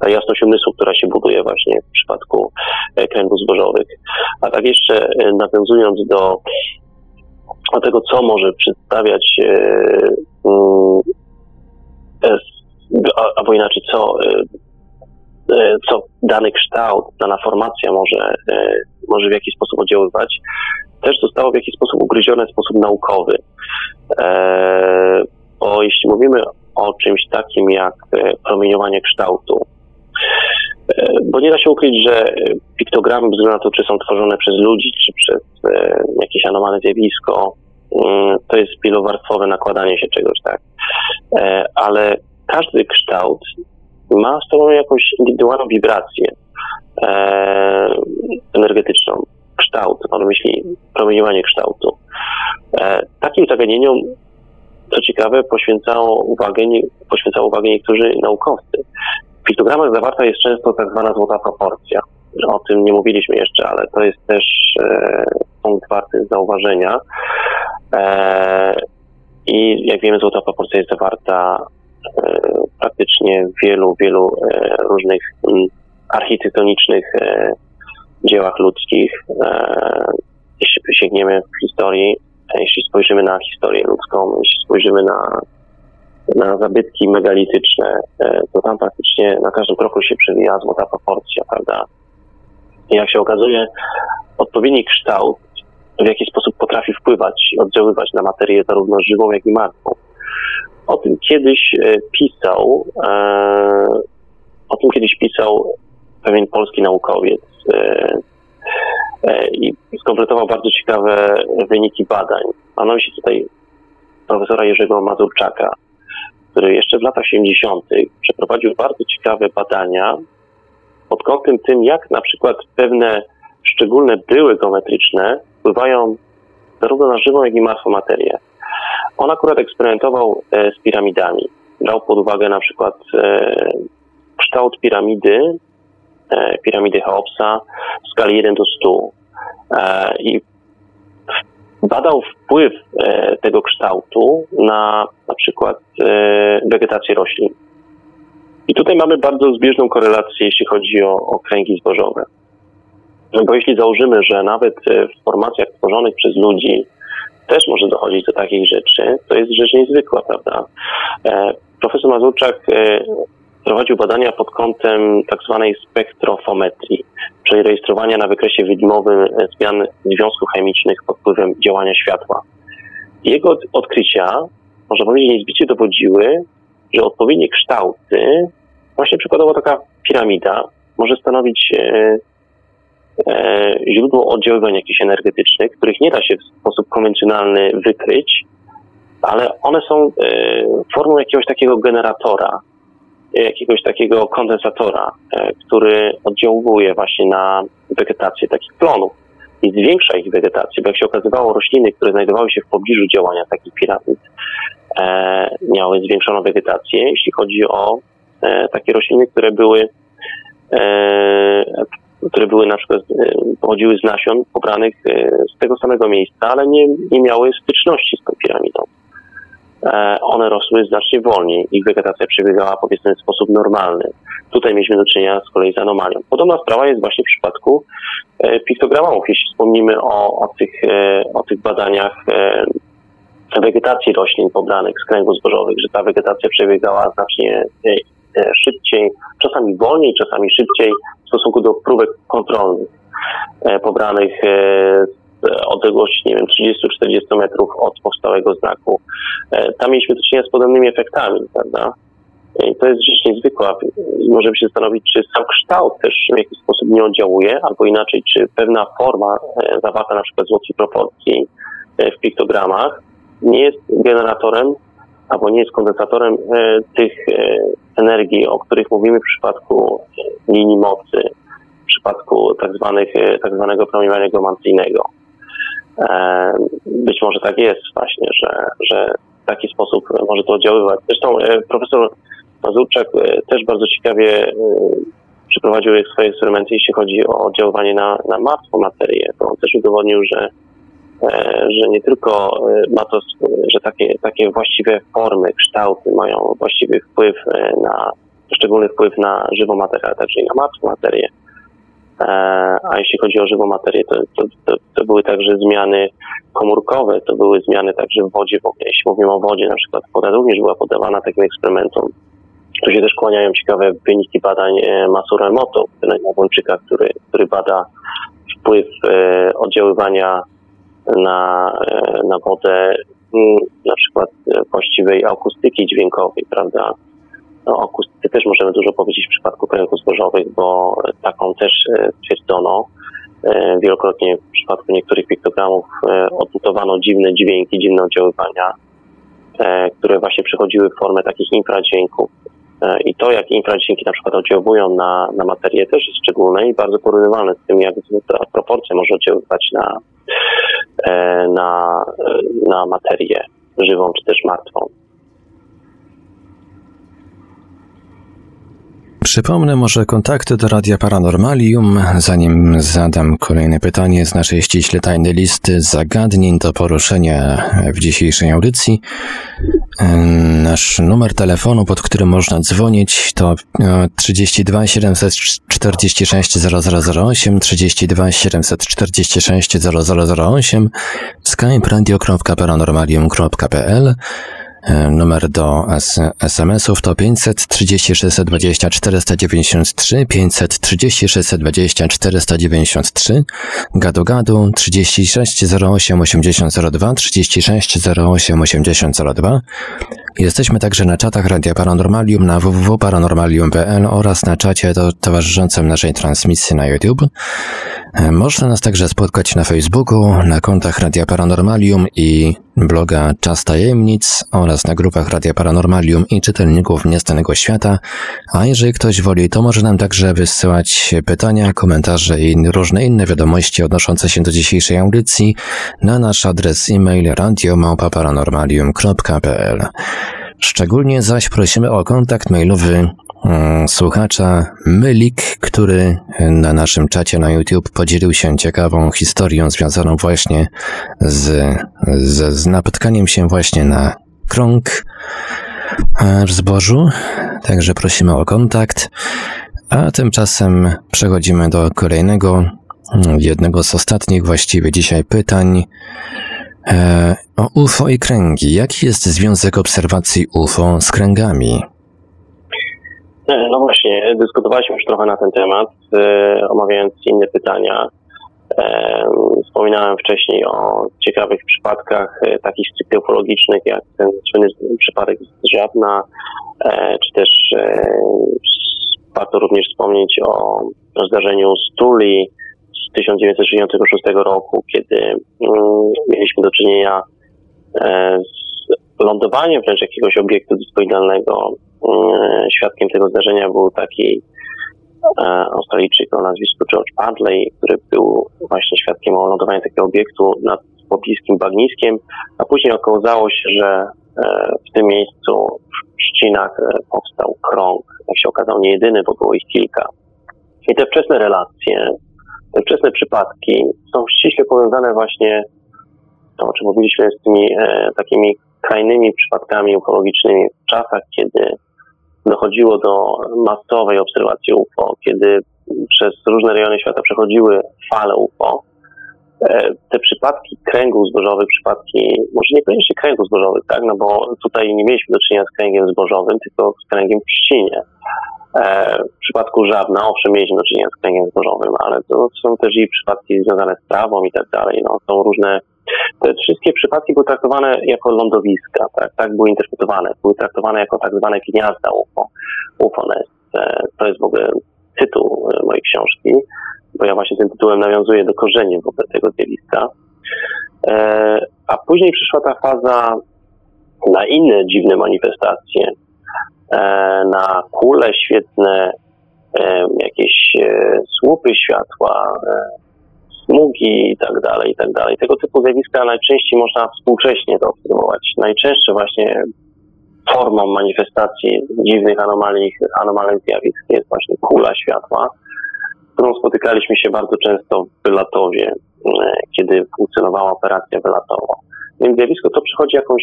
S2: Ta jasność umysłu, która się buduje właśnie w przypadku e, kręgów zbożowych. A tak jeszcze e, nawiązując do, do tego, co może przedstawiać mm, albo inaczej, co co dany kształt, dana formacja może, e, może w jakiś sposób oddziaływać, też zostało w jakiś sposób ugryzione w sposób naukowy. E, bo jeśli mówimy o czymś takim jak promieniowanie kształtu, bo nie da się ukryć, że piktogramy, bez względu na to, czy są tworzone przez ludzi, czy przez jakieś anomalne zjawisko, mm, to jest wielowarstwowe nakładanie się czegoś, tak. Ale każdy kształt ma z tobą jakąś indywidualną wibrację e, energetyczną, kształt, mam myśli promieniowanie kształtu. E, takim zagadnieniom, co ciekawe, poświęcało uwagę, poświęcało uwagę niektórzy naukowcy. W piktogramach zawarta jest często tak zwana złota proporcja. O tym nie mówiliśmy jeszcze, ale to jest też e, punkt warty zauważenia. E, I jak wiemy, złota proporcja jest zawarta E, praktycznie w wielu, wielu e, różnych mm, architektonicznych e, dziełach ludzkich. Jeśli sięgniemy w historii, jeśli spojrzymy na historię ludzką, jeśli spojrzymy na, na zabytki megalityczne, to tam praktycznie na każdym kroku się przewija złota proporcja, prawda? I jak się okazuje, odpowiedni kształt w jaki sposób potrafi wpływać, oddziaływać na materię zarówno żywą, jak i martwą. O tym kiedyś e, pisał, e, o tym kiedyś pisał pewien polski naukowiec e, i skompletował bardzo ciekawe wyniki badań. Mam na myśli tutaj profesora Jerzego Mazurczaka, który jeszcze w latach 70. przeprowadził bardzo ciekawe badania pod kątem tym, jak na przykład pewne szczególne były geometryczne wpływają zarówno na żywą, jak i martwą materię. On akurat eksperymentował e, z piramidami. Brał pod uwagę na przykład e, kształt piramidy, e, piramidy Cheopsa w skali 1 do 100 i badał wpływ tego kształtu na na przykład wegetację roślin. I tutaj mamy bardzo zbieżną korelację, jeśli chodzi o, o kręgi zbożowe. Bo jeśli założymy, że nawet w formacjach tworzonych przez ludzi też może dochodzić do takich rzeczy, to jest rzecz niezwykła, prawda? E, profesor Mazurczak e, prowadził badania pod kątem tak zwanej spektrofometrii, czyli rejestrowania na wykresie widmowym e, zmian związków chemicznych pod wpływem działania światła. Jego odkrycia, można powiedzieć, niezbicie dowodziły, że odpowiednie kształty, właśnie przykładowo taka piramida, może stanowić źródło oddziaływań jakichś energetycznych, których nie da się w sposób konwencjonalny wykryć, ale one są e, formą jakiegoś takiego generatora, jakiegoś takiego kondensatora, e, który oddziałuje właśnie na wegetację takich plonów i zwiększa ich wegetację, bo jak się okazywało, rośliny, które znajdowały się w pobliżu działania takich piramid, e, miały zwiększoną wegetację, jeśli chodzi o e, takie rośliny, które były e, które były na przykład, e, pochodziły z nasion pobranych e, z tego samego miejsca, ale nie, nie miały styczności z tą piramidą. E, one rosły znacznie wolniej, ich wegetacja przebiegała powiedzmy w sposób normalny. Tutaj mieliśmy do czynienia z kolei z anomalią. Podobna sprawa jest właśnie w przypadku piktogramów. Jeśli wspomnimy o, o, tych, o tych badaniach wegetacji roślin pobranych z kręgów zbożowych, że ta wegetacja przebiegała znacznie szybciej, czasami wolniej, czasami szybciej stosunku do próbek kontrolnych e, pobranych e, odległości, nie wiem, 30-40 metrów od powstałego znaku. Tam mieliśmy do czynienia z podobnymi efektami, prawda? I to jest rzecz niezwykła. I możemy się zastanowić, czy sam kształt też w jakiś sposób nie oddziałuje, albo inaczej, czy pewna forma zawarta na przykład z złotej proporcji w piktogramach nie jest generatorem albo nie jest kondensatorem e, tych e, energii, o których mówimy w przypadku linii mocy, w przypadku tak, zwanych, e, tak zwanego promieniowania geomancyjnego. Być może tak jest właśnie, że, że w taki sposób może to oddziaływać. Zresztą profesor Mazurczak też bardzo ciekawie przeprowadził swoje eksperymenty, jeśli chodzi o oddziaływanie na, na martwą materię. To on też udowodnił, że E, że nie tylko e, ma to, że takie, takie właściwe formy, kształty mają właściwy wpływ e, na, szczególny wpływ na żywą materię, ale także i na martwą materię. A jeśli chodzi o żywą materię, to, to, to, to, były także zmiany komórkowe, to były zmiany także w wodzie. W. Jeśli mówimy o wodzie, na przykład woda również była podawana takim eksperymentom. Tu się też kłaniają ciekawe wyniki badań Masura Japończyka, który, który bada wpływ oddziaływania na, e, na wodę mm, na przykład e, właściwej akustyki dźwiękowej, prawda? No, akustyce też możemy dużo powiedzieć w przypadku kręgów zbożowych, bo taką też e, stwierdzono. Wielokrotnie w przypadku niektórych piktogramów odnotowano dziwne dźwięki, dziwne oddziaływania, które właśnie przechodziły w formę takich infradźwięków. I to, jak infradźwięki na przykład oddziałują na, na materię, też jest szczególne i bardzo porównywalne z tym, jak ta proporcja może oddziaływać na, na, na materię żywą czy też martwą.
S1: Przypomnę może kontakty do Radia Paranormalium, zanim zadam kolejne pytanie z naszej ściśle tajnej listy zagadnień do poruszenia w dzisiejszej audycji. Nasz numer telefonu, pod którym można dzwonić to 32 746 0008, 32 746 0008, skype radio.paranormalium.pl numer do SMS-ów to 536 20 493, 536 20 493, gadu gadu 36 08 80 02, 36 08 80 02. Jesteśmy także na czatach Radia Paranormalium na www.paranormalium.pl oraz na czacie towarzyszącym naszej transmisji na YouTube. E, można nas także spotkać na Facebooku, na kontach Radia Paranormalium i bloga Czas Tajemnic oraz na grupach Radia Paranormalium i czytelników Niestanego Świata. A jeżeli ktoś woli, to może nam także wysyłać pytania, komentarze i różne inne wiadomości odnoszące się do dzisiejszej audycji na nasz adres e-mail radiomałpa-paranormalium.pl. Szczególnie zaś prosimy o kontakt mailowy słuchacza Mylik, który na naszym czacie na YouTube podzielił się ciekawą historią związaną właśnie z, z, z napotkaniem się właśnie na krąg e, w zbożu. Także prosimy o kontakt. A tymczasem przechodzimy do kolejnego, jednego z ostatnich właściwie dzisiaj pytań. E, o UFO i kręgi. Jaki jest związek obserwacji UFO z kręgami?
S2: E, no właśnie, dyskutowaliśmy już trochę na ten temat, e, omawiając inne pytania. Wspominałem wcześniej o ciekawych przypadkach takich stricte ufologicznych, jak ten słynny przypadek z Żabna, czy też warto również wspomnieć o zdarzeniu z Tuli, 1966 roku, kiedy mm, mieliśmy do czynienia e, z lądowaniem wręcz jakiegoś obiektu dyspoidalnego. Mm, świadkiem tego zdarzenia był taki e, Australijczyk o nazwisku George Padley, który był właśnie świadkiem lądowania takiego obiektu nad pobliskim bagniskiem, a później okazało się, że e, w tym miejscu w Ścinach powstał krąg. Jak się okazał, nie jedyny, bo było ich kilka. I te wczesne relacje wczesne przypadki są ściśle powiązane właśnie, to o czym mówiliśmy, z tymi e, takimi krajnymi przypadkami ufologicznymi w czasach, kiedy dochodziło do masowej obserwacji UFO, kiedy przez różne rejony świata przechodziły fale UFO. E, te przypadki kręgów zbożowych, przypadki, może niekoniecznie kręgów zbożowych, tak, no bo tutaj nie mieliśmy do czynienia z kręgiem zbożowym, tylko z kręgiem w trzcinie. w przypadku żabna, owszem, mieliśmy do czynienia z kręgiem zbożowym, ale to są też i przypadki związane z trawą i tak dalej. No, są różne. Te wszystkie przypadki były traktowane jako lądowiska, tak, tak były interpretowane. Były traktowane jako tak zwane gniazda UFO, UFO-nest. To jest w ogóle tytuł mojej książki, bo ja właśnie tym tytułem nawiązuję do korzeni w ogóle tego zjawiska. A później przyszła ta faza na inne dziwne manifestacje, E, na kule świetne, e, jakieś e, słupy światła, smugi i tak dalej, i tak dalej. Tego typu zjawiska najczęściej można współcześnie to obserwować. Najczęstsze właśnie formą manifestacji dziwnych anomalii, anomalnych zjawisk jest właśnie kula światła, którą spotykaliśmy się bardzo często w Wylatowie, kiedy funkcjonowała operacja wylatowa. Więc zjawisko to przychodzi jakąś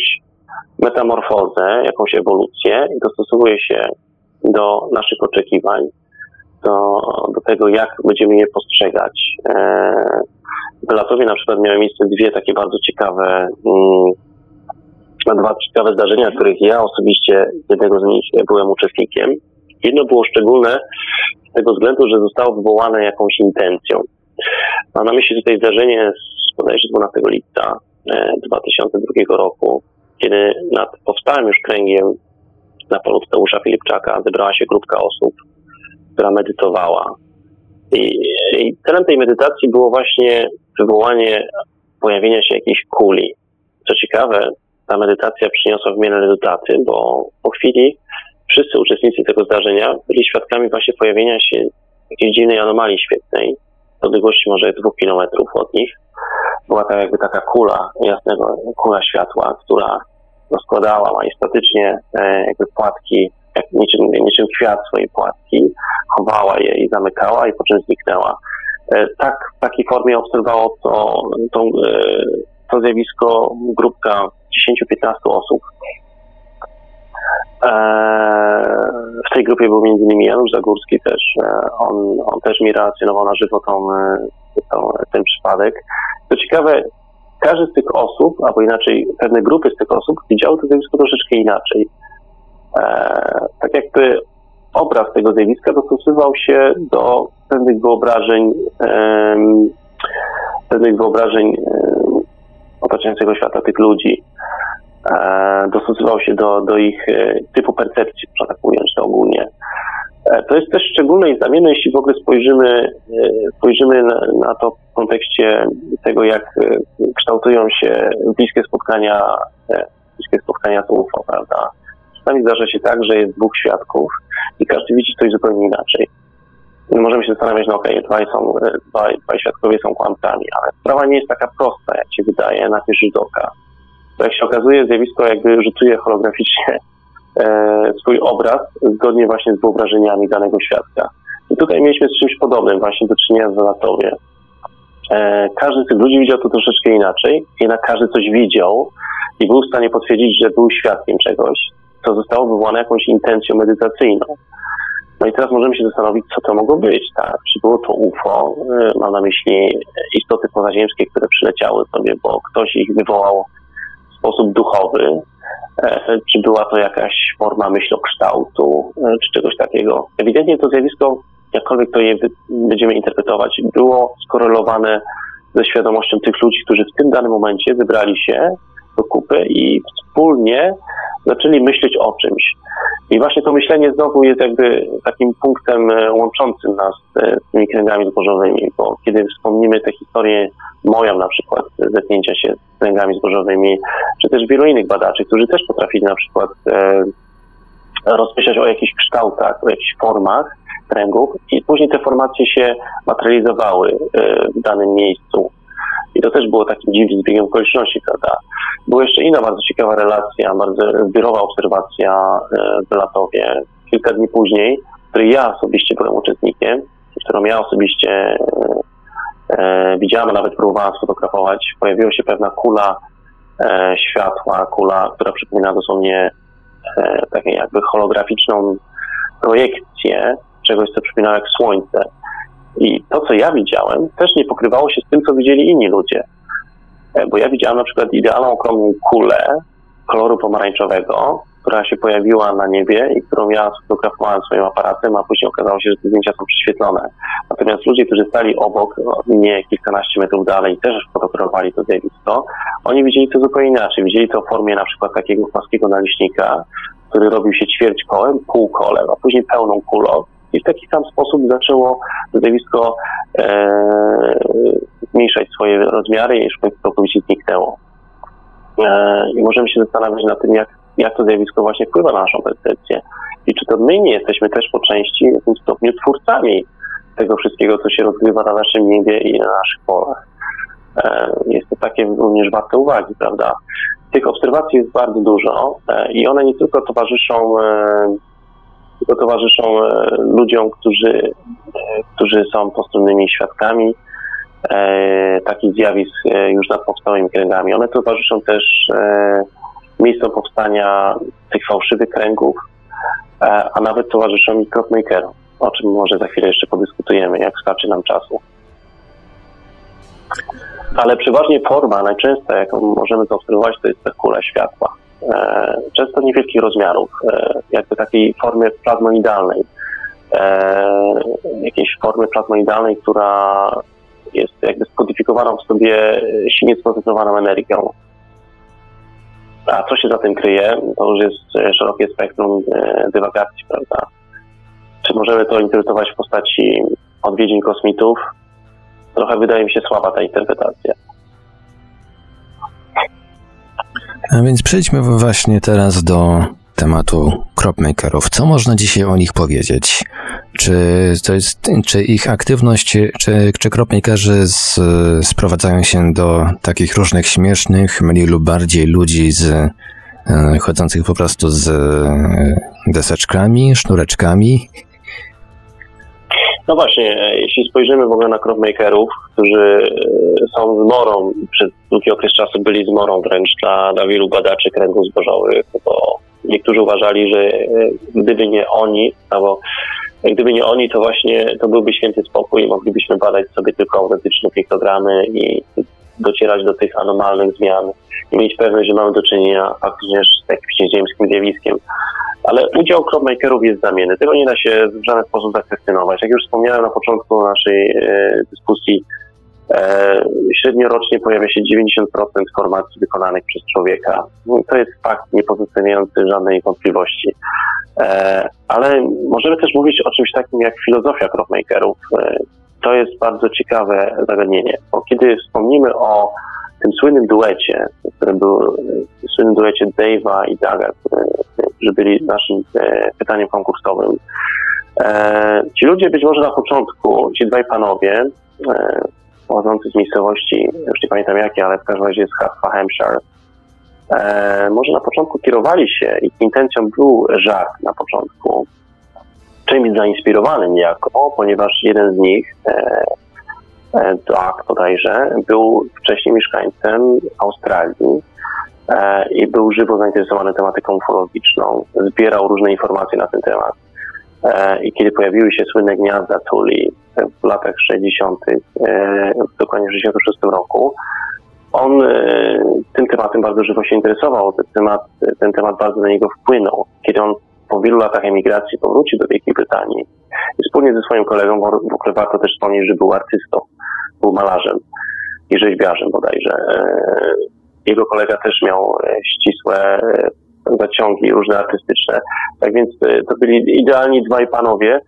S2: metamorfozę, jakąś ewolucję i dostosowuje się do naszych oczekiwań, do, do tego, jak będziemy je postrzegać. E, w Latowie na przykład miały miejsce dwie takie bardzo ciekawe, mm, dwa ciekawe zdarzenia, których ja osobiście jednego z nich byłem uczestnikiem. Jedno było szczególne z tego względu, że zostało wywołane jakąś intencją. Mam na myśli tutaj zdarzenie z bodajże 12 lipca 2002 e, roku, kiedy nad powstałym już kręgiem na polu Tadeusza Filipczaka zebrała się grupka osób, która medytowała. I, I celem tej medytacji było właśnie wywołanie pojawienia się jakiejś kuli. Co ciekawe, ta medytacja przyniosła w miarę rezultaty, bo po chwili wszyscy uczestnicy tego zdarzenia byli świadkami właśnie pojawienia się jakiejś dziwnej anomalii świetnej, w odległości może dwóch kilometrów od nich. Była tak jakby taka kula jasnego, kula światła, która rozkładała majestatycznie e, jakby płatki, niczym, niczym kwiat swojej płatki, chowała je i zamykała i po czym zniknęła. E, tak, w takiej formie obserwowało to, to, e, to zjawisko grupka 10-15 osób. W tej grupie był m.in. Janusz Zagórski też. On, on też mi relacjonował na żywo tą, tą, ten przypadek. Co ciekawe, każdy z tych osób, albo inaczej pewne grupy z tych osób widziały to zjawisko troszeczkę inaczej. E, tak jakby obraz tego zjawiska dostosowywał się do pewnych wyobrażeń, pewnych wyobrażeń otaczającego świata tych ludzi. E, dostosowywał się do, do ich e, typu percepcji, można tak ująć to ogólnie. To jest też szczególne i znamienne, jeśli w ogóle spojrzymy, spojrzymy na, to w kontekście tego, jak kształtują się bliskie spotkania, bliskie spotkania z UFO, prawda? Czasami zdarza się tak, że jest dwóch świadków i każdy widzi coś zupełnie inaczej. Możemy się zastanawiać, no okej, okay, dwaj, są, dwaj, dwaj świadkowie są kłamcami, ale sprawa nie jest taka prosta, jak się wydaje na pierwszy rzut oka. To jak się okazuje, zjawisko jakby rzutuje holograficznie E, swój obraz zgodnie właśnie z wyobrażeniami danego świadka. I tutaj mieliśmy z czymś podobnym właśnie do czynienia z Latowie. E, każdy z tych ludzi widział to troszeczkę inaczej, jednak każdy coś widział i był w stanie potwierdzić, że był świadkiem czegoś, co zostało wywołane jakąś intencją medytacyjną. No i teraz możemy się zastanowić, co to mogło być, tak? Czy było to UFO, e, mam na myśli istoty pozaziemskie, które przyleciały sobie, bo ktoś ich wywołał w sposób duchowy, E, czy była to jakaś forma myślokształtu, e, czy czegoś takiego. Ewidentnie to zjawisko, jakkolwiek to je będziemy interpretować, było skorelowane ze świadomością tych ludzi, którzy w tym danym momencie wybrali się do kupy i wspólnie zaczęli myśleć o czymś. I właśnie to myślenie znowu jest jakby takim punktem e, łączącym nas z tymi kręgami zbożowymi, bo kiedy wspomnimy tę historię moją na przykład zetknięcia się z kręgami zbożowymi, czy też wielu innych badaczy, którzy też potrafili na przykład e, rozmyślać o jakichś kształtach, o jakichś formach kręgów i później te formacje się materializowały e, w danym miejscu. I to też było takim dziwnym zbiegiem okoliczności, prawda? Była jeszcze inna bardzo ciekawa relacja, bardzo zbiorowa obserwacja e, w Latowie. Kilka dni później, której ja osobiście byłem uczestnikiem, którą ja osobiście e, e, widziałam, a nawet próbowałam sfotografować, pojawiła się pewna kula e, światła, kula, która przypomina dosłownie e, taką jakby holograficzną projekcję czegoś, co przypominało jak słońce. I to, co ja widziałem, też nie pokrywało się z tym, co widzieli inni ludzie. E, bo ja widziałem na przykład idealną okrągłą kulę koloru pomarańczowego, która się pojawiła na niebie i którą ja sfotografowałem swoim aparatem, a później okazało się, że te zdjęcia są prześwietlone. Natomiast ludzie, którzy stali obok mnie kilkanaście metrów dalej i też fotografowali to zjawisko, oni widzieli to zupełnie inaczej. Widzieli to w formie na przykład takiego płaskiego naleśnika, który robił się ćwierć kołem, pół kolem, a później pełną kulą. I w taki sam sposób zaczęło zjawisko e, zmniejszać swoje rozmiary i już całkowicie zniknęło. E, I możemy się zastanawiać nad tym, jak, jak to zjawisko właśnie wpływa na naszą percepcję. I czy to my nie jesteśmy też po części w jakimś stopniu twórcami tego wszystkiego, co się rozgrywa na naszym niebie i na naszych polach. E, jest to takie również warte uwagi, prawda? Tych obserwacji jest bardzo dużo e, i one nie tylko towarzyszą tylko towarzyszą ludziom, którzy, którzy są postronnymi świadkami e, takich zjawisk e, już nad powstałymi kręgami. One towarzyszą też e, miejscom powstania tych fałszywych kręgów, e, a nawet towarzyszą mi o czym może za chwilę jeszcze podyskutujemy, jak starczy nam czasu. Ale przeważnie forma najczęstsza, jaką możemy zaobserwować, to jest ta kula światła. E, często niewielkich rozmiarów, e, jakby takiej formy plazmoidalnej. E, jakiejś formy plazmoidalnej, która jest jakby skodyfikowaną w sobie silnie skoncentrowaną energią. A co się za tym kryje, to już jest szerokie spektrum dywagacji, prawda? Czy możemy to interpretować w postaci odwiedzin kosmitów? Trochę wydaje mi się słaba ta interpretacja.
S1: A więc przejdźmy właśnie teraz do tematu cropmakerów. Co można dzisiaj o nich powiedzieć? Czy, to jest, czy ich aktywność, czy, czy cropmakerzy z, sprowadzają się do takich różnych śmiesznych, mniej lub bardziej ludzi z e, chodzących po prostu z e, deseczkami, sznureczkami?
S2: No właśnie, e, jeśli spojrzymy w ogóle na cropmakerów, którzy są zmorą, przez długi okres czasu byli zmorą wręcz dla, dla wielu badaczy kręgów zbożowych, bo niektórzy uważali, że e, gdyby nie oni, albo gdyby nie oni, to właśnie to byłby święty spokój i moglibyśmy badać sobie tylko autentyczne piktogramy i docierać do tych anomalnych zmian i mieć pewność, że mamy do czynienia faktycznie z jakimś ziemskim zjawiskiem. Ale udział crowdmakerów jest znamienny. Tego nie da się w żaden sposób zakwestionować. Jak już wspomniałem na początku naszej e, dyskusji, e, średnio rocznie pojawia się 90% formacji wykonanych przez człowieka. To jest fakt niepozostawiający żadnej wątpliwości. E, ale możemy też mówić o czymś takim jak filozofia crowdmakerów. E, to jest bardzo ciekawe zagadnienie, bo kiedy wspomnimy o tym słynnym duecie, który był słynnym duecie Dave'a i Daga, którzy byli naszym e, pytaniem konkursowym. E, ci ludzie być może na początku, ci dwaj panowie, e, pochodzący z miejscowości, już nie pamiętam jakie, ale w każdym razie z Hampshire, e, może na początku kierowali się, ich intencją był żart na początku, czymś zainspirowanym niejako, ponieważ jeden z nich, Doug bodajże, był wcześniej mieszkańcem Australii e, i był żywo zainteresowany tematyką ufologiczną, zbierał różne informacje na ten temat. E, I kiedy pojawiły się słynne gniazda Tuli w latach 60., e, dokładnie w 66 roku, on tym tematem bardzo żywo się interesował. Ten temat, ten temat bardzo na niego wpłynął. Kiedy on po wielu latach emigracji powrócił do Wielkiej Brytanii wspólnie ze swoim kolegą, w ogóle warto też wspomnieć, że był artystą, był malarzem i rzeźbiarzem bodajże. Jego kolega też miał ścisłe zaciągi różne artystyczne. Tak więc e, to byli idealni dwaj panowie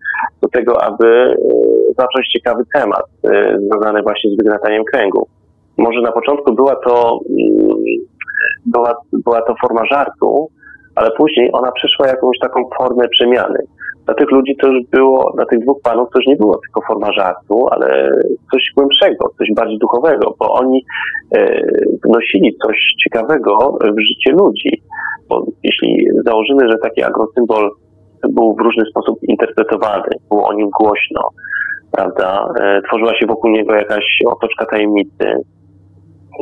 S2: do tego, aby e, zacząć ciekawy temat e, związany właśnie z wygnataniem kręgu. Może na początku była to, mm, była, była to forma żartu, ale później ona przeszła jakąś taką formę przemiany. Dla tych ludzi to już było, dla tych dwóch panów to już nie było tylko forma żartu, ale coś głębszego, coś bardziej duchowego, bo oni e, wnosili coś ciekawego w życie ludzi. Bo jeśli założymy, że taki agrosymbol był w różny sposób interpretowany, było o nim głośno, prawda, e, tworzyła się wokół niego jakaś otoczka tajemnicy,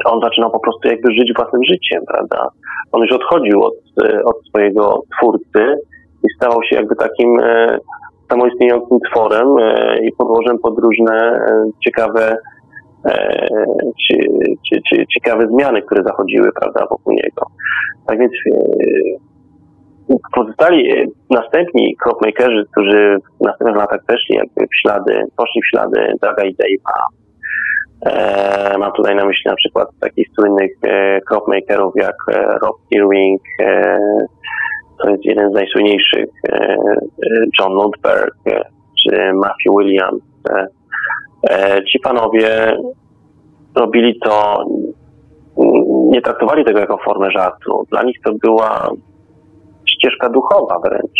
S2: on zaczynał po prostu jakby żyć własnym życiem, prawda. On już odchodził od, e, od swojego twórcy i stawał się jakby takim e, samoistniejącym tworem e, i podłożem pod różne e, ciekawe ciekawe zmiany, które zachodziły, prawda, wokół niego. Tak więc pozostali następni cropmakerzy, którzy w następnych latach weszli jakby w ślady, poszli w ślady Daga i Dave'a. Mam tutaj na myśli na przykład takich słynnych cropmakerów jak Rob Irving, to jest jeden z najsłynniejszych, e, e John Lundberg, e, czy Matthew Williams. Ci panowie robili to, nie traktowali tego jako formę żartu. Dla nich to była ścieżka duchowa wręcz.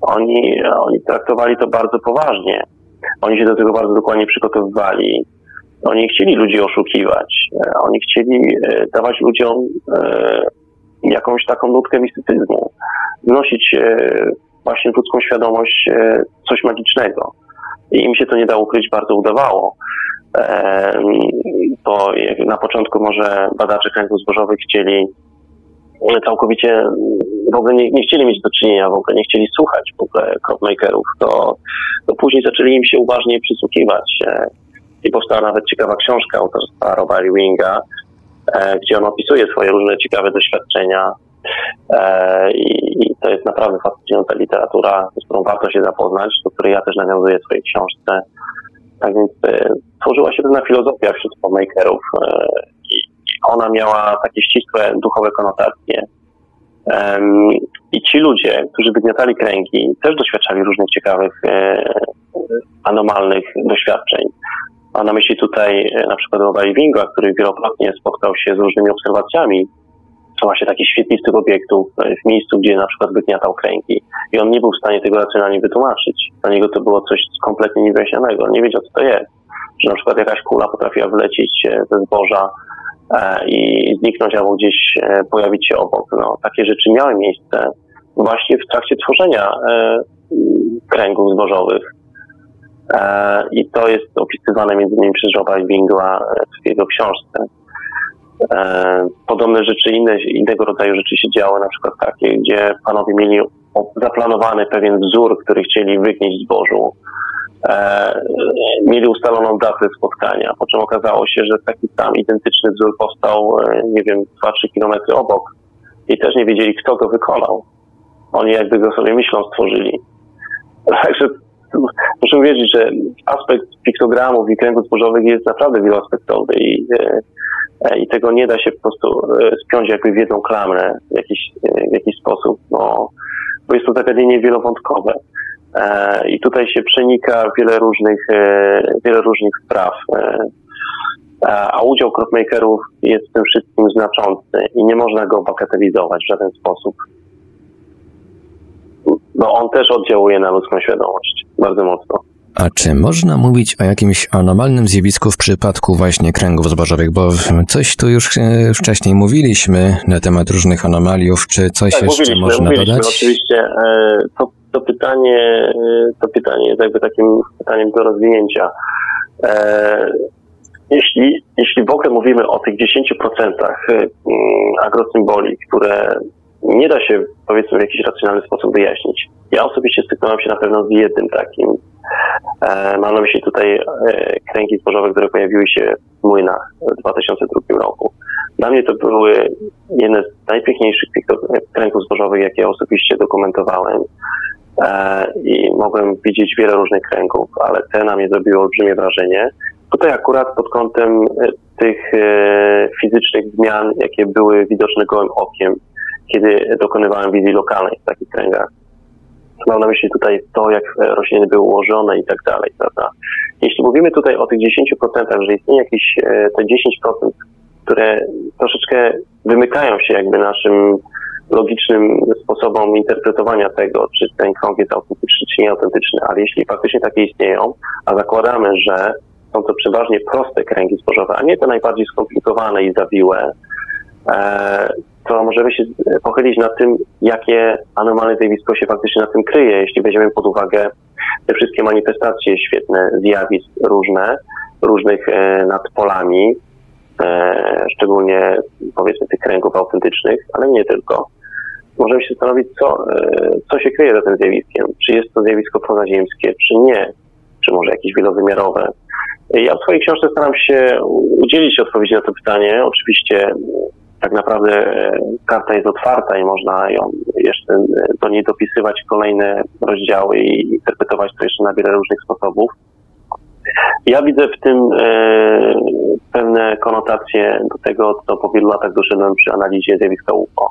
S2: Oni, oni traktowali to bardzo poważnie. Oni się do tego bardzo dokładnie przygotowywali. Oni nie chcieli ludzi oszukiwać. Oni chcieli dawać ludziom jakąś taką nutkę mistycyzmu. Wnosić e, właśnie w ludzką świadomość coś magicznego. I im się to nie dało ukryć, bardzo udawało. Bo na początku może badacze kręgów zbożowych chcieli całkowicie w ogóle nie, nie, chcieli mieć do czynienia, w ogóle nie chcieli słuchać w ogóle cropmakerów, to, to później zaczęli im się uważnie przysłuchiwać. E, I powstała nawet ciekawa książka autorstwa Roba Winga, e, gdzie on opisuje swoje różne ciekawe doświadczenia. E, I, I to jest naprawdę fascynująca literatura, z którą warto się zapoznać, do której ja też nawiązuję w swojej książce. Tak więc tworzyła się pewna filozofia wśród filmmakerów ona miała takie ścisłe duchowe konotacje. I ci ludzie, którzy wygniatali kręgi, też doświadczali różnych ciekawych, e, anomalnych doświadczeń. Mam na myśli tutaj e, na przykład Roba Winga, który wielokrotnie spotkał się z różnymi obserwacjami są właśnie takich świetlistych obiektów e, w miejscu, gdzie na przykład wygniatał kręgi. I on nie był w stanie tego racjonalnie wytłumaczyć. Dla niego to było coś kompletnie niewyjaśnionego. On nie wiedział, co to jest. Że na przykład jakaś kula potrafiła wlecieć ze zboża E, i zniknąć albo gdzieś e, pojawić się obok. No, takie rzeczy miały miejsce właśnie w trakcie tworzenia e, kręgów zbożowych. I to jest opisywane między innymi przez Roba Wingla w jego książce. Podobne rzeczy, inne, innego rodzaju rzeczy się działy, na przykład takie, gdzie panowie mieli zaplanowany pewien wzór, który chcieli wygnieść zbożu e, mieli ustaloną datę spotkania, po czym okazało się, że taki sam identyczny wzór powstał, e, nie wiem, 2-3 kilometry obok i też nie wiedzieli, kto go wykonał. Oni jakby go sobie myślą stworzyli. Także muszę wiedzieć, że aspekt piktogramów i kręgów zbożowych jest naprawdę wieloaspektowy i, e, i tego nie da się po prostu e, spiąć jakby w jedną klamrę w jakiś, w jakiś sposób, no, bo jest to zagadnienie wielowątkowe. E, I tutaj się przenika wiele różnych, e, wiele różnych spraw. E, a udział crowdmakerów jest w tym wszystkim znaczący i nie można go bagatelizować w żaden sposób. Bo on też oddziałuje na ludzką świadomość bardzo mocno.
S1: A czy można mówić o jakimś anomalnym zjawisku w przypadku właśnie kręgów zbożowych? Bo coś tu już wcześniej mówiliśmy na temat różnych anomaliów. Czy coś tak, jeszcze można dodać?
S2: Oczywiście. To to pytanie, to pytanie jest jakby takim pytaniem do rozwinięcia. E, jeśli, jeśli w ogóle mówimy o tych 10% mm, agrosymboli, które nie da się powiedzmy w jakiś racjonalny sposób wyjaśnić. Ja osobiście styknąłem się na pewno z jednym takim. E, mam na myśli tutaj e, kręgi zbożowe, które pojawiły się w młynach w 2002 roku. Dla mnie to były jedne z najpiękniejszych kręgów zbożowych, jakie osobiście dokumentowałem. E, i mogłem widzieć wiele różnych kręgów, ale te na mnie zrobiło olbrzymie wrażenie. Tutaj akurat pod kątem e, tych e, fizycznych zmian, jakie były widoczne gołym okiem, kiedy dokonywałem wizji lokalnej w takich kręgach. Mam na myśli tutaj to, jak rośliny były ułożone i tak dalej, prawda? Jeśli mówimy tutaj o tych 10%, że istnieje jakieś te 10%, które troszeczkę wymykają się jakby naszym logicznym sposobom interpretowania tego, czy ten krąg jest autentyczny, czy nieautentyczny, ale jeśli faktycznie takie istnieją, a zakładamy, że są to przeważnie proste kręgi zbożowe, a nie te najbardziej skomplikowane i zawiłe, e, możemy się pochylić nad tym, jakie anomalne zjawisko się faktycznie na tym kryje, jeśli weźmiemy pod uwagę te wszystkie manifestacje świetne zjawisk różne, różnych e, nad polami, e, szczególnie powiedzmy tych kręgów autentycznych, ale nie tylko możemy się zastanowić, co, e, co się kryje za tym zjawiskiem. Czy jest to zjawisko pozaziemskie, czy nie, czy może jakieś wielowymiarowe. Ja w swojej książce staram się udzielić odpowiedzi na to pytanie. Oczywiście tak naprawdę e, karta jest otwarta i można ją jeszcze do niej dopisywać kolejne rozdziały i interpretować to jeszcze na wiele różnych sposobów. Ja widzę w tym e, pewne konotacje do tego, co po wielu latach doszedłem przy analizie zjawiska UFO,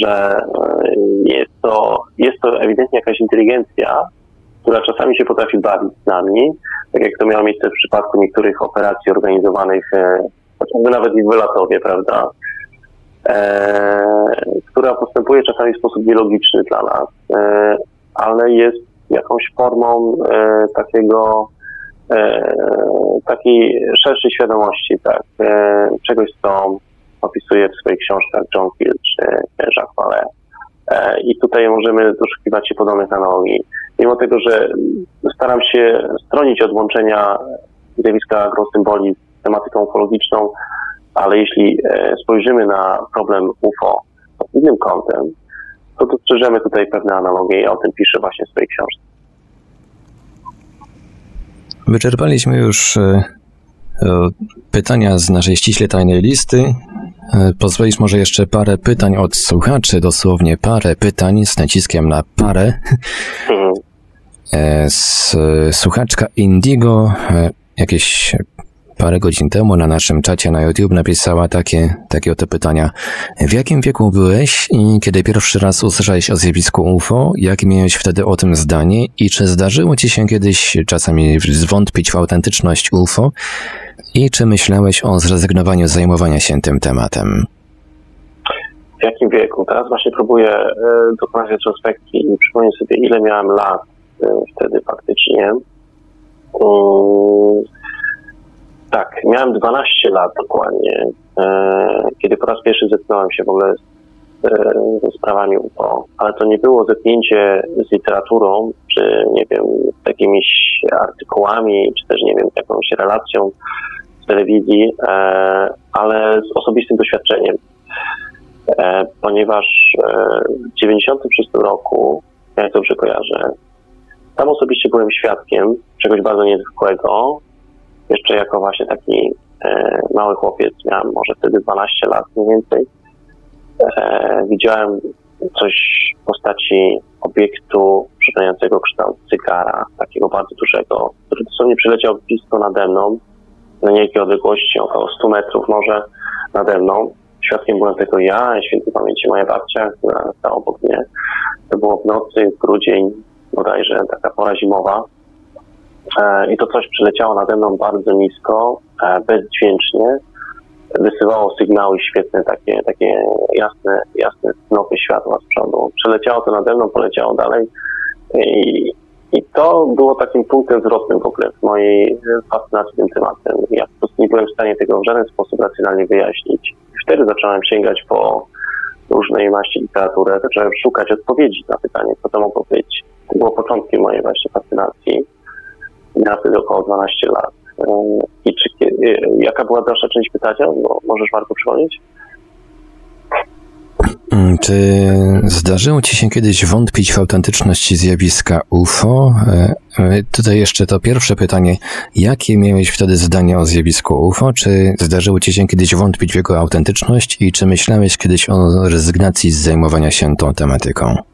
S2: że e, jest to, jest to ewidentnie jakaś inteligencja, która czasami się potrafi bawić z nami, tak jak to miało miejsce w przypadku niektórych operacji organizowanych, e, chociażby nawet i w Wylatowie, prawda, e, która postępuje czasami w sposób nielogiczny dla nas, e, ale jest jakąś formą e, takiego e, takiej szerszej świadomości, tak, e, czegoś, co opisuje w swoich książkach John Hill czy Jacques Vallée. E, I tutaj możemy doszukiwać się podobnych analogii. Mimo tego, że staram się stronić od łączenia zjawiska agrosymboli z tematyką ufologiczną, ale jeśli e, spojrzymy na problem UFO pod innym kątem, to dostrzeżemy tutaj pewne analogie i o tym piszę właśnie w swojej książce.
S1: Wyczerpaliśmy już e, pytania z naszej ściśle tajnej listy. E, pozwolisz może jeszcze parę pytań od słuchaczy, dosłownie parę pytań z naciskiem na parę. Mhm. Słuchaczka Indigo jakieś parę godzin temu na naszym czacie na YouTube napisała takie, takie oto pytania. W jakim wieku byłeś i kiedy pierwszy raz usłyszałeś o zjawisku UFO? Jakie miałeś wtedy o tym zdanie? I czy zdarzyło ci się kiedyś czasami zwątpić w autentyczność UFO? I czy myślałeś o zrezygnowaniu z zajmowania się tym tematem?
S2: W jakim wieku? Teraz właśnie próbuję e, dokonać retrospekcji i przypomnieć sobie, ile miałem lat e, wtedy faktycznie. Mm, tak, miałem 12 lat dokładnie, e, kiedy po raz pierwszy zetknąłem się w ogóle z, e, sprawami UFO, ale to nie było zetknięcie z literaturą, czy nie wiem, jakimiś artykułami, czy też nie wiem, jakąś relacją z telewizji, e, ale z osobistym doświadczeniem. Ponieważ w 96 roku, jak dobrze kojarzę, tam osobiście byłem świadkiem czegoś bardzo niezwykłego, jeszcze jako właśnie taki e, mały chłopiec, miałem może wtedy 12 lat mniej więcej, e, widziałem coś w postaci obiektu przypominającego kształt cygara, takiego bardzo dużego, który dosłownie przyleciał blisko nade mną, na niejakiej odległości, około 100 metrów może nade mną. Świadkiem byłem tego ja, świętej pamięci moja babcia, która stała obok mnie. To było w nocy, grudzień, bodajże taka pora zimowa. E, i to coś przyleciało nade mną bardzo nisko, e, bezdźwięcznie, wysyłało sygnały świetne, takie, takie jasne, jasne snopy światła z przodu. Przeleciało to nade mną, poleciało dalej i, i to było takim punktem zwrotnym w ogóle w mojej fascynacji tym tematem. Ja po prostu nie byłem w stanie tego w żaden sposób racjonalnie wyjaśnić. Wtedy zacząłem sięgać po różnej maści literaturę, zacząłem szukać odpowiedzi na pytanie, co to mogło być. To było początkiem mojej właśnie fascynacji miała wtedy około 12 lat. I czy, jaka była dalsza część pytania? No, możesz Marku przypomnieć?
S1: Mm, czy zdarzyło Ci się kiedyś wątpić w autentyczność zjawiska UFO? E, tutaj jeszcze to pierwsze pytanie. Jakie miałeś wtedy zdanie o zjawisku UFO? Czy zdarzyło Ci się kiedyś wątpić w jego autentyczność i czy myślałeś kiedyś o rezygnacji z zajmowania się tą tematyką?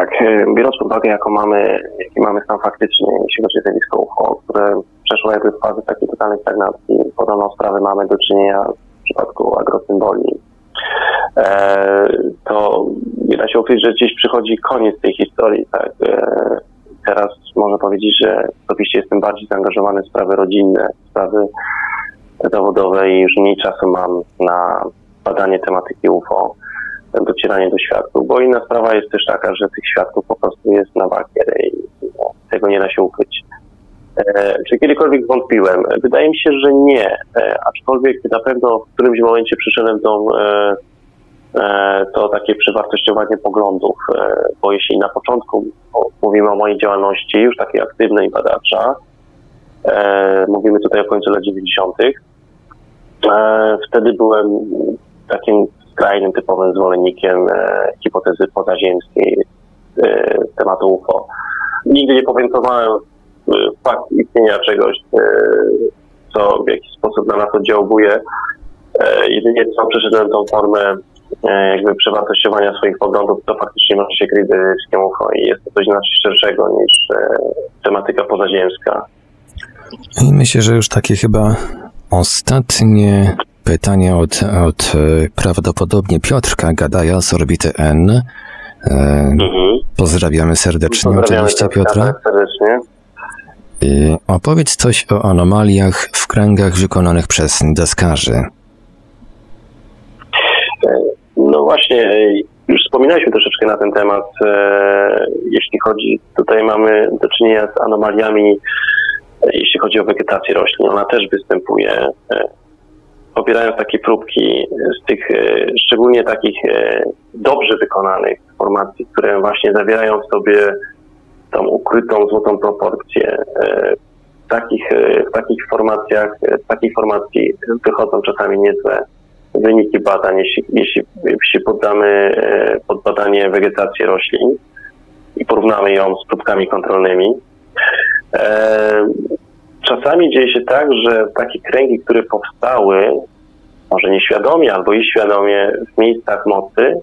S2: Tak, e, biorąc pod uwagę, jaką mamy, jaki mamy stan faktyczny, jeśli chodzi o zjawisko UFO, które przeszło jakby w fazy takiej totalnej stagnacji. Podobną sprawę mamy do czynienia w przypadku agrosymboli. E, to nie da się ukryć, że gdzieś przychodzi koniec tej historii. Tak? E, teraz można powiedzieć, że osobiście jestem bardziej zaangażowany w sprawy rodzinne, w sprawy zawodowe i już mniej czasu mam na badanie tematyki UFO docieranie do świadków, bo inna sprawa jest też taka, że tych świadków po prostu jest na bakier i no, tego nie da się ukryć. E, czy kiedykolwiek wątpiłem? Wydaje mi się, że nie, e, aczkolwiek na pewno w którymś momencie przyszedłem do e, e to takie przewartościowanie poglądów, e, bo jeśli na początku mówimy o mojej działalności już takiej aktywnej badacza, e, mówimy tutaj o końcu lat 90., wtedy byłem takim skrajnym, typowym zwolennikiem e, hipotezy pozaziemskiej e, tematu UFO. Nigdy nie powiękowałem e, fakt istnienia czegoś, co w jakiś sposób na nas oddziałuje. Jedynie co przeszedłem tą formę jakby przewartościowania swoich poglądów, to faktycznie może się kryć detektywskim UFO i jest to coś znacznie szerszego niż tematyka pozaziemska.
S1: I myślę, że już takie chyba ostatnie pytanie od, od e, prawdopodobnie Piotrka Gadaja z orbity N. Mhm. Pozdrawiamy serdecznie
S2: Pozdrawiamy
S1: oczywiście Piotra.
S2: Serdecznie.
S1: I opowiedz coś o anomaliach w kręgach wykonanych przez deskarzy.
S2: No właśnie, już wspominaliśmy troszeczkę na ten temat. E, jeśli chodzi, tutaj mamy do czynienia z anomaliami, e, jeśli chodzi o wegetację roślin. Ona też występuje. E, pobierając takie próbki z tych, szczególnie takich dobrze wykonanych formacji, które właśnie zawierają w sobie tą ukrytą złotą proporcję. W takich, w takich formacjach, z takich formacji wychodzą czasami niezłe wyniki badań, jeśli, jeśli, jeśli poddamy e, pod badanie wegetację roślin i porównamy ją z próbkami kontrolnymi. E, czasami dzieje się tak, że takie kręgi, które powstały, może nieświadomie albo i świadomie w miejscach mocy,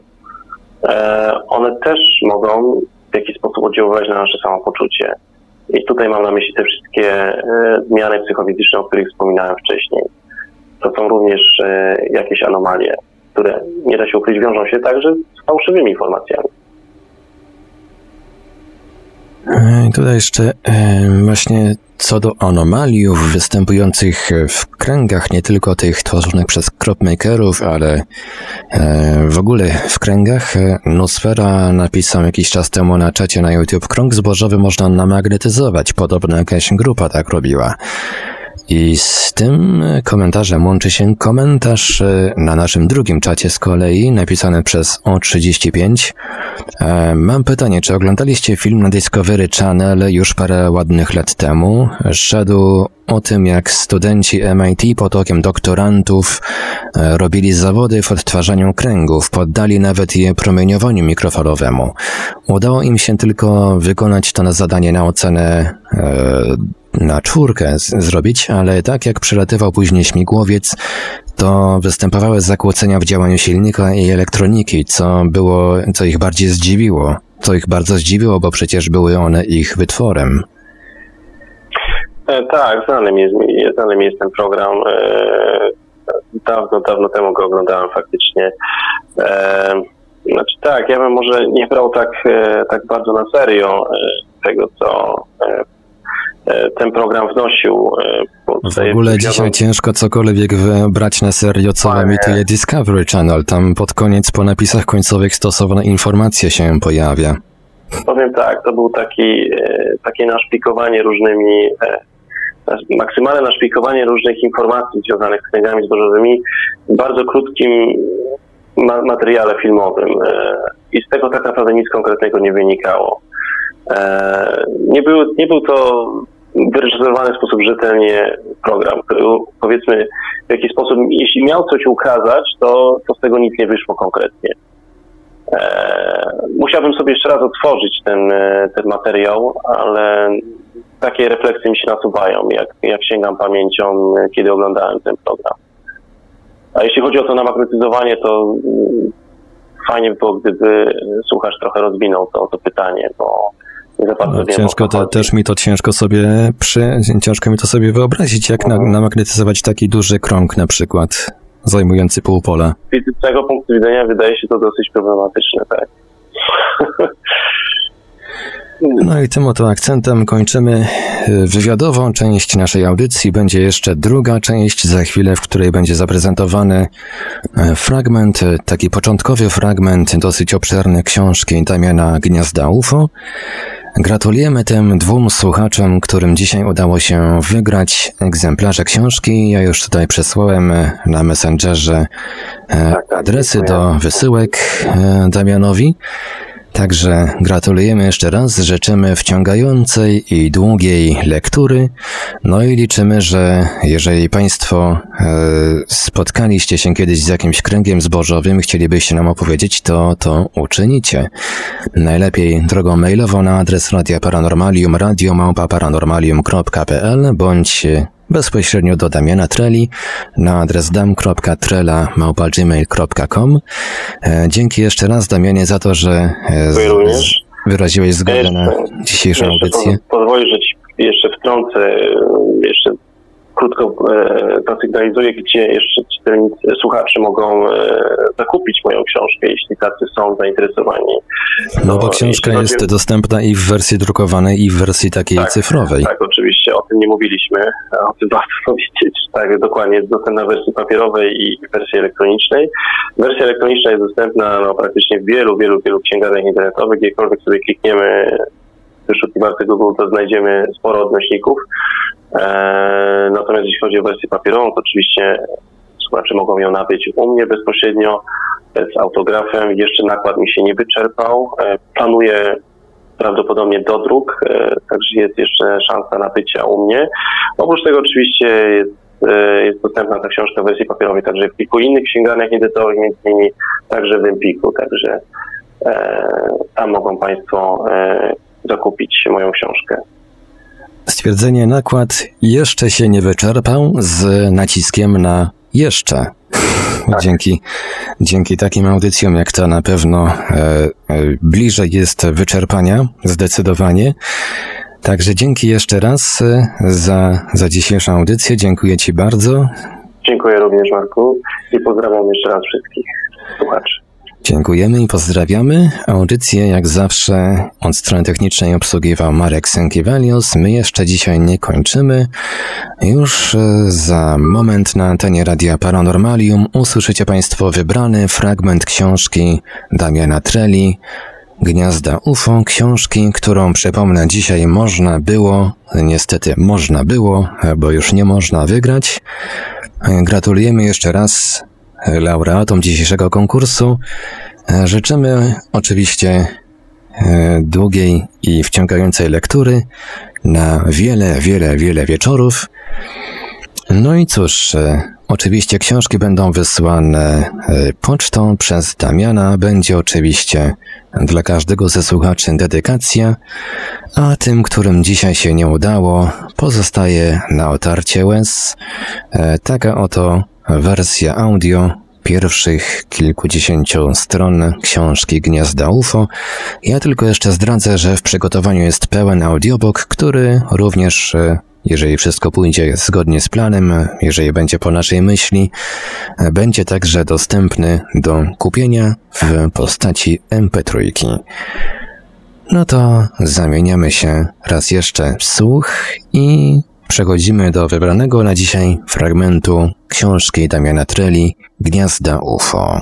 S2: e, one też mogą w jakiś sposób oddziaływać na nasze samopoczucie. I tutaj mam na myśli te wszystkie zmiany psychofizyczne, o których wspominałem wcześniej to są również e, jakieś anomalie, które nie da się ukryć, wiążą się także z fałszywymi informacjami.
S1: I tutaj jeszcze e, właśnie co do anomaliów występujących w kręgach, nie tylko tych tworzonych przez cropmakerów, ale e, w ogóle w kręgach. Nosfera napisał jakiś czas temu na czacie na YouTube, krąg zbożowy można namagnetyzować. Podobno jakaś grupa tak robiła. I z tym komentarzem łączy się komentarz e, na naszym drugim czacie z kolei, napisany przez O35. E, mam pytanie, czy oglądaliście film na Discovery Channel już parę ładnych lat temu? Szedł o tym, jak studenci MIT pod okiem doktorantów e, robili zawody w odtwarzaniu kręgów, poddali nawet je promieniowaniu mikrofalowemu. Udało im się tylko wykonać to na zadanie na ocenę na czwórkę zrobić, ale tak jak przelatywał później śmigłowiec, to występowały zakłócenia w działaniu silnika i elektroniki, co było, co ich bardziej zdziwiło. Co ich bardzo zdziwiło, bo przecież były one ich wytworem.
S2: E, tak, znany mi, jest, znany mi jest ten program. E, dawno, dawno temu go oglądałem faktycznie. E, znaczy tak, ja bym może nie brał tak, e, tak bardzo na serio e, tego, co e, ten program wnosił. e,
S1: W ogóle dzisiaj ciężko cokolwiek brać na serio, co emituje Discovery Channel. Tam pod koniec, po napisach końcowych stosowna informacja się pojawia.
S2: Powiem tak, to był taki, e, takie naszpikowanie różnymi, e, maksymalne naszpikowanie różnych informacji związanych z księgami zbożowymi w bardzo krótkim ma- materiale filmowym e, i z tego tak naprawdę nic konkretnego nie wynikało. E, Nie był, nie był to wyreżyserowany w sposób rzetelnie program, który powiedzmy w jakiś sposób, jeśli miał coś ukazać, to, to z tego nic nie wyszło konkretnie. E, musiałbym sobie jeszcze raz otworzyć ten, e, ten materiał, ale takie refleksje mi się nasuwają, jak, jak sięgam pamięcią, e, kiedy oglądałem ten program. A jeśli chodzi o to namagnetyzowanie, to mm, fajnie by było, gdyby słuchacz trochę rozwinął to, to pytanie, bo nie za bardzo
S1: No,
S2: wiem,
S1: ciężko to, też mi to ciężko sobie przy, ciężko mi to sobie wyobrazić, jak na, namagnetyzować taki duży krąg na przykład, zajmujący pół pola.
S2: Z fizycznego punktu widzenia wydaje się to dosyć problematyczne, tak.
S1: No i tym oto akcentem kończymy y, wywiadową część naszej audycji. Będzie jeszcze druga część za chwilę, w której będzie zaprezentowany e, fragment, e, taki początkowy fragment dosyć obszerny książki Damiana Gniazda UFO. Gratulujemy tym dwóm słuchaczom, którym dzisiaj udało się wygrać egzemplarze książki. Ja już tutaj przesłałem na Messengerze e, adresy do wysyłek e, Damianowi. Także gratulujemy jeszcze raz, życzymy wciągającej i długiej lektury. No i liczymy, że jeżeli Państwo e, spotkaliście się kiedyś z jakimś kręgiem zbożowym, chcielibyście nam opowiedzieć, to to uczynicie. Najlepiej drogą mailową na adres Radia Paranormalium radiomałpa paranormalium.pl bądź bezpośrednio do Damiana Treli na adres dam.trela.gmail.com. E, dzięki jeszcze raz Damianie za to, że e, wyraziłeś zgodę na dzisiejszą audycję.
S2: Pozwolisz, że ci jeszcze wtrącę, jeszcze krótko e, zasygnalizuję, gdzie jeszcze słuchacze mogą e, zakupić moją książkę, jeśli tacy są zainteresowani.
S1: No bo książka jest chodzi... dostępna i w wersji drukowanej, i w wersji takiej
S2: tak,
S1: cyfrowej.
S2: Tak, oczywiście, o tym nie mówiliśmy, o tym warto powiedzieć. Tak, dokładnie, jest dostępna w wersji papierowej i wersji elektronicznej. Wersja elektroniczna jest dostępna no, praktycznie w wielu, wielu, wielu księgarniach internetowych, gdziekolwiek sobie klikniemy wyszukiwarce Google, to znajdziemy sporo odnośników. Eee, natomiast jeśli chodzi o wersję papierową, to oczywiście słuchacze mogą ją nabyć u mnie bezpośrednio z autografem. Jeszcze nakład mi się nie wyczerpał. Eee, planuję prawdopodobnie dodruk, eee, także jest jeszcze szansa nabycia u mnie. Oprócz tego oczywiście jest, e, jest dostępna ta książka w wersji papierowej także w kilku innych księgarniach internetowych, między innymi także w Empiku, także e, tam mogą Państwo zakupić moją książkę.
S1: Stwierdzenie nakład jeszcze się nie wyczerpał z naciskiem na jeszcze. Tak. Dzięki, dzięki takim audycjom jak ta na pewno e, e, bliżej jest wyczerpania, zdecydowanie. Także dzięki jeszcze raz e, za, za dzisiejszą audycję. Dziękuję Ci bardzo.
S2: Dziękuję również Marku i pozdrawiam jeszcze raz wszystkich słuchaczy.
S1: Dziękujemy i pozdrawiamy. Audycję jak zawsze od strony technicznej obsługiwał Marek Sękiewelios. My jeszcze dzisiaj nie kończymy. Już e, za moment na antenie Radia Paranormalium usłyszycie Państwo wybrany fragment książki Damiana Treli Gniazda UFO, książki, którą przypomnę dzisiaj można było, niestety można było, bo już nie można wygrać. Gratulujemy jeszcze raz laureatom dzisiejszego konkursu. E, życzymy oczywiście e, długiej i wciągającej lektury na wiele, wiele, wiele wieczorów. No i cóż, e, oczywiście książki będą wysłane pocztą przez Damiana. Będzie oczywiście dla każdego ze słuchaczy dedykacja, a tym, którym dzisiaj się nie udało, pozostaje na otarcie łez taka oto wersja audio pierwszych kilkudziesięciu stron książki Gniazda UFO. Ja tylko jeszcze zdradzę, że w przygotowaniu jest pełen audiobook, który również e, jeżeli wszystko pójdzie zgodnie z planem, jeżeli będzie po naszej myśli, e, będzie także dostępny do kupienia w postaci MP3. No to zamieniamy się raz jeszcze w słuch i Przechodzimy do wybranego na dzisiaj fragmentu książki Damiana Treli Gniazda UFO.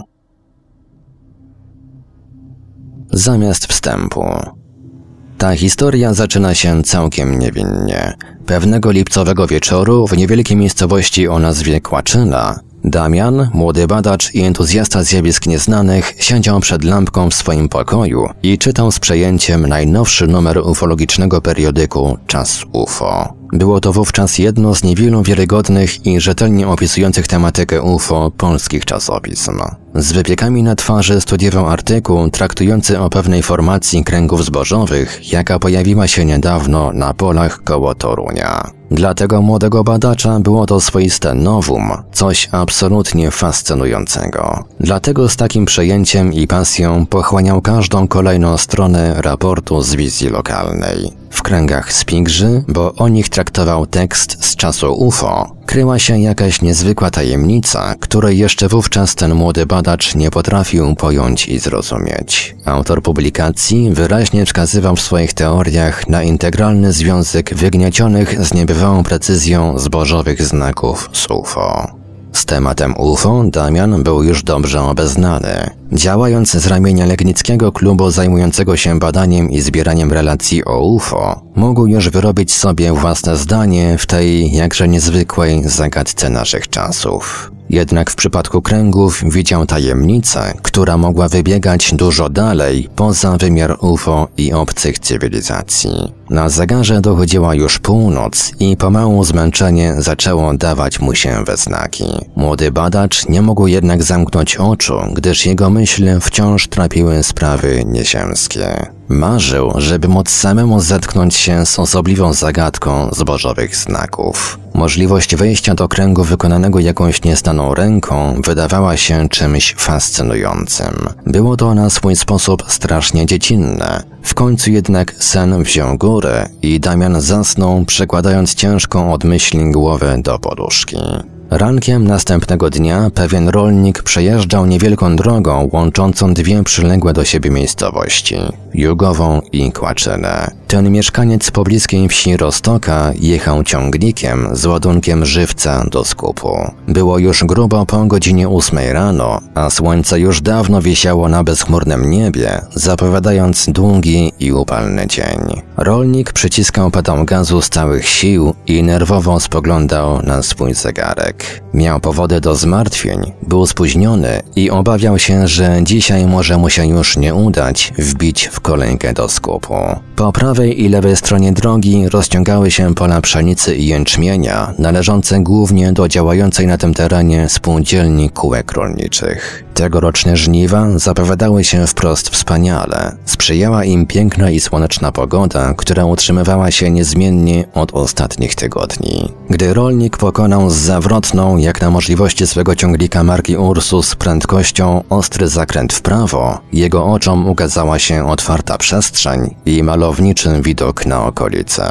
S1: Zamiast wstępu. Ta historia zaczyna się całkiem niewinnie. Pewnego lipcowego wieczoru w niewielkiej miejscowości o nazwie Kłaczyna Damian, młody badacz i entuzjasta zjawisk nieznanych, siedział przed lampką w swoim pokoju i czytał z przejęciem najnowszy numer ufologicznego periodyku Czas UFO. Było to wówczas jedno z niewielu wiarygodnych i rzetelnie opisujących tematykę UFO polskich czasopism. Z wypiekami na twarzy studiował artykuł traktujący o pewnej formacji kręgów zbożowych, jaka pojawiła się niedawno na polach koło Torunia. Dla tego młodego badacza było to swoiste nowum, coś absolutnie fascynującego. Dlatego z takim przejęciem i pasją pochłaniał każdą kolejną stronę raportu z wizji lokalnej. W kręgach spigrzy, bo o nich traktował tekst z czasu UFO, kryła się jakaś niezwykła tajemnica, której jeszcze wówczas ten młody badacz nie potrafił pojąć i zrozumieć. Autor publikacji wyraźnie wskazywał w swoich teoriach na integralny związek wygniecionych z niebywałą precyzją zbożowych znaków z UFO. Z tematem UFO Damian był już dobrze obeznany. Działając z ramienia Legnickiego klubu zajmującego się badaniem i zbieraniem relacji o UFO, mógł już wyrobić sobie własne zdanie w tej jakże niezwykłej zagadce naszych czasów. Jednak w przypadku kręgów widział tajemnicę, która mogła wybiegać dużo dalej poza wymiar UFO i obcych cywilizacji. Na zegarze dochodziła już północ i pomału zmęczenie zaczęło dawać mu się we znaki. Młody badacz nie mógł jednak zamknąć oczu, gdyż jego myśli wciąż trapiły sprawy nieziemskie. Marzył, żeby móc samemu zetknąć się z osobliwą zagadką zbożowych znaków. Możliwość wejścia do kręgu wykonanego jakąś nieznaną ręką wydawała się czymś fascynującym. Było to na swój sposób strasznie dziecinne. W końcu jednak sen wziął górę i Damian zasnął, przekładając ciężką od myśli głowę do poduszki. Rankiem następnego dnia pewien rolnik przejeżdżał niewielką drogą łączącą dwie przyległe do siebie miejscowości Jugową i Kłaczynę. Ten mieszkaniec pobliskiej wsi Rostoka jechał ciągnikiem z ładunkiem żywca do skupu. Było już grubo po godzinie ósmej rano, a słońce już dawno wisiało na bezchmurnym niebie, zapowiadając długi i upalny dzień. Rolnik przyciskał pedał gazu z całych sił i nerwowo spoglądał na swój zegarek. Miał powody do zmartwień, był spóźniony i obawiał się, że dzisiaj może mu się już nie udać wbić w kolejkę do skupu. Po prawej i lewej stronie drogi rozciągały się pola pszenicy i jęczmienia, należące głównie do działającej na tym terenie spółdzielni kółek rolniczych. Tegoroczne żniwa zapowiadały się wprost wspaniale. Sprzyjała im piękna i słoneczna pogoda, która utrzymywała się niezmiennie od ostatnich tygodni. Gdy rolnik pokonał z zawrotną, jak na możliwości swego ciąglika marki Ursus, prędkością ostry zakręt w prawo, jego oczom ukazała się otwarta przestrzeń i malowniczy widok na okolice.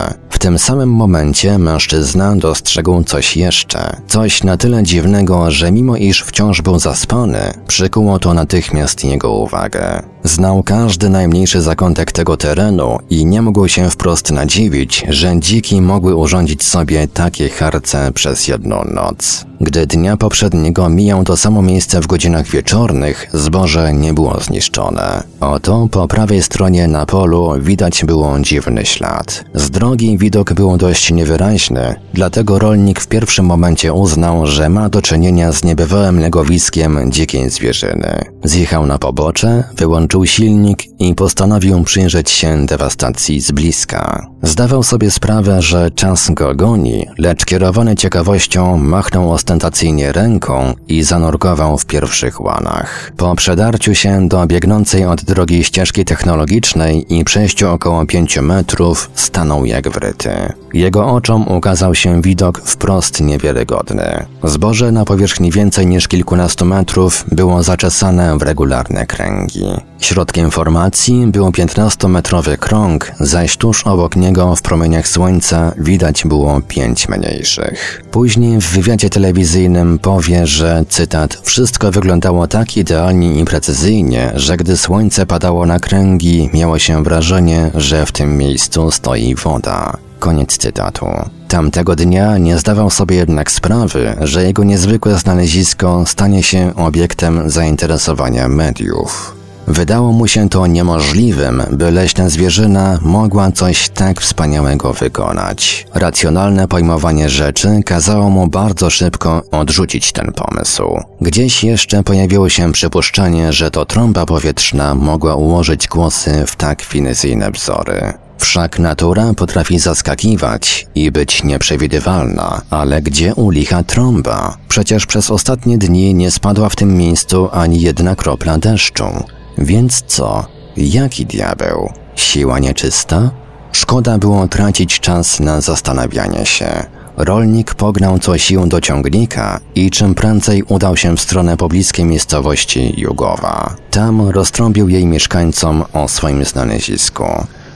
S1: Tym samym momencie mężczyzna dostrzegł coś jeszcze. Coś na tyle dziwnego, że mimo iż wciąż był zaspany, przykuło to natychmiast jego uwagę. Znał każdy najmniejszy zakątek tego terenu i nie mógł się wprost nadziwić, że dziki mogły urządzić sobie takie harce przez jedną noc. Gdy dnia poprzedniego mijał to samo miejsce w godzinach wieczornych, zboże nie było zniszczone. Oto po prawej stronie na polu widać było dziwny ślad. Z drogi widok był dość niewyraźny, dlatego rolnik w pierwszym momencie uznał, że ma do czynienia z niebywałym legowiskiem dzikiej zwierzyny. Zjechał na pobocze, wyłączył silnik i postanowił przyjrzeć się dewastacji z bliska. Zdawał sobie sprawę, że czas go goni, lecz kierowany ciekawością machnął ostentacyjnie ręką i zanurkował w pierwszych łanach. Po przedarciu się do biegnącej od drogi ścieżki technologicznej i przejściu około pięciu metrów, stanął jak wryty. Jego oczom ukazał się widok wprost niewiarygodny. Zboże na powierzchni więcej niż kilkunastu metrów było zaczesane w regularne kręgi. Środkiem formacji był 15-metrowy krąg, zaś tuż obok niego w promieniach słońca widać było pięć mniejszych. Później w wywiadzie telewizyjnym powie, że cytat wszystko wyglądało tak idealnie i precyzyjnie, że gdy słońce padało na kręgi, miało się wrażenie, że w tym miejscu stoi woda. Koniec cytatu. Tamtego dnia nie zdawał sobie jednak sprawy, że jego niezwykłe znalezisko stanie się obiektem zainteresowania mediów. Wydało mu się to niemożliwym, by leśna zwierzyna mogła coś tak wspaniałego wykonać. Racjonalne pojmowanie rzeczy kazało mu bardzo szybko odrzucić ten pomysł. Gdzieś jeszcze pojawiło się przypuszczenie, że to trąba powietrzna mogła ułożyć głosy w tak finezyjne wzory. Wszak natura potrafi zaskakiwać i być nieprzewidywalna, ale gdzie u licha trąba? Przecież przez ostatnie dni nie spadła w tym miejscu ani jedna kropla deszczu. Więc co? Jaki diabeł? Siła nieczysta? Szkoda było tracić czas na zastanawianie się. Rolnik pognał co sił do ciągnika i czym prędzej udał się w stronę pobliskiej miejscowości Jugowa. Tam roztrąbił jej mieszkańcom o swoim znalezisku.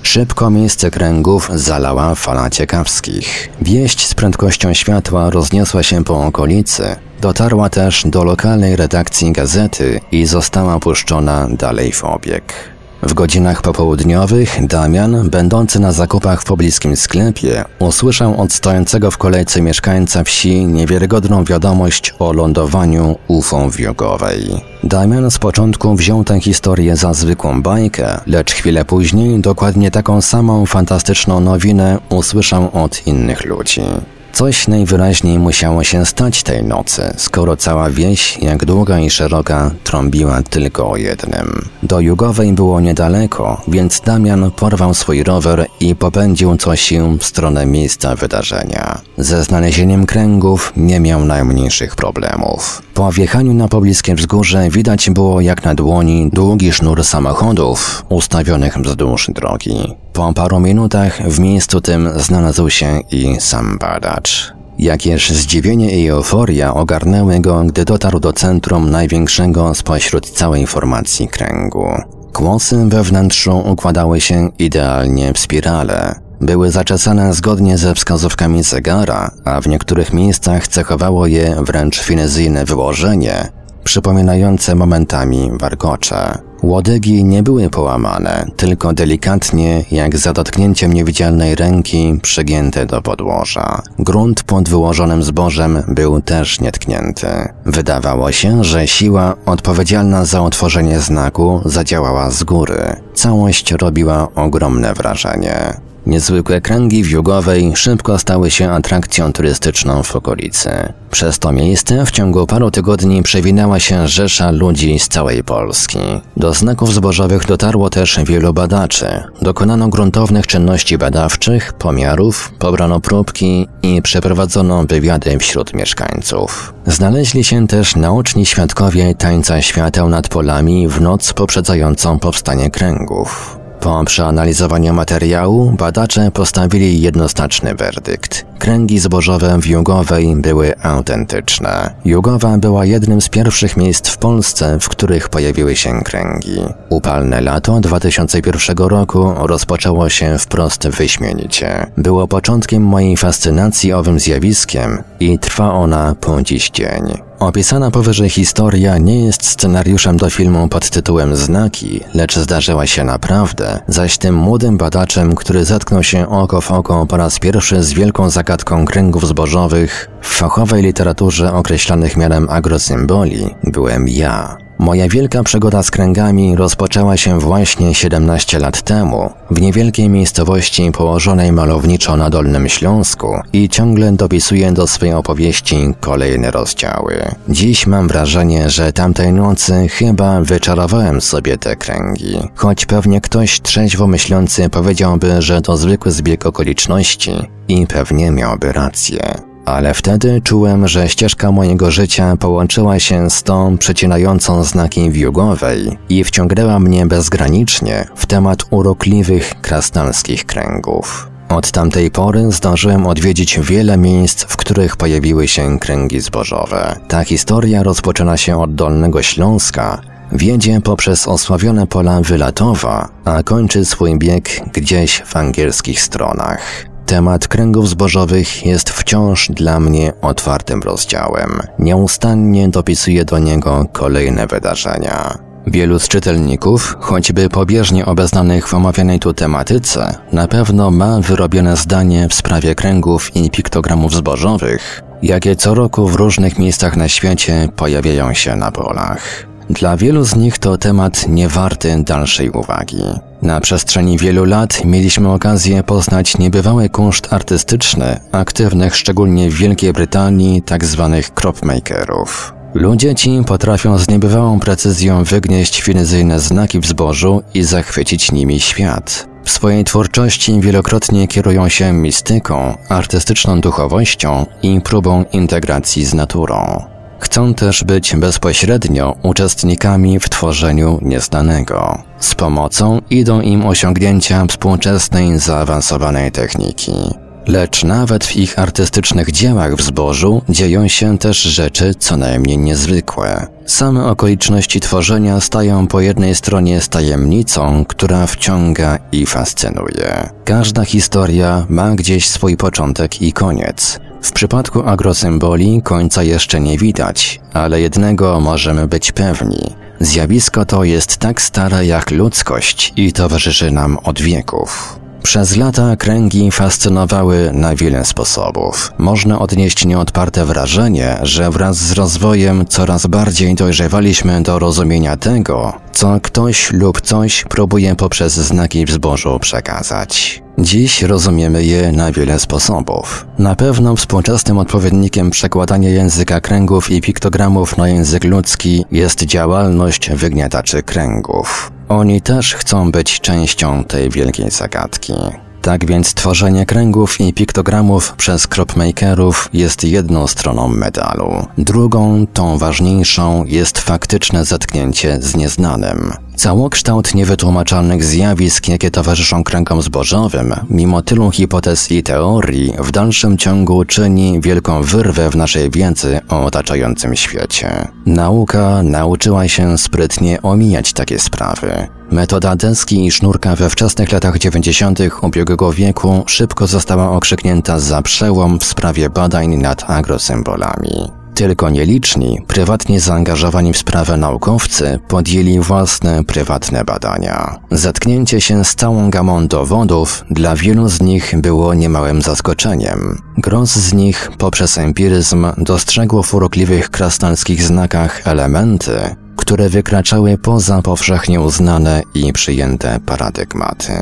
S1: Szybko miejsce kręgów zalała fala ciekawskich. Wieść z prędkością światła rozniosła się po okolicy, dotarła też do lokalnej redakcji gazety i została puszczona dalej w obieg. W godzinach popołudniowych Damian, będący na zakupach w pobliskim sklepie, usłyszał od stojącego w kolejce mieszkańca wsi niewiarygodną wiadomość o lądowaniu UFO wiogowej. Damian z początku wziął tę historię za zwykłą bajkę, lecz chwilę później dokładnie taką samą fantastyczną nowinę usłyszał od innych ludzi. Coś najwyraźniej musiało się stać tej nocy, skoro cała wieś, jak długa i szeroka, trąbiła tylko o jednym. Do Jugowej było niedaleko, więc Damian porwał swój rower i popędził co sił w stronę miejsca wydarzenia. Ze znalezieniem kręgów nie miał najmniejszych problemów. Po wjechaniu na pobliskie wzgórze widać było jak na dłoni długi sznur samochodów ustawionych wzdłuż drogi. Po paru minutach w miejscu tym znalazł się i sam badacz. Jakież zdziwienie i euforia ogarnęły go, gdy dotarł do centrum największego spośród całej formacji kręgu. Kłosy we wnętrzu układały się idealnie w spirale. Były zaczesane zgodnie ze wskazówkami zegara, a w niektórych miejscach cechowało je wręcz finezyjne wyłożenie, przypominające momentami warkocze. Łodygi nie były połamane, tylko delikatnie, jak za dotknięciem niewidzialnej ręki, przygięte do podłoża. Grunt pod wyłożonym zbożem był też nietknięty. Wydawało się, że siła odpowiedzialna za otworzenie znaku zadziałała z góry. Całość robiła ogromne wrażenie. Niezwykłe kręgi wiugowej szybko stały się atrakcją turystyczną w okolicy. Przez to miejsce w ciągu paru tygodni przewinęła się rzesza ludzi z całej Polski. Do znaków zbożowych dotarło też wielu badaczy. Dokonano gruntownych czynności badawczych, pomiarów, pobrano próbki i przeprowadzono wywiady wśród mieszkańców. Znaleźli się też naoczni świadkowie tańca świateł nad polami w noc poprzedzającą powstanie kręgów. Po przeanalizowaniu materiału badacze postawili jednoznaczny werdykt. Kręgi zbożowe w Jugowej były autentyczne. Jugowa była jednym z pierwszych miejsc w Polsce, w których pojawiły się kręgi. Upalne lato 2001 roku rozpoczęło się wprost wyśmienicie. Było początkiem mojej fascynacji owym zjawiskiem i trwa ona po dziś dzień. Opisana powyżej historia nie jest scenariuszem do filmu pod tytułem Znaki, lecz zdarzyła się naprawdę, zaś tym młodym badaczem, który zetknął się oko w oko po raz pierwszy z wielką zagadką kręgów zbożowych, w fachowej literaturze określanych mianem agrosymboli, byłem ja. Moja wielka przygoda z kręgami rozpoczęła się właśnie 17 lat temu, w niewielkiej miejscowości położonej malowniczo na Dolnym Śląsku i ciągle dopisuję do swojej opowieści kolejne rozdziały. Dziś mam wrażenie, że tamtej nocy chyba wyczarowałem sobie te kręgi, choć pewnie ktoś trzeźwo myślący powiedziałby, że to zwykły zbieg okoliczności i pewnie miałby rację ale wtedy czułem, że ścieżka mojego życia połączyła się z tą przecinającą znaki wiugowej i wciągnęła mnie bezgranicznie w temat urokliwych krasnalskich kręgów. Od tamtej pory zdążyłem odwiedzić wiele miejsc, w których pojawiły się kręgi zbożowe. Ta historia rozpoczyna się od Dolnego Śląska, wiedzie poprzez osławione pola Wylatowa, a kończy swój bieg gdzieś w angielskich stronach. Temat kręgów zbożowych jest wciąż dla mnie otwartym rozdziałem. Nieustannie dopisuję do niego kolejne wydarzenia. Wielu z czytelników, choćby pobieżnie obeznanych w omawianej tu tematyce, na pewno ma wyrobione zdanie w sprawie kręgów i piktogramów zbożowych, jakie co roku w różnych miejscach na świecie pojawiają się na polach. Dla wielu z nich to temat niewarty dalszej uwagi. Na przestrzeni wielu lat mieliśmy okazję poznać niebywały kunszt artystyczny, aktywnych szczególnie w Wielkiej Brytanii tzw. Tak cropmakerów. Ludzie ci potrafią z niebywałą precyzją wygnieść finezyjne znaki w zbożu i zachwycić nimi świat. W swojej twórczości wielokrotnie kierują się mistyką, artystyczną duchowością i próbą integracji z naturą. Chcą też być bezpośrednio uczestnikami w tworzeniu nieznanego. Z pomocą idą im osiągnięcia współczesnej, zaawansowanej techniki. Lecz nawet w ich artystycznych dziełach w zbożu dzieją się też rzeczy co najmniej niezwykłe. Same okoliczności tworzenia stają po jednej stronie z tajemnicą, która wciąga i fascynuje. Każda historia ma gdzieś swój początek i koniec. W przypadku agrosymboli końca jeszcze nie widać, ale jednego możemy być pewni. Zjawisko to jest tak stare jak ludzkość i towarzyszy nam od wieków. Przez lata kręgi fascynowały na wiele sposobów. Można odnieść nieodparte wrażenie, że wraz z rozwojem coraz bardziej dojrzewaliśmy do rozumienia tego, co ktoś lub coś próbuje poprzez znaki w zbożu przekazać. Dziś rozumiemy je na wiele sposobów. Na pewno współczesnym odpowiednikiem przekładania języka kręgów i piktogramów na język ludzki jest działalność wygniataczy kręgów. Oni też chcą być częścią tej wielkiej zagadki. Tak więc tworzenie kręgów i piktogramów przez cropmakerów jest jedną stroną medalu. Drugą, tą ważniejszą, jest faktyczne zetknięcie z nieznanym. Całokształt niewytłumaczalnych zjawisk, jakie towarzyszą kręgom zbożowym, mimo tylu hipotez i teorii, w dalszym ciągu czyni wielką wyrwę w naszej wiedzy o otaczającym świecie. Nauka nauczyła się sprytnie omijać takie sprawy. Metoda deski i sznurka we wczesnych latach 90. ubiegłego wieku szybko została okrzyknięta za przełom w sprawie badań nad agrosymbolami. Tylko nieliczni, prywatnie zaangażowani w sprawę naukowcy podjęli własne prywatne badania. Zetknięcie się z całą gamą dowodów dla wielu z nich było niemałym zaskoczeniem. Gros z nich poprzez empiryzm dostrzegło w urokliwych krasnalskich znakach elementy, które wykraczały poza powszechnie uznane i przyjęte paradygmaty.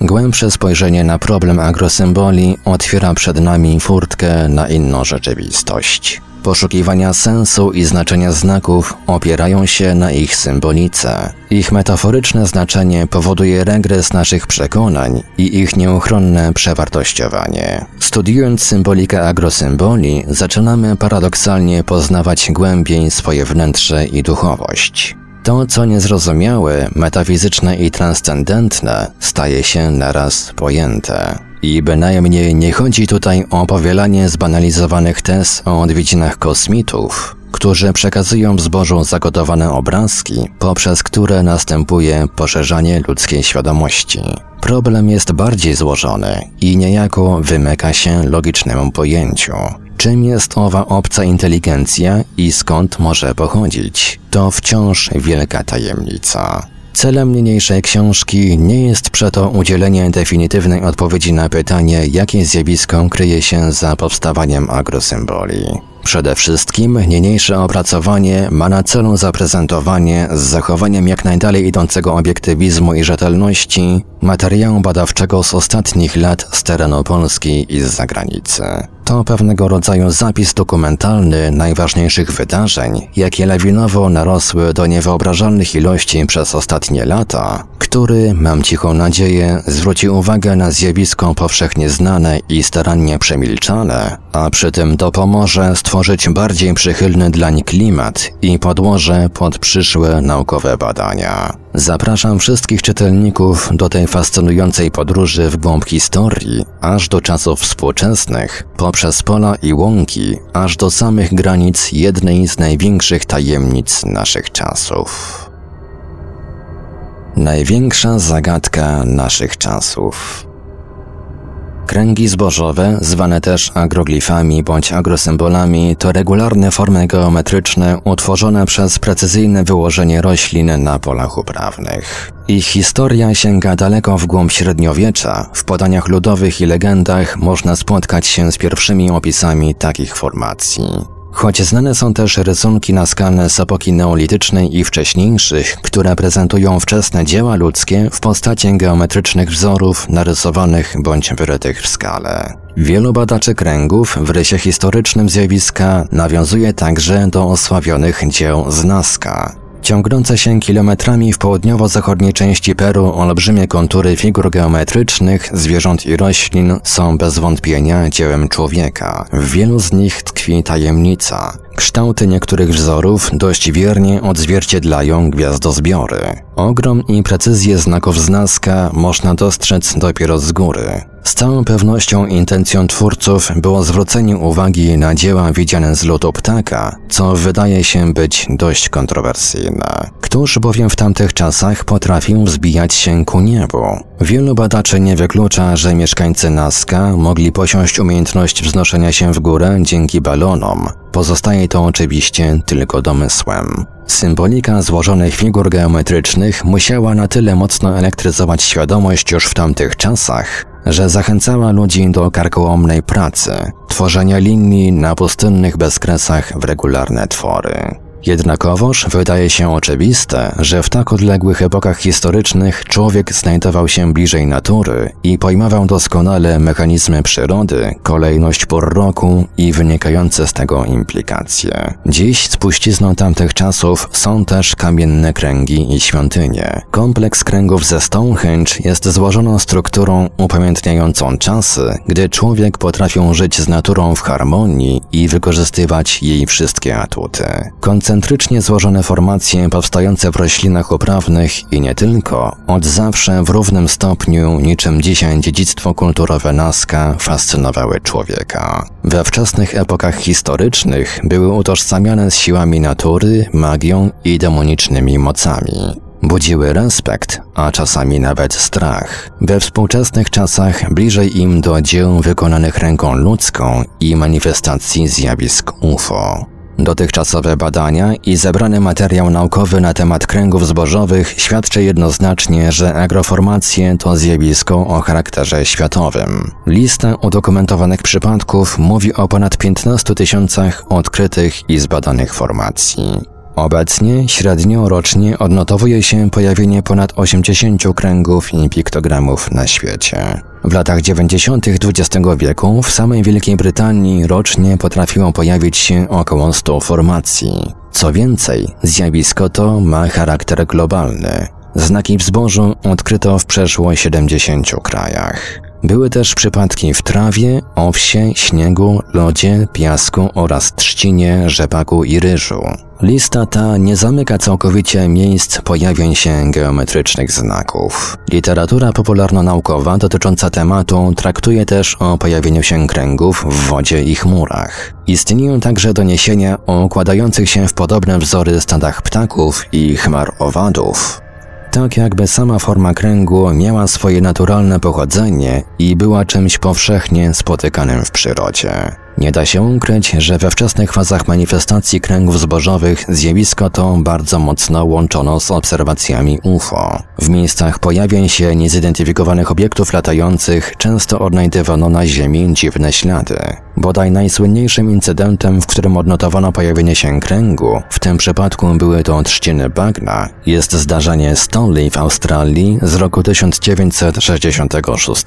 S1: Głębsze spojrzenie na problem agrosymboli otwiera przed nami furtkę na inną rzeczywistość. Poszukiwania sensu i znaczenia znaków opierają się na ich symbolice. Ich metaforyczne znaczenie powoduje regres naszych przekonań i ich nieuchronne przewartościowanie. Studiując symbolikę agrosymboli, zaczynamy paradoksalnie poznawać głębiej swoje wnętrze i duchowość. To, co niezrozumiałe, metafizyczne i transcendentne, staje się naraz pojęte. I bynajmniej nie chodzi tutaj o powielanie zbanalizowanych tez o odwiedzinach kosmitów, którzy przekazują w zbożu zagotowane obrazki, poprzez które następuje poszerzanie ludzkiej świadomości. Problem jest bardziej złożony i niejako wymyka się logicznemu pojęciu. Czym jest owa obca inteligencja i skąd może pochodzić? To wciąż wielka tajemnica. Celem niniejszej książki nie jest przeto udzielenie definitywnej odpowiedzi na pytanie, jakie zjawisko kryje się za powstawaniem agrosymboli. Przede wszystkim niniejsze opracowanie ma na celu zaprezentowanie z zachowaniem jak najdalej idącego obiektywizmu i rzetelności materiału badawczego z ostatnich lat z terenu Polski i z zagranicy. To pewnego rodzaju zapis dokumentalny najważniejszych wydarzeń, jakie lawinowo narosły do niewyobrażalnych ilości przez ostatnie lata, który, mam cichą nadzieję, zwróci uwagę na zjawisko powszechnie znane i starannie przemilczane, a przy tym dopomoże stworzyć bardziej przychylny dlań klimat i podłoże pod przyszłe naukowe badania. Zapraszam wszystkich czytelników do tej fascynującej podróży w głąb historii, aż do czasów współczesnych, poprzez pola i łąki, aż do samych granic jednej z największych tajemnic naszych czasów. Największa zagadka naszych czasów. Kręgi zbożowe, zwane też agroglifami bądź agrosymbolami, to regularne formy geometryczne utworzone przez precyzyjne wyłożenie roślin na polach uprawnych. Ich historia sięga daleko w głąb średniowiecza. W podaniach ludowych i legendach można spotkać się z pierwszymi opisami takich formacji. Choć znane są też rysunki naskalne z epoki neolitycznej i wcześniejszych, które prezentują wczesne dzieła ludzkie w postaci geometrycznych wzorów narysowanych bądź wyrytych w skale. Wielu badaczy kręgów w rysie historycznym zjawiska nawiązuje także do osławionych dzieł z Nazca. Ciągnące się kilometrami w południowo-zachodniej części Peru olbrzymie kontury figur geometrycznych, zwierząt i roślin są bez wątpienia dziełem człowieka. W wielu z nich tkwi tajemnica. Kształty niektórych wzorów dość wiernie odzwierciedlają gwiazdozbiory. Ogrom i precyzję znaków z można dostrzec dopiero z góry. Z całą pewnością intencją twórców było zwrócenie uwagi na dzieła widziane z lotu ptaka, co wydaje się być dość kontrowersyjne. Któż bowiem w tamtych czasach potrafił wzbijać się ku niebu? Wielu badaczy nie wyklucza, że mieszkańcy Nazca mogli posiąść umiejętność wznoszenia się w górę dzięki balonom. Pozostaje to oczywiście tylko domysłem. Symbolika złożonych figur geometrycznych musiała na tyle mocno elektryzować świadomość już w tamtych czasach, że zachęcała ludzi do karkołomnej pracy, tworzenia linii na pustynnych bezkresach w regularne twory. Jednakowoż wydaje się oczywiste, że w tak odległych epokach historycznych człowiek znajdował się bliżej natury i pojmował doskonale mechanizmy przyrody, kolejność por roku i wynikające z tego implikacje. Dziś spuścizną tamtych czasów są też kamienne kręgi i świątynie. Kompleks kręgów ze Stonehenge jest złożoną strukturą upamiętniającą czasy, gdy człowiek potrafił żyć z naturą w harmonii i wykorzystywać jej wszystkie atuty. Koncentrycznie złożone formacje powstające w roślinach uprawnych i nie tylko, od zawsze w równym stopniu, niczym dzisiaj dziedzictwo kulturowe Nazca, fascynowały człowieka. We wczesnych epokach historycznych były utożsamiane z siłami natury, magią i demonicznymi mocami. Budziły respekt, a czasami nawet strach. We współczesnych czasach bliżej im do dzieł wykonanych ręką ludzką i manifestacji zjawisk UFO. Dotychczasowe badania i zebrany materiał naukowy na temat kręgów zbożowych świadczy jednoznacznie, że agroformacje to zjawisko o charakterze światowym. Lista udokumentowanych przypadków mówi o ponad 15 tysiącach odkrytych i zbadanych formacji. Obecnie średnio rocznie odnotowuje się pojawienie ponad 80 kręgów i piktogramów na świecie. W latach 90. XX wieku w samej Wielkiej Brytanii rocznie potrafiło pojawić się około 100 formacji. Co więcej, zjawisko to ma charakter globalny. Znaki w zbożu odkryto w przeszło 70 krajach. Były też przypadki w trawie, owsie, śniegu, lodzie, piasku oraz trzcinie, rzepaku i ryżu. Lista ta nie zamyka całkowicie miejsc pojawień się geometrycznych znaków. Literatura popularno-naukowa dotycząca tematu traktuje też o pojawieniu się kręgów w wodzie i chmurach. Istnieją także doniesienia o układających się w podobne wzory stadach ptaków i chmar owadów tak jakby sama forma kręgu miała swoje naturalne pochodzenie i była czymś powszechnie spotykanym w przyrodzie. Nie da się ukryć, że we wczesnych fazach manifestacji kręgów zbożowych zjawisko to bardzo mocno łączono z obserwacjami UFO. W miejscach pojawień się niezidentyfikowanych obiektów latających często odnajdywano na Ziemi dziwne ślady. Bodaj najsłynniejszym incydentem, w którym odnotowano pojawienie się kręgu, w tym przypadku były to trzciny bagna, jest zdarzenie Stonley w Australii z roku 1966.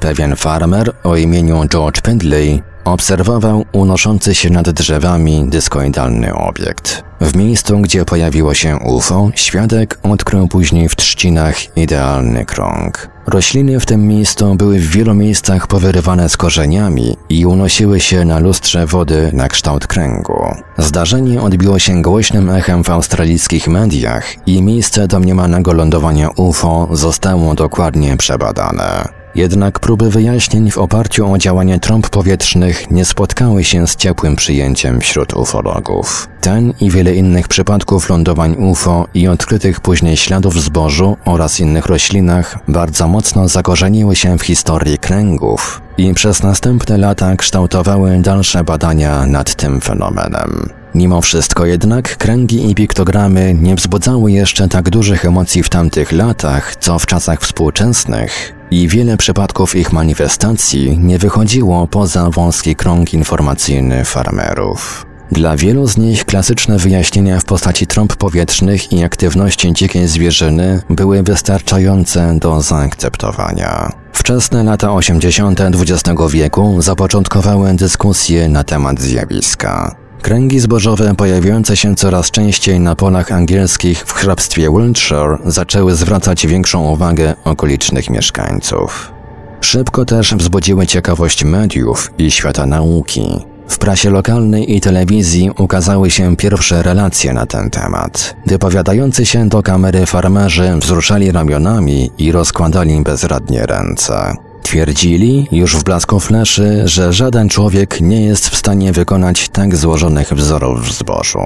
S1: Pewien farmer o imieniu George Pendley Obserwował unoszący się nad drzewami dyskoidalny obiekt. W miejscu, gdzie pojawiło się UFO, świadek odkrył później w trzcinach idealny krąg. Rośliny w tym miejscu były w wielu miejscach powyrywane z korzeniami i unosiły się na lustrze wody na kształt kręgu. Zdarzenie odbiło się głośnym echem w australijskich mediach i miejsce domniemanego lądowania UFO zostało dokładnie przebadane. Jednak próby wyjaśnień w oparciu o działanie trąb powietrznych nie spotkały się z ciepłym przyjęciem wśród ufologów. Ten i wiele innych przypadków lądowań UFO i odkrytych później śladów zbożu oraz innych roślinach bardzo mocno zakorzeniły się w historii kręgów i przez następne lata kształtowały dalsze badania nad tym fenomenem. Mimo wszystko jednak kręgi i piktogramy nie wzbudzały jeszcze tak dużych emocji w tamtych latach, co w czasach współczesnych, i wiele przypadków ich manifestacji nie wychodziło poza wąski krąg informacyjny farmerów. Dla wielu z nich klasyczne wyjaśnienia w postaci trąb powietrznych i aktywności dzikiej zwierzyny były wystarczające do zaakceptowania. Wczesne lata 80. XX wieku zapoczątkowały dyskusje na temat zjawiska. Kręgi zbożowe pojawiające się coraz częściej na polach angielskich w hrabstwie Wiltshire zaczęły zwracać większą uwagę okolicznych mieszkańców. Szybko też wzbudziły ciekawość mediów i świata nauki. W prasie lokalnej i telewizji ukazały się pierwsze relacje na ten temat. Wypowiadający się do kamery farmerzy wzruszali ramionami i rozkładali bezradnie ręce. Twierdzili, już w blasku fleszy, że żaden człowiek nie jest w stanie wykonać tak złożonych wzorów w zbożu.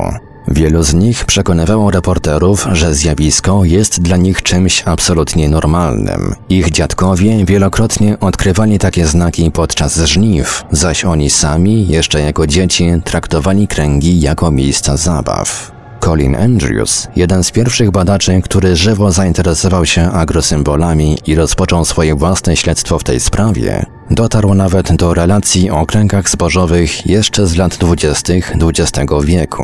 S1: Wielu z nich przekonywało reporterów, że zjawisko jest dla nich czymś absolutnie normalnym. Ich dziadkowie wielokrotnie odkrywali takie znaki podczas żniw, zaś oni sami, jeszcze jako dzieci, traktowali kręgi jako miejsca zabaw. Colin Andrews, jeden z pierwszych badaczy, który żywo zainteresował się agrosymbolami i rozpoczął swoje własne śledztwo w tej sprawie, dotarł nawet do relacji o kręgach zbożowych jeszcze z lat 20. XX wieku.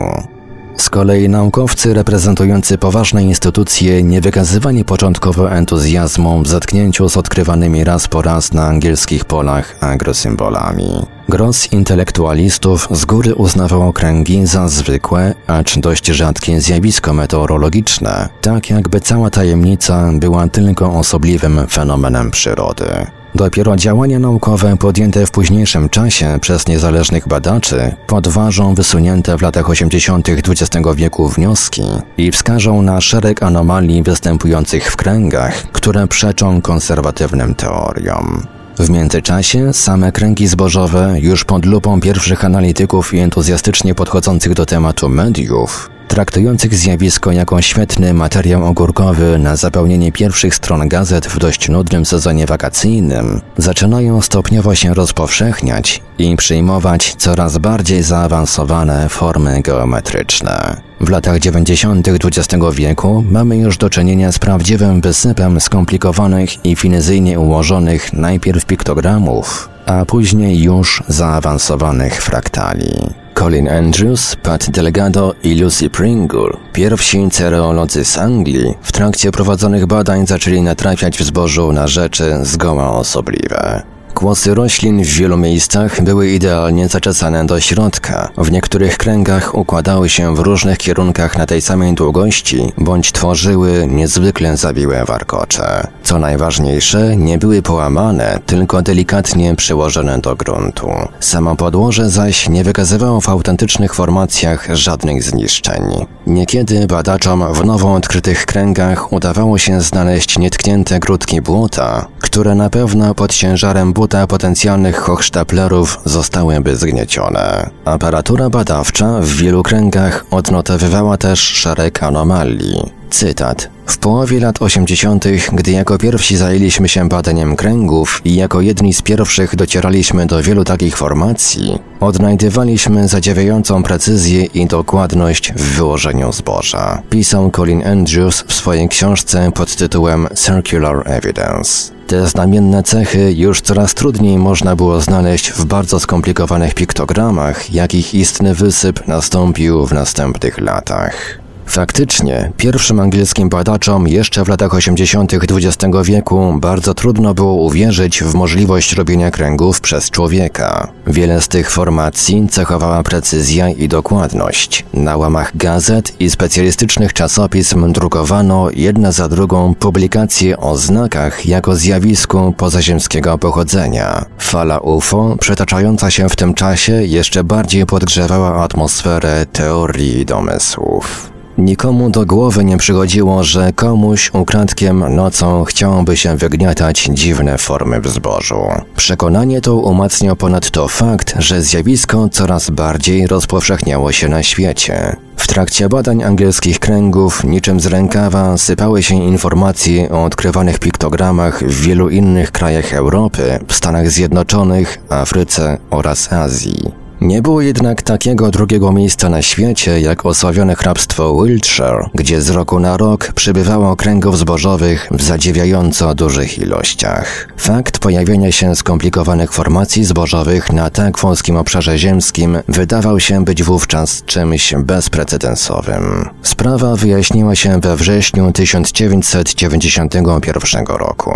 S1: Z kolei naukowcy reprezentujący poważne instytucje nie wykazywali początkowo entuzjazmu w zetknięciu z odkrywanymi raz po raz na angielskich polach agrosymbolami. Gros intelektualistów z góry uznawał okręgi za zwykłe, acz dość rzadkie zjawisko meteorologiczne, tak jakby cała tajemnica była tylko osobliwym fenomenem przyrody. Dopiero działania naukowe podjęte w późniejszym czasie przez niezależnych badaczy podważą wysunięte w latach 80. XX wieku wnioski i wskażą na szereg anomalii występujących w kręgach, które przeczą konserwatywnym teoriom. W międzyczasie same kręgi zbożowe, już pod lupą pierwszych analityków i entuzjastycznie podchodzących do tematu mediów, traktujących zjawisko jako świetny materiał ogórkowy na zapełnienie pierwszych stron gazet w dość nudnym sezonie wakacyjnym, zaczynają stopniowo się rozpowszechniać i przyjmować coraz bardziej zaawansowane formy geometryczne. W latach 90. XX wieku mamy już do czynienia z prawdziwym wysypem skomplikowanych i finezyjnie ułożonych najpierw piktogramów, a później już zaawansowanych fraktali. Colin Andrews, Pat Delgado i Lucy Pringle, pierwsi cereolodzy z Anglii, w trakcie prowadzonych badań zaczęli natrafiać w zbożu na rzeczy zgoła osobliwe. Kłosy roślin w wielu miejscach były idealnie zaczesane do środka. W niektórych kręgach układały się w różnych kierunkach na tej samej długości, bądź tworzyły niezwykle zawiłe warkocze. Co najważniejsze, nie były połamane, tylko delikatnie przyłożone do gruntu. Samo podłoże zaś nie wykazywało w autentycznych formacjach żadnych zniszczeń. Niekiedy badaczom w nowo odkrytych kręgach udawało się znaleźć nietknięte grudki błota, które na pewno pod ciężarem buta potencjalnych hochsztaplerów zostałyby zgniecione. Aparatura badawcza w wielu kręgach odnotowywała też szereg anomalii. Cytat. W połowie lat 80., gdy jako pierwsi zajęliśmy się badaniem kręgów i jako jedni z pierwszych docieraliśmy do wielu takich formacji, odnajdywaliśmy zadziwiającą precyzję i dokładność w wyłożeniu zboża. Pisał Colin Andrews w swojej książce pod tytułem Circular Evidence. Te znamienne cechy już coraz trudniej można było znaleźć w bardzo skomplikowanych piktogramach, jakich istny wysyp nastąpił w następnych latach. Faktycznie, pierwszym angielskim badaczom jeszcze w latach 80. XX wieku bardzo trudno było uwierzyć w możliwość robienia kręgów przez człowieka. Wiele z tych formacji cechowała precyzja i dokładność. Na łamach gazet i specjalistycznych czasopism drukowano jedna za drugą publikacje o znakach jako zjawisku pozaziemskiego pochodzenia. Fala UFO, przetaczająca się w tym czasie, jeszcze bardziej podgrzewała atmosferę teorii i domysłów. Nikomu do głowy nie przychodziło, że komuś ukradkiem nocą chciałoby się wygniatać dziwne formy w zbożu. Przekonanie to umacniał ponadto fakt, że zjawisko coraz bardziej rozpowszechniało się na świecie. W trakcie badań angielskich kręgów niczym z rękawa sypały się informacje o odkrywanych piktogramach w wielu innych krajach Europy, w Stanach Zjednoczonych, Afryce oraz Azji. Nie było jednak takiego drugiego miejsca na świecie jak osławione hrabstwo Wiltshire, gdzie z roku na rok przybywało okręgów zbożowych w zadziwiająco dużych ilościach. Fakt pojawienia się skomplikowanych formacji zbożowych na tak wąskim obszarze ziemskim wydawał się być wówczas czymś bezprecedensowym. Sprawa wyjaśniła się we wrześniu 1991 roku.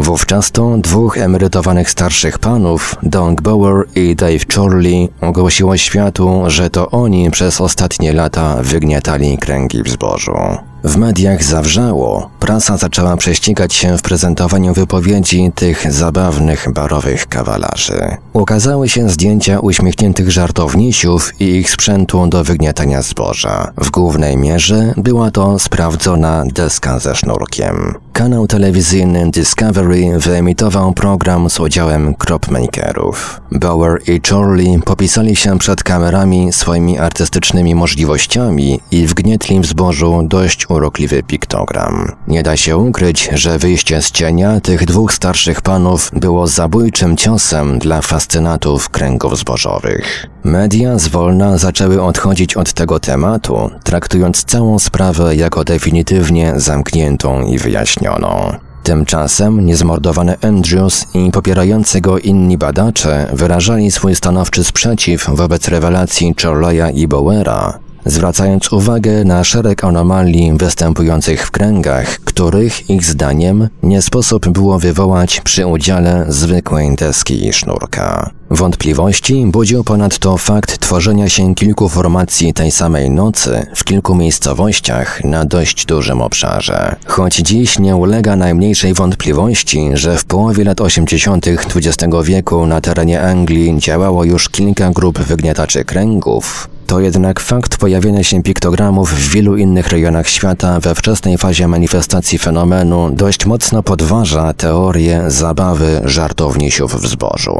S1: Wówczas to dwóch emerytowanych starszych panów, Don Bower i Dave Chorley, ogłosiło światu, że to oni przez ostatnie lata wygniatali kręgi w zbożu. W mediach zawrzało, prasa zaczęła prześcigać się w prezentowaniu wypowiedzi tych zabawnych barowych kawalarzy. Ukazały się zdjęcia uśmiechniętych żartownisiów i ich sprzętu do wygniatania zboża. W głównej mierze była to sprawdzona deska ze sznurkiem. Kanał telewizyjny Discovery wyemitował program z udziałem cropmakerów. Bauer i Chorley popisali się przed kamerami swoimi artystycznymi możliwościami i wgnietli w zbożu dość urokliwy piktogram. Nie da się ukryć, że wyjście z cienia tych dwóch starszych panów było zabójczym ciosem dla fascynatów kręgów zbożowych. Media zwolna zaczęły odchodzić od tego tematu, traktując całą sprawę jako definitywnie zamkniętą i wyjaśnioną. Tymczasem niezmordowany Andrews i popierający go inni badacze wyrażali swój stanowczy sprzeciw wobec rewelacji Chorleya i Bowera, zwracając uwagę na szereg anomalii występujących w kręgach, których, ich zdaniem, nie sposób było wywołać przy udziale zwykłej deski i sznurka. Wątpliwości budził ponadto fakt tworzenia się kilku formacji tej samej nocy w kilku miejscowościach na dość dużym obszarze. Choć dziś nie ulega najmniejszej wątpliwości, że w połowie lat 80. XX wieku na terenie Anglii działało już kilka grup wygniataczy kręgów, to jednak fakt pojawienia się piktogramów w wielu innych rejonach świata we wczesnej fazie manifestacji fenomenu dość mocno podważa teorię zabawy żartownisiów w zbożu.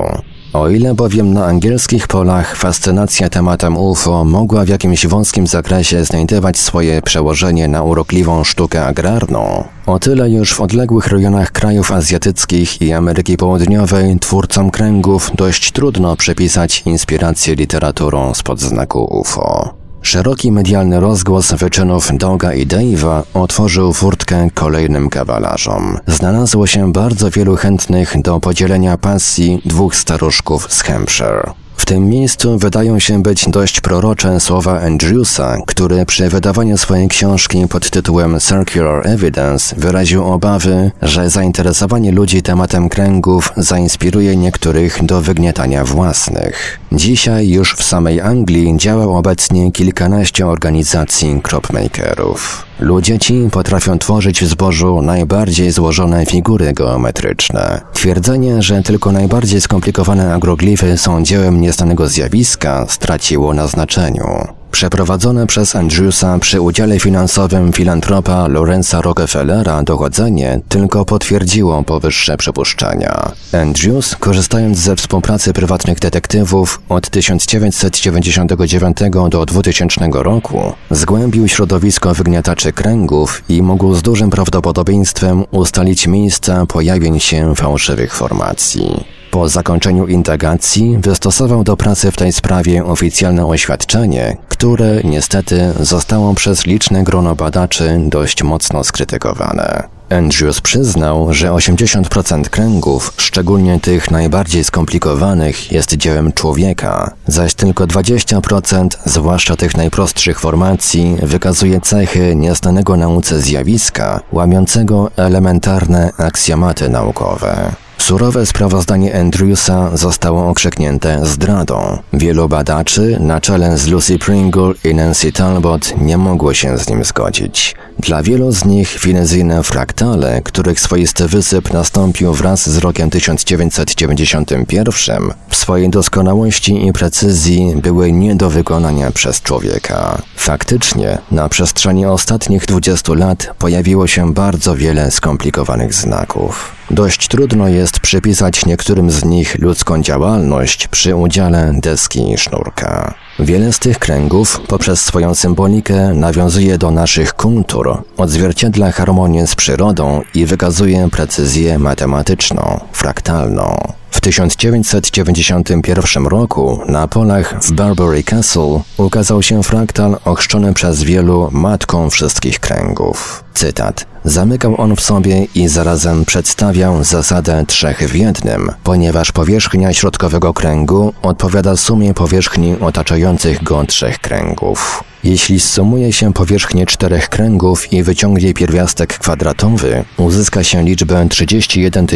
S1: O ile bowiem na angielskich polach fascynacja tematem UFO mogła w jakimś wąskim zakresie znajdować swoje przełożenie na urokliwą sztukę agrarną, o tyle już w odległych rejonach krajów azjatyckich i Ameryki Południowej twórcom kręgów dość trudno przypisać inspirację literaturą spod znaku UFO. Szeroki medialny rozgłos wyczynów Doga i Dave'a otworzył furtkę kolejnym kawalarzom. Znalazło się bardzo wielu chętnych do podzielenia pasji dwóch staruszków z Hampshire. W tym miejscu wydają się być dość prorocze słowa Andrewsa, który przy wydawaniu swojej książki pod tytułem Circular Evidence wyraził obawy, że zainteresowanie ludzi tematem kręgów zainspiruje niektórych do wygniatania własnych. Dzisiaj już w samej Anglii działa obecnie kilkanaście organizacji cropmakerów. Ludzie ci potrafią tworzyć w zbożu najbardziej złożone figury geometryczne. Twierdzenie, że tylko najbardziej skomplikowane agroglify są dziełem nieznanego zjawiska, straciło na znaczeniu. Przeprowadzone przez Andrewsa przy udziale finansowym filantropa Lorenza Rockefellera dochodzenie tylko potwierdziło powyższe przypuszczenia. Andrews, korzystając ze współpracy prywatnych detektywów od 1999 do 2000 roku, zgłębił środowisko wygniataczy kręgów i mógł z dużym prawdopodobieństwem ustalić miejsca pojawień się fałszywych formacji. Po zakończeniu indagacji wystosował do pracy w tej sprawie oficjalne oświadczenie, które niestety zostało przez liczne grono badaczy dość mocno skrytykowane. Andrews przyznał, że 80% kręgów, szczególnie tych najbardziej skomplikowanych, jest dziełem człowieka, zaś tylko 20%, zwłaszcza tych najprostszych formacji, wykazuje cechy nieznanego nauce zjawiska, łamiącego elementarne aksjomaty naukowe. Surowe sprawozdanie Andrewsa zostało okrzyknięte zdradą. Wielu badaczy, na czele z Lucy Pringle i Nancy Talbot, nie mogło się z nim zgodzić. Dla wielu z nich finezyjne fraktale, których swoisty wysyp nastąpił wraz z rokiem 1991, w swojej doskonałości i precyzji były nie do wykonania przez człowieka. Faktycznie, na przestrzeni ostatnich 20 lat pojawiło się bardzo wiele skomplikowanych znaków. Dość trudno jest przypisać niektórym z nich ludzką działalność przy udziale deski i sznurka. Wiele z tych kręgów poprzez swoją symbolikę nawiązuje do naszych kultur, odzwierciedla harmonię z przyrodą i wykazuje precyzję matematyczną, fraktalną. W 1991 roku na polach w Barbary Castle ukazał się fraktal ochrzczony przez wielu matką wszystkich kręgów. Cytat. Zamykał on w sobie i zarazem przedstawiał zasadę trzech w jednym, ponieważ powierzchnia środkowego kręgu odpowiada sumie powierzchni otaczających go trzech kręgów. Jeśli sumuje się powierzchnię czterech kręgów i wyciągnie pierwiastek kwadratowy, uzyska się liczbę 31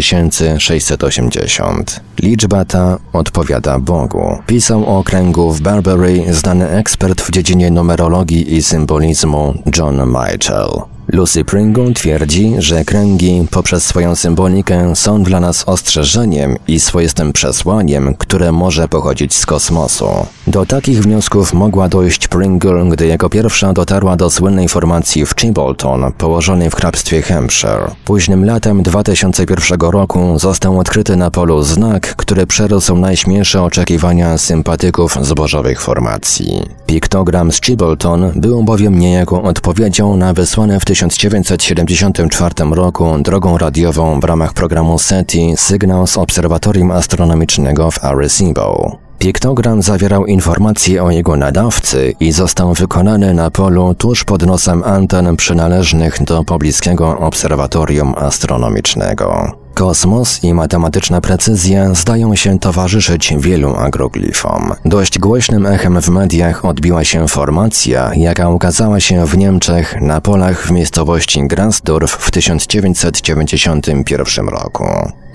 S1: 680. Liczba ta odpowiada Bogu. Pisał o kręgu w znany ekspert w dziedzinie numerologii i symbolizmu John Michael. Lucy Pringle twierdzi, że kręgi poprzez swoją symbolikę są dla nas ostrzeżeniem i swoistym przesłaniem, które może pochodzić z kosmosu. Do takich wniosków mogła dojść Pringle, gdy jako pierwsza dotarła do słynnej formacji w Chimbolton, położonej w hrabstwie Hampshire. Późnym latem 2001 roku został odkryty na polu znak, który przerósł najśmielsze oczekiwania sympatyków zbożowych formacji. Piktogram z Chimbolton był bowiem niejako odpowiedzią na wysłane w 1974 roku drogą radiową w ramach programu SETI sygnał z obserwatorium astronomicznego w Arecibo. Piktogram zawierał informacje o jego nadawcy i został wykonany na polu tuż pod nosem anten przynależnych do pobliskiego obserwatorium astronomicznego. Kosmos i matematyczna precyzja zdają się towarzyszyć wielu agroglifom. Dość głośnym echem w mediach odbiła się formacja, jaka ukazała się w Niemczech na polach w miejscowości Grasdorf w 1991 roku.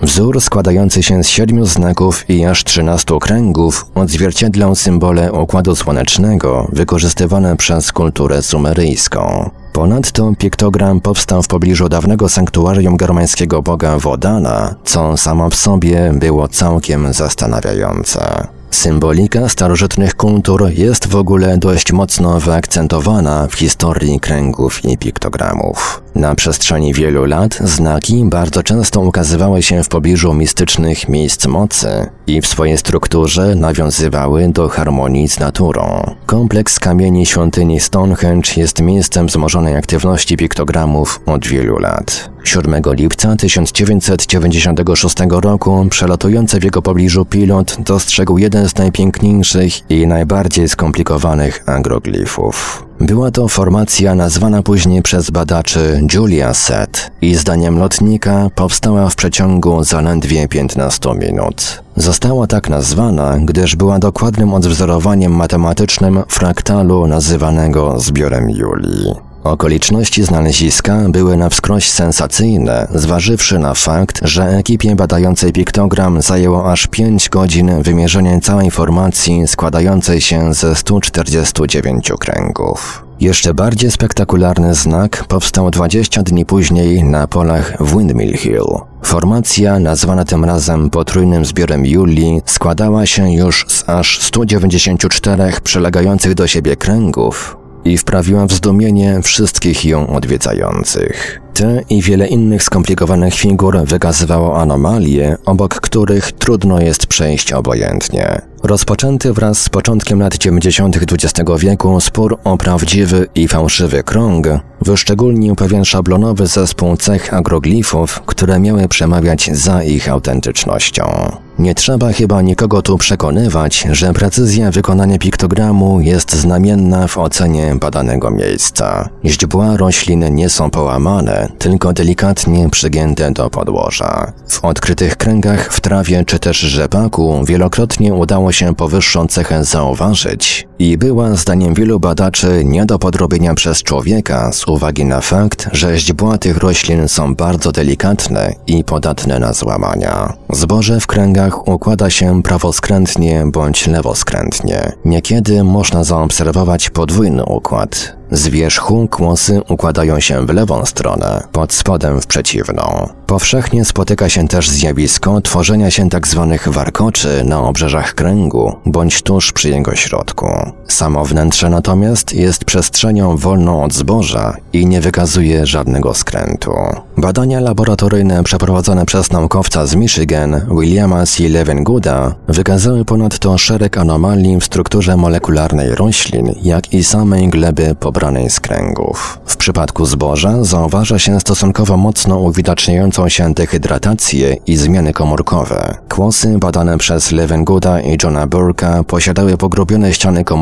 S1: Wzór składający się z siedmiu znaków i aż trzynastu kręgów odzwierciedlał symbole Układu Słonecznego wykorzystywane przez kulturę sumeryjską. Ponadto piktogram powstał w pobliżu dawnego sanktuarium germańskiego boga Wodana, co samo w sobie było całkiem zastanawiające. Symbolika starożytnych kultur jest w ogóle dość mocno wyakcentowana w historii kręgów i piktogramów. Na przestrzeni wielu lat znaki bardzo często ukazywały się w pobliżu mistycznych miejsc mocy i w swojej strukturze nawiązywały do harmonii z naturą. Kompleks kamieni świątyni Stonehenge jest miejscem wzmożonej aktywności piktogramów od wielu lat. 7 lipca 1996 roku przelatujący w jego pobliżu pilot dostrzegł jeden z najpiękniejszych i najbardziej skomplikowanych agroglifów. Była to formacja nazwana później przez badaczy Julia Set i zdaniem lotnika powstała w przeciągu zaledwie 15 minut. Została tak nazwana, gdyż była dokładnym odwzorowaniem matematycznym fraktalu nazywanego zbiorem Julii. Okoliczności znaleziska były na wskroś sensacyjne, zważywszy na fakt, że ekipie badającej piktogram zajęło aż 5 godzin wymierzenie całej formacji składającej się ze 149 kręgów. Jeszcze bardziej spektakularny znak powstał 20 dni później na polach Windmill Hill. Formacja, nazwana tym razem potrójnym zbiorem Julii, składała się już z aż 194 przylegających do siebie kręgów, i wprawiła w zdumienie wszystkich ją odwiedzających. Te i wiele innych skomplikowanych figur wykazywało anomalie, obok których trudno jest przejść obojętnie. Rozpoczęty wraz z początkiem lat 90. XX wieku spór o prawdziwy i fałszywy krąg wyszczególnił pewien szablonowy zespół cech agroglifów, które miały przemawiać za ich autentycznością. Nie trzeba chyba nikogo tu przekonywać, że precyzja wykonania piktogramu jest znamienna w ocenie badanego miejsca. Źdźbła roślin nie są połamane, tylko delikatnie przygięte do podłoża. W odkrytych kręgach w trawie czy też rzepaku wielokrotnie udało się powyższą cechę zauważyć i była zdaniem wielu badaczy nie do podrobienia przez człowieka z uwagi na fakt, że źdźbła tych roślin są bardzo delikatne i podatne na złamania. Zboże w kręgach układa się prawoskrętnie bądź lewoskrętnie. Niekiedy można zaobserwować podwójny układ, z wierzchu kłosy układają się w lewą stronę, pod spodem w przeciwną. Powszechnie spotyka się też zjawisko tworzenia się tzw. Tak warkoczy na obrzeżach kręgu bądź tuż przy jego środku. Samo wnętrze natomiast jest przestrzenią wolną od zboża i nie wykazuje żadnego skrętu. Badania laboratoryjne przeprowadzone przez naukowca z Michigan, Williama C. Levengooda, wykazały ponadto szereg anomalii w strukturze molekularnej roślin, jak i samej gleby po wybranej z kręgów. W przypadku zboża zauważa się stosunkowo mocno uwidaczniającą się dehydratację i zmiany komórkowe. Kłosy badane przez Levengooda i Johna Burka posiadały pogrubione ściany komórkowe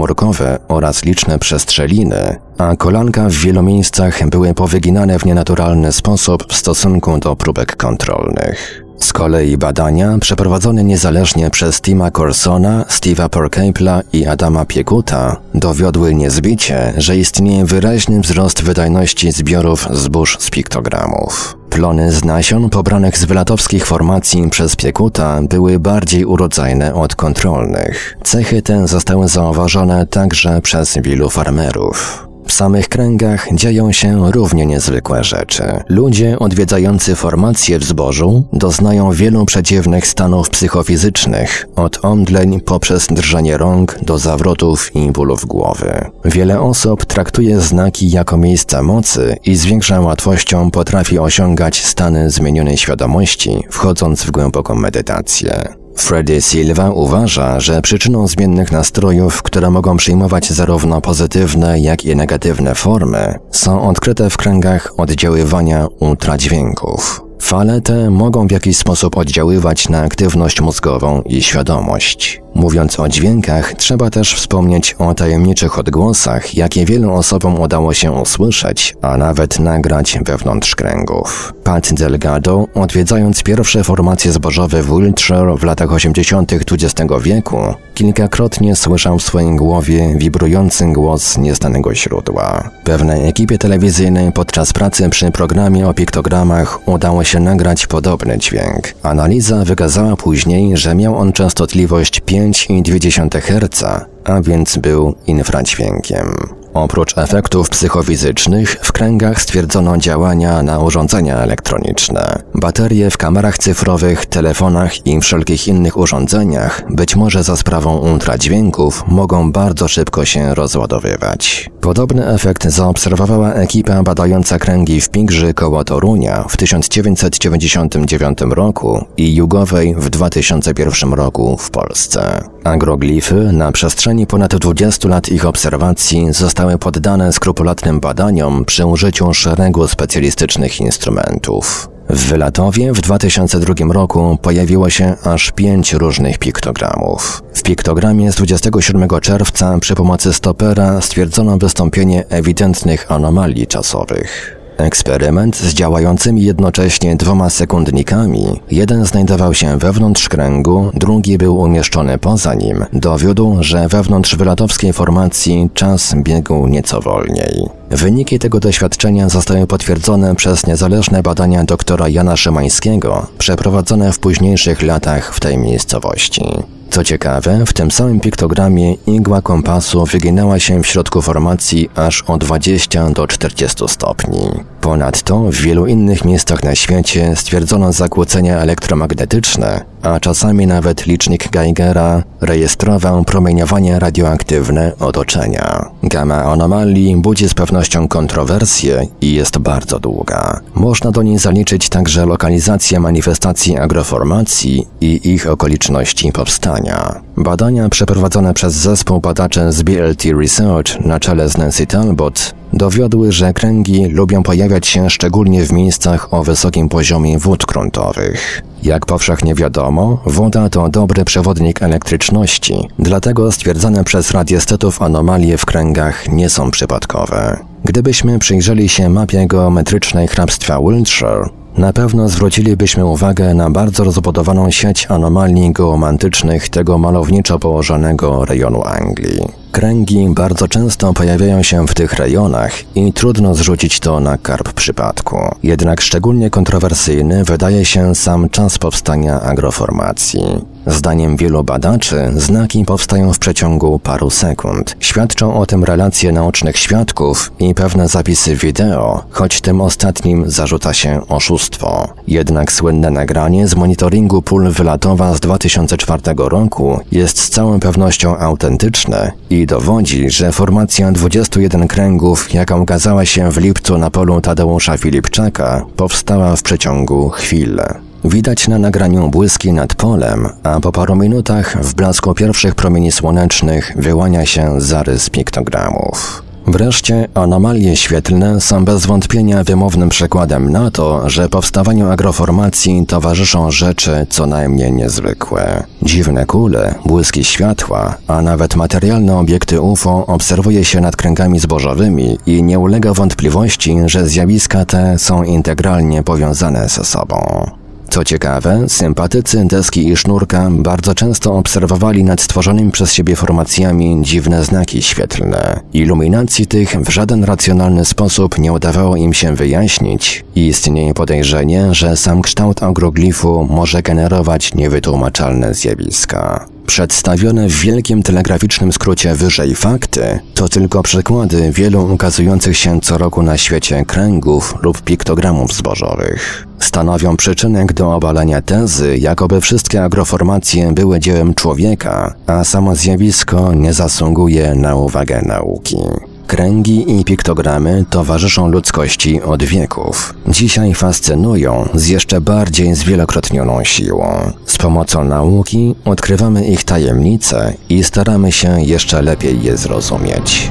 S1: oraz liczne przestrzeliny, a kolanka w wielu miejscach były powyginane w nienaturalny sposób w stosunku do próbek kontrolnych. Z kolei badania przeprowadzone niezależnie przez Tima Corsona, Steve'a Porcapla i Adama Piekuta dowiodły niezbicie, że istnieje wyraźny wzrost wydajności zbiorów zbóż z piktogramów. Plony z nasion pobranych z wylatowskich formacji przez Piekuta były bardziej urodzajne od kontrolnych. Cechy te zostały zauważone także przez wielu farmerów. W samych kręgach dzieją się równie niezwykłe rzeczy. Ludzie odwiedzający formacje w zbożu doznają wielu przeciwnych stanów psychofizycznych, od omdleń poprzez drżenie rąk do zawrotów i bólów głowy. Wiele osób traktuje znaki jako miejsca mocy i z większą łatwością potrafi osiągać stany zmienionej świadomości, wchodząc w głęboką medytację. Freddy Silva uważa, że przyczyną zmiennych nastrojów, które mogą przyjmować zarówno pozytywne, jak i negatywne formy, są odkryte w kręgach oddziaływania ultradźwięków. Fale te mogą w jakiś sposób oddziaływać na aktywność mózgową i świadomość. Mówiąc o dźwiękach, trzeba też wspomnieć o tajemniczych odgłosach, jakie wielu osobom udało się usłyszeć, a nawet nagrać wewnątrz kręgów. Pat Delgado, odwiedzając pierwsze formacje zbożowe w Wiltshire w latach 80. XX wieku, kilkakrotnie słyszał w swojej głowie wibrujący głos nieznanego źródła. Pewnej ekipie telewizyjnej podczas pracy przy programie o piktogramach udało się nagrać podobny dźwięk. Analiza wykazała później, że miał on częstotliwość 5,2 Hz, a więc był infradźwiękiem. Oprócz efektów psychofizycznych, w kręgach stwierdzono działania na urządzenia elektroniczne. Baterie w kamerach cyfrowych, telefonach i wszelkich innych urządzeniach, być może za sprawą ultradźwięków, mogą bardzo szybko się rozładowywać. Podobny efekt zaobserwowała ekipa badająca kręgi w Pigrzy koło Torunia w 1999 roku i Jugowej w 2001 roku w Polsce. Agroglify na przestrzeni ponad 20 lat ich obserwacji zostały poddane skrupulatnym badaniom przy użyciu szeregu specjalistycznych instrumentów. W Wylatowie w 2002 roku pojawiło się aż pięć różnych piktogramów. W piktogramie z 27 czerwca przy pomocy stopera stwierdzono wystąpienie ewidentnych anomalii czasowych. Eksperyment z działającymi jednocześnie dwoma sekundnikami, jeden znajdował się wewnątrz kręgu, drugi był umieszczony poza nim, dowiódł, że wewnątrz wylatowskiej formacji czas biegł nieco wolniej. Wyniki tego doświadczenia zostały potwierdzone przez niezależne badania doktora Jana Szymańskiego, przeprowadzone w późniejszych latach w tej miejscowości. Co ciekawe, w tym samym piktogramie igła kompasu wyginała się w środku formacji aż o 20 do 40 stopni. Ponadto w wielu innych miejscach na świecie stwierdzono zakłócenia elektromagnetyczne, a czasami nawet licznik Geigera rejestrował promieniowanie radioaktywne otoczenia. Gama anomalii budzi z pewnością kontrowersje i jest bardzo długa. Można do niej zaliczyć także lokalizację manifestacji agroformacji i ich okoliczności powstania. Badania przeprowadzone przez zespół badaczy z BLT Research na czele z Nancy Talbot dowiodły, że kręgi lubią pojawiać się szczególnie w miejscach o wysokim poziomie wód gruntowych. Jak powszechnie wiadomo, woda to dobry przewodnik elektryczności, dlatego stwierdzane przez radiestetów anomalie w kręgach nie są przypadkowe. Gdybyśmy przyjrzeli się mapie geometrycznej hrabstwa Wiltshire, na pewno zwrócilibyśmy uwagę na bardzo rozbudowaną sieć anomalii geomantycznych tego malowniczo położonego rejonu Anglii. Kręgi bardzo często pojawiają się w tych rejonach i trudno zrzucić to na karb przypadku. Jednak szczególnie kontrowersyjny wydaje się sam czas powstania agroformacji. Zdaniem wielu badaczy znaki powstają w przeciągu paru sekund. Świadczą o tym relacje naocznych świadków i pewne zapisy wideo, choć tym ostatnim zarzuca się oszustwo. Jednak słynne nagranie z monitoringu pól wylatowa z 2004 roku jest z całą pewnością autentyczne i dowodzi, że formacja 21 kręgów, jaka ukazała się w lipcu na polu Tadeusza Filipczaka, powstała w przeciągu chwil. Widać na nagraniu błyski nad polem, a po paru minutach w blasku pierwszych promieni słonecznych wyłania się zarys piktogramów. Wreszcie anomalie świetlne są bez wątpienia wymownym przykładem na to, że powstawaniu agroformacji towarzyszą rzeczy co najmniej niezwykłe. Dziwne kule, błyski światła, a nawet materialne obiekty UFO obserwuje się nad kręgami zbożowymi i nie ulega wątpliwości, że zjawiska te są integralnie powiązane ze sobą. Co ciekawe, sympatycy deski i sznurka bardzo często obserwowali nad stworzonymi przez siebie formacjami dziwne znaki świetlne. Iluminacji tych w żaden racjonalny sposób nie udawało im się wyjaśnić i istnieje podejrzenie, że sam kształt agroglifu może generować niewytłumaczalne zjawiska. Przedstawione w wielkim telegraficznym skrócie wyżej fakty to tylko przykłady wielu ukazujących się co roku na świecie kręgów lub piktogramów zbożowych. Stanowią przyczynek do obalenia tezy, jakoby wszystkie agroformacje były dziełem człowieka, a samo zjawisko nie zasługuje na uwagę nauki. Kręgi i piktogramy towarzyszą ludzkości od wieków. Dzisiaj fascynują z jeszcze bardziej zwielokrotnioną siłą. Z pomocą nauki odkrywamy ich tajemnice i staramy się jeszcze lepiej je zrozumieć.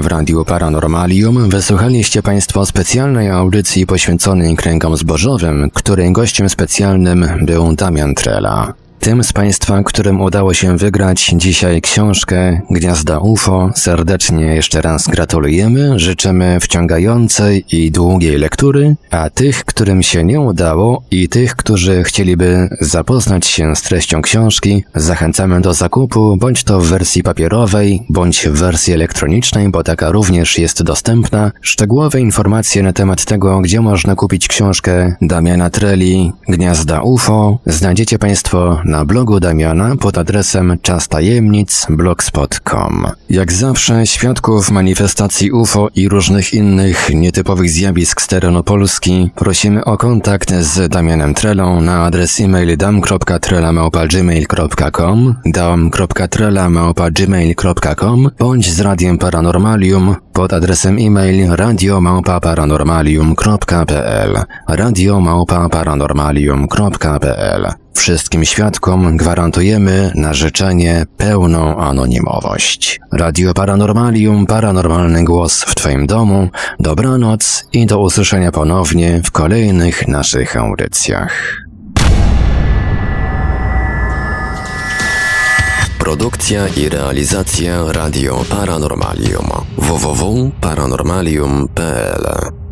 S1: W Radiu Paranormalium wysłuchaliście Państwo specjalnej audycji poświęconej kręgom zbożowym, której gościem specjalnym był Damian Trela. Tym z Państwa, którym udało się wygrać dzisiaj książkę Gniazda UFO, serdecznie jeszcze raz gratulujemy, życzymy wciągającej i długiej lektury, a tych, którym się nie udało i tych, którzy chcieliby zapoznać się z treścią książki, zachęcamy do zakupu, bądź to w wersji papierowej, bądź w wersji elektronicznej, bo taka również jest dostępna. Szczegółowe informacje na temat tego, gdzie można kupić książkę Damiana Treli Gniazda UFO, znajdziecie Państwo na blogu Damiana pod adresem czastajemnic.blogspot.com. Jak zawsze świadków manifestacji UFO i różnych innych nietypowych zjawisk z terenu Polski prosimy o kontakt z Damianem Trelą na adres e-mail dam.trela.gmail.com dam.trela.gmail.com bądź z Radiem Paranormalium pod adresem e-mail radiomałpa-paranormalium.pl radiomałpa-paranormalium.pl Wszystkim świadkom gwarantujemy na życzenie pełną anonimowość. Radio Paranormalium, paranormalny głos w Twoim domu. Dobranoc i do usłyszenia ponownie w kolejnych naszych audycjach. Produkcja i realizacja Radio Paranormalium www.paranormalium.pl